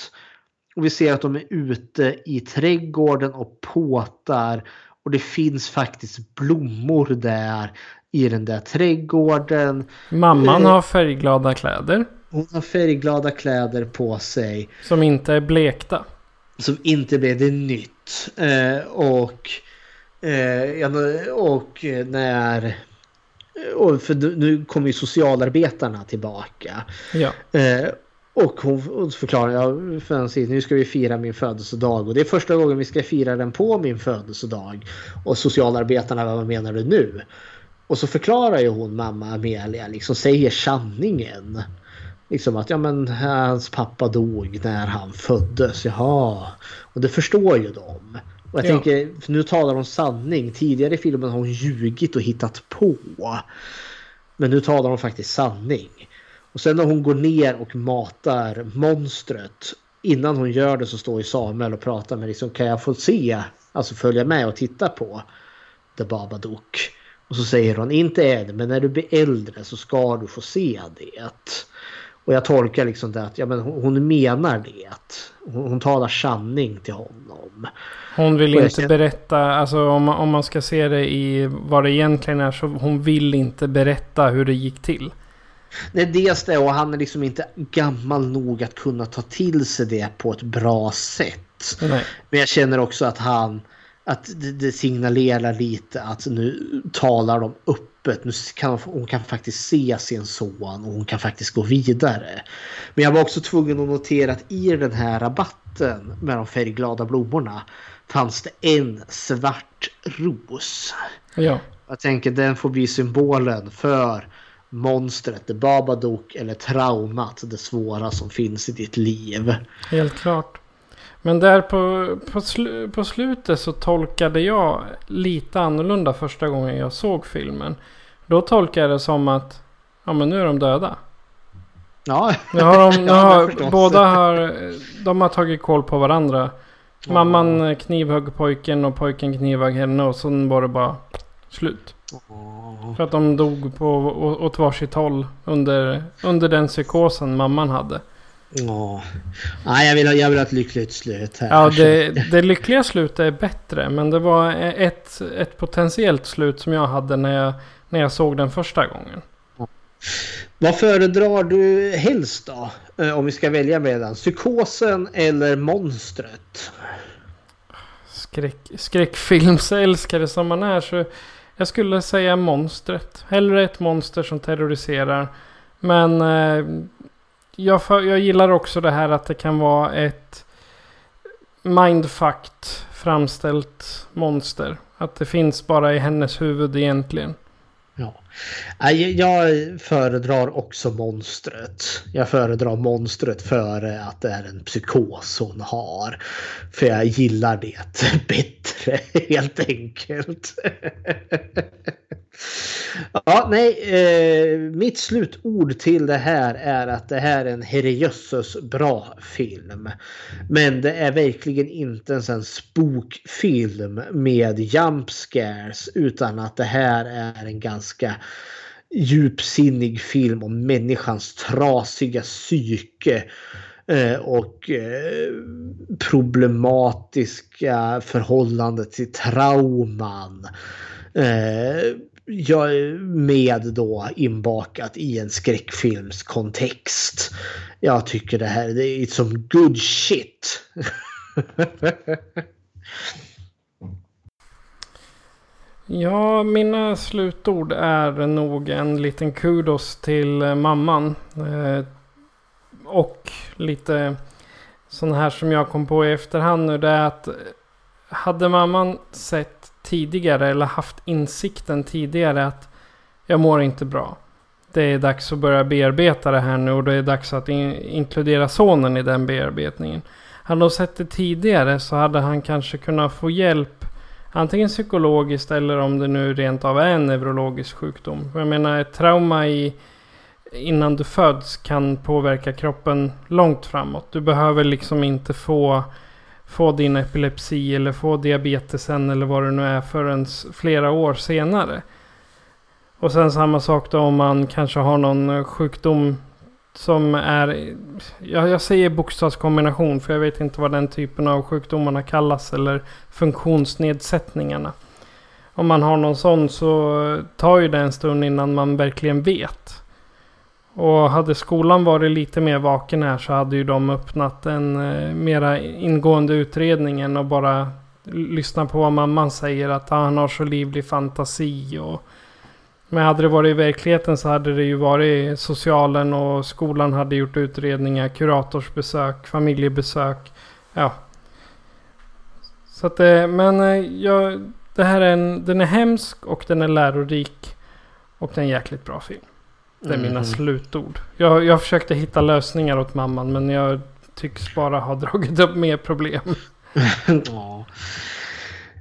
Och vi ser att de är ute i trädgården och påtar Och det finns faktiskt blommor där i den där trädgården.
Mamman
Eh,
har färgglada kläder.
Hon har färgglada kläder på sig.
Som inte är blekta.
Som inte blev det nytt. Eh, och, eh, och när... Och för nu- kommer ju socialarbetarna tillbaka.
Ja.
Eh, och hon, förklarar, ja, Francis, nu ska vi fira min födelsedag och det är första gången vi ska fira den på min födelsedag. Och socialarbetarna, vad menar du nu? Och så förklarar ju hon mamma Amelia, liksom säger sanningen. Liksom att ja men hans pappa dog när han föddes, jaha. Och det förstår ju de. Och jag
Ja.
tänker, nu talar hon sanning. Tidigare i filmen har hon ljugit och hittat på. Men nu talar hon faktiskt sanning. Och sen när hon går ner och matar monstret. Innan hon gör det så står ju Samuel och pratar med liksom kan jag få se, alltså följa med och titta på The Babadook. Och så säger hon inte än men när du blir äldre så ska du få se det. Och jag tolkar liksom det att ja, men hon menar det. Hon, hon talar sanning till honom.
Hon vill inte
känner-
berätta, alltså om, man- om man ska se det i vad det egentligen är så hon vill inte berätta hur det gick till.
Nej, dels det och han är liksom inte gammal nog att kunna ta till sig det på ett bra sätt.
Nej.
Men jag känner också att han att det, signalerar lite att nu talar de öppet. Nu kan hon, hon kan faktiskt se sin son och hon kan faktiskt gå vidare. Men jag var också tvungen att notera att i den här rabatten med de färgglada blommorna fanns det en svart ros.
Ja.
Jag tänker den får bli symbolen för monstret, det Babadook eller traumat, det svåra som finns i ditt liv.
Helt klart. Men där på, på, slu, på slutet så tolkade jag lite annorlunda första gången jag såg filmen. Då tolkade jag det som att ja men nu är de döda.
Ja,
Nu har de, nu
Ja,
har,
förstås.
båda har, de har tagit koll på varandra. Mamman knivhögg pojken och pojken knivhögg henne och sen var det bara slut. För att de dog på, åt varsitt håll under, under den psykosen mamman hade.
Ja. Nej, jag vill, ha, jag vill ha ett lyckligt slut här.
Ja, det, det lyckliga slutet är bättre. Men det var ett, ett potentiellt slut som jag hade när jag, när jag såg den första gången.
Vad föredrar du helst då? Eh, Om vi ska välja mellan psykosen eller monstret?
Skräck, skräckfilmsälskare som man är så jag skulle säga monstret. Hellre ett monster som terroriserar. Men eh, jag, för, jag gillar också det här att det kan vara ett mindfucked framställt monster. Att det finns bara i hennes huvud egentligen.
Ja. Jag föredrar också monstret. Jag föredrar monstret före att det är en psykos hon har. För jag gillar det bättre helt enkelt. Ja, nej, eh, mitt slutord till det här är att det här är en herrejösses bra film. Men det är verkligen inte en spookfilm med jump scares utan att det här är en ganska djupsinnig film om människans trasiga psyke eh, och eh, problematiska förhållande till trauman. Eh, jag är med då inbakat i en skräckfilmskontext. Jag tycker det här det är som good shit.
Ja, mina slutord är nog en liten kudos till eh, mamman. Eh, och lite sån här som jag kom på i efterhand nu. Det är att eh, hade mamman sett tidigare eller haft insikten tidigare att jag mår inte bra. Det är dags att börja bearbeta det här nu och det är dags att in inkludera sonen i den bearbetningen. Hade hon sett det tidigare så hade han kanske kunnat få hjälp Antingen psykologiskt eller om det nu rent av är en neurologisk sjukdom. Jag menar ett trauma i, innan du föds kan påverka kroppen långt framåt. Du behöver liksom inte få, få din epilepsi eller få diabetesen eller vad det nu är förrän flera år senare. Och sen samma sak då om man kanske har någon sjukdom som är, ja, jag säger bokstavskombination för jag vet inte vad den typen av sjukdomarna kallas eller funktionsnedsättningarna. om man har någon sån så tar ju det en stund innan man verkligen vet. Och hade skolan varit lite mer vaken här så hade ju de öppnat en eh, mera ingående utredning än att bara lyssna på vad mamman säger att han har så livlig fantasi och men hade det varit i verkligheten så hade det ju varit socialen och skolan hade gjort utredningar, kuratorsbesök, familjebesök. Ja. Så att det, men eh, jag, det här är en, den är hemsk och den är lärorik. Och det är en jäkligt bra film. Det är mina
Mhm.
slutord. Jag, jag försökte hitta lösningar åt mamman men jag tycks bara ha dragit upp mer problem.
ja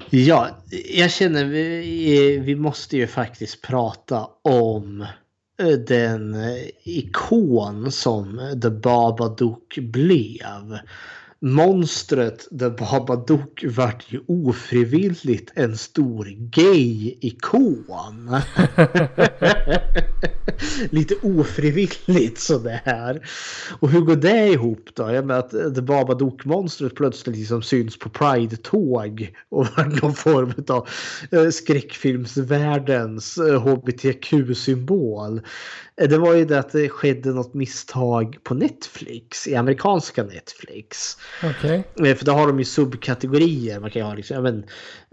ja, jag känner vi, eh, vi måste ju faktiskt prata om eh, den eh, ikon som The Babadook blev. Monstret The Babadook vart ju ofrivilligt en stor gay-ikon. Lite ofrivilligt sådär. Och hur går det ihop då? Jag menar att The Babadook-monstret plötsligt liksom syns på Pride-tåg och var någon form av eh, skräckfilmsvärldens eh, HBTQ-symbol. Det var ju det att det skedde något misstag på Netflix, i amerikanska Netflix.
Okej.
Eh, För då har de ju subkategorier. Man kan ju ha liksom, men,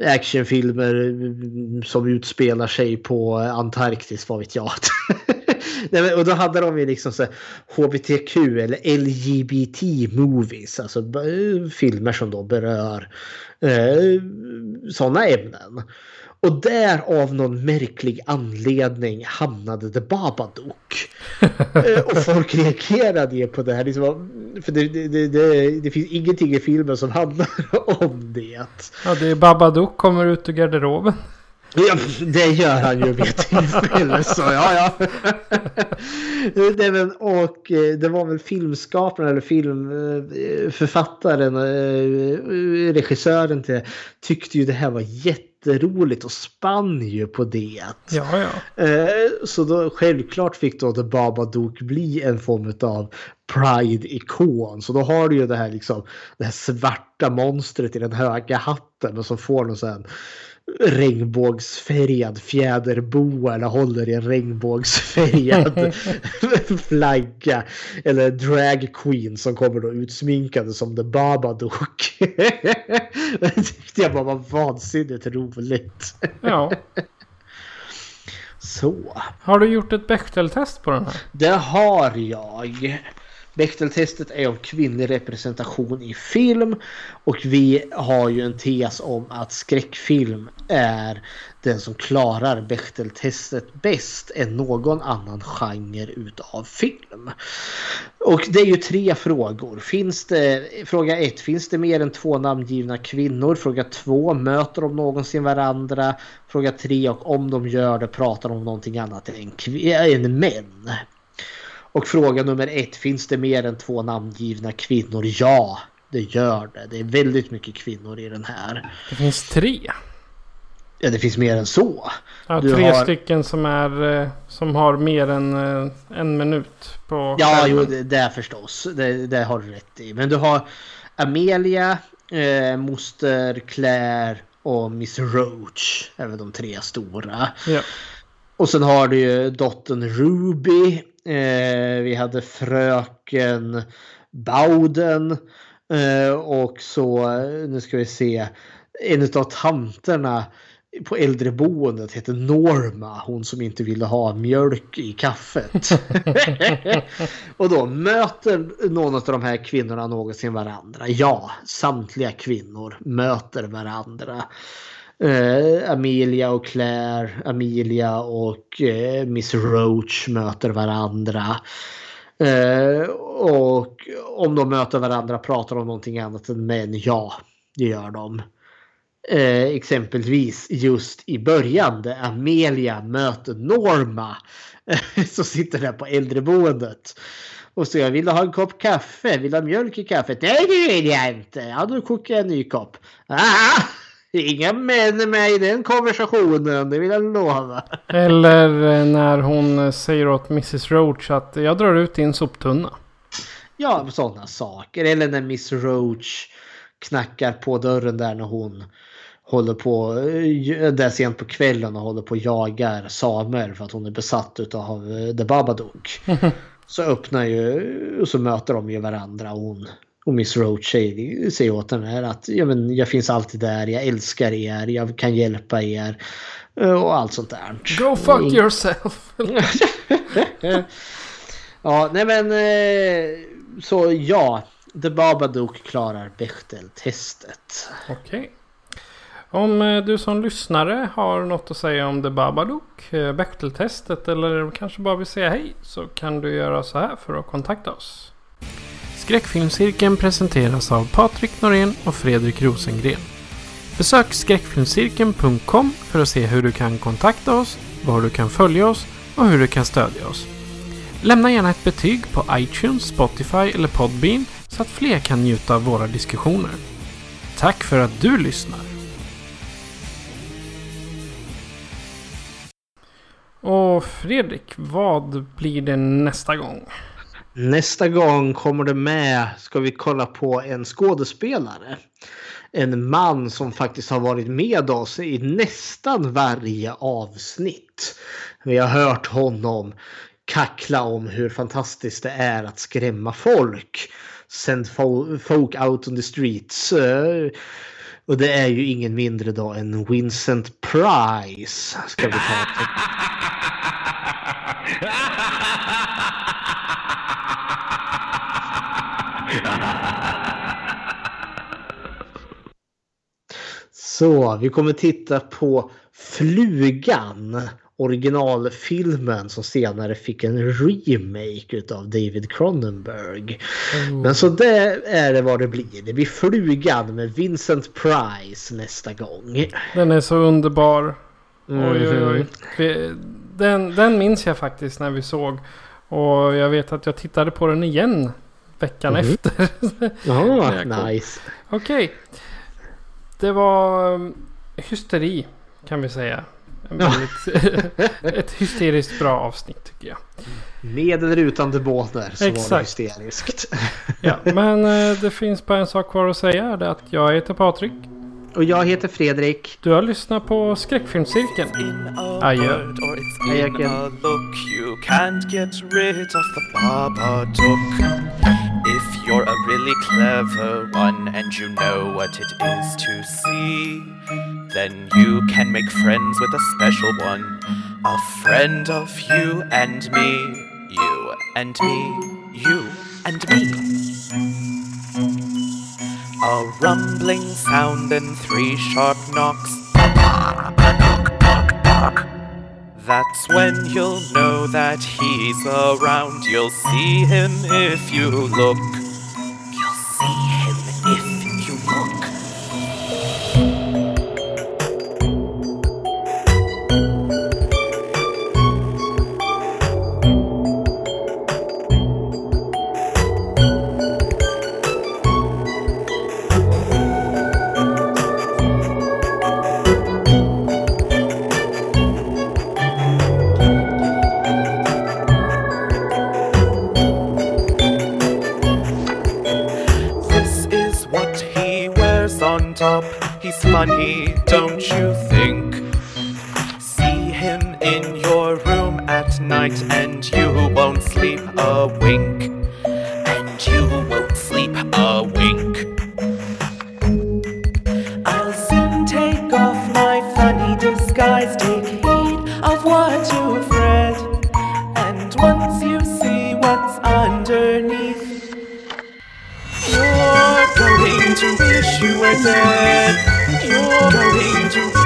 actionfilmer mm, som utspelar sig på Antarktis, vad vet jag. Nej, och då hade de ju liksom så HBTQ eller LGBT movies, alltså eh, filmer som då berör eh, sådana ämnen. Och där av någon märklig anledning hamnade The Babadook. Eh, och folk reagerade ju på det här. Liksom, för det, det, det, det, det finns ingenting i filmen som handlar om det.
Ja, det är Babadook kommer ut ur garderoben.
Ja, det gör han ju vid tillfälle. Så ja, ja. det, men, och eh, det var väl filmskaparen eller filmförfattaren, eh, regissören till det, tyckte ju det här var jätteroligt och spann ju på det.
Ja, ja.
Eh, Så då självklart fick då The Babadook bli en form av Pride-ikon. Så då har du ju det här liksom det här svarta monstret i den höga hatten och som får någon sån regnbågsfärgad fjäderboa eller håller i en regnbågsfärgad flagga. Eller drag queen som kommer då utsminkade som The Babadook. det tyckte jag bara var vansinnigt roligt.
Ja.
Så.
Har du gjort ett Bechdel-test på den här?
Det har jag. Bechteltestet är om kvinnlig representation i film och vi har ju en tes om att skräckfilm är den som klarar Bechteltestet bäst än någon annan genre utav film. Och det är ju tre frågor. Finns det, fråga ett, finns det mer än två namngivna kvinnor? Fråga två, möter de någonsin varandra? Fråga tre, och om de gör det pratar de om någonting annat än, kv- än män? Och fråga nummer ett, finns det mer än två namngivna kvinnor? Ja, det gör det. Det är väldigt mycket kvinnor i den här.
Det finns tre.
Ja, det finns mer än så.
Ja,
Du
tre
har-
stycken som, är, eh, som har mer än eh, en minut på
Ja,
skärmen.
jo, det, det är förstås. Det, det har du rätt i. Men du har Amelia, eh, Moster Claire och Miss Roach. väl de tre stora.
Ja.
Och sen har du ju dottern Ruby. Eh, vi hade fröken Bowden. Eh, och så, nu ska vi se, en av tanterna på äldreboendet heter Norma. Hon som inte ville ha mjölk i kaffet. och då möter någon av de här kvinnorna någonsin varandra? Ja, samtliga kvinnor möter varandra. Eh, Amelia och Claire, Amelia och eh, Miss Roach möter varandra. Eh, och om de möter varandra pratar de om någonting annat än män. Ja, det gör de. Eh, exempelvis just i början där Amelia möter Norma. som sitter där på äldreboendet. Och så jag ville ha en kopp kaffe. Vill du ha mjölk i kaffet? Nej det vill jag inte. Ja då kokar jag en ny kopp. Ah! Inga män med i den konversationen, det vill jag lova.
Eller eh, när hon eh, säger åt Mrs Roach att jag drar ut din soptunna.
Ja, sådana saker. Eller när Miss Roach knackar på dörren där när hon håller på, eh, det är sent på kvällen och håller på och jagar Samuel för att hon är besatt eh, The Babadook. så öppnar ju, och så möter de ju varandra och hon och Miss Roach säger, säger åt henne att ja, men jag finns alltid där, jag älskar er, jag kan hjälpa er eh, och allt sånt där.
Go fuck yourself!
ja, nej men så ja, The Babadook klarar Bechdel-testet.
Okej. Okay. Om eh, du som lyssnare har något att säga om The Babadook, eh, Bechteltestet eller kanske bara vill säga hej så kan du göra så här för att kontakta oss. Skräckfilmscirkeln presenteras av Patrik Norén och Fredrik Rosengren. Besök skräckfilmscirkeln.com för att se hur du kan kontakta oss, var du kan följa oss och hur du kan stödja oss. Lämna gärna ett betyg på iTunes, Spotify eller Podbean så att fler kan njuta av våra diskussioner. Tack för att du lyssnar! Och Fredrik, vad blir det nästa gång?
Nästa gång kommer det med, ska vi kolla på en skådespelare. En man som faktiskt har varit med oss i nästan varje avsnitt. Vi har hört honom kackla om hur fantastiskt det är att skrämma folk. Send folk out on the streets. Eh, och det är ju ingen mindre då än Vincent Price. Ska vi ta Så vi kommer titta på Flugan originalfilmen som senare fick en remake utav David Cronenberg. Mm. Men så det är det vad det blir. Det blir Flugan med Vincent Price nästa gång.
Den är så underbar. Mm. Oj, oj, oj. Den, den minns jag faktiskt när vi såg. Och jag vet att jag tittade på den igen veckan mm. efter.
Ja, nice.
Okej. Okay. Det var um, hysteri kan vi säga. Väldigt, ett hysteriskt bra avsnitt tycker jag.
Med eller utan demoner så Exakt. var det hysteriskt.
ja, men eh, det finns bara en sak kvar att säga. Det är att jag heter Patrik.
Och jag heter Fredrik.
Du har lyssnat på Skräckfilmscirkeln. Adjö.
Adjöken. You're a really clever one and you know what it is to see, then you can make friends with a special one. A friend of you and me, you and me, you and me. A rumbling sound and three sharp knocks. That's when you'll know that he's around. You'll see him if you look. Funny, don't you think? See him in your room at night and you won't sleep a wink. And you won't sleep a wink. I'll soon take off my funny disguise, take heed of what you've read. And once you see what's underneath, you're going to wish you were dead
you.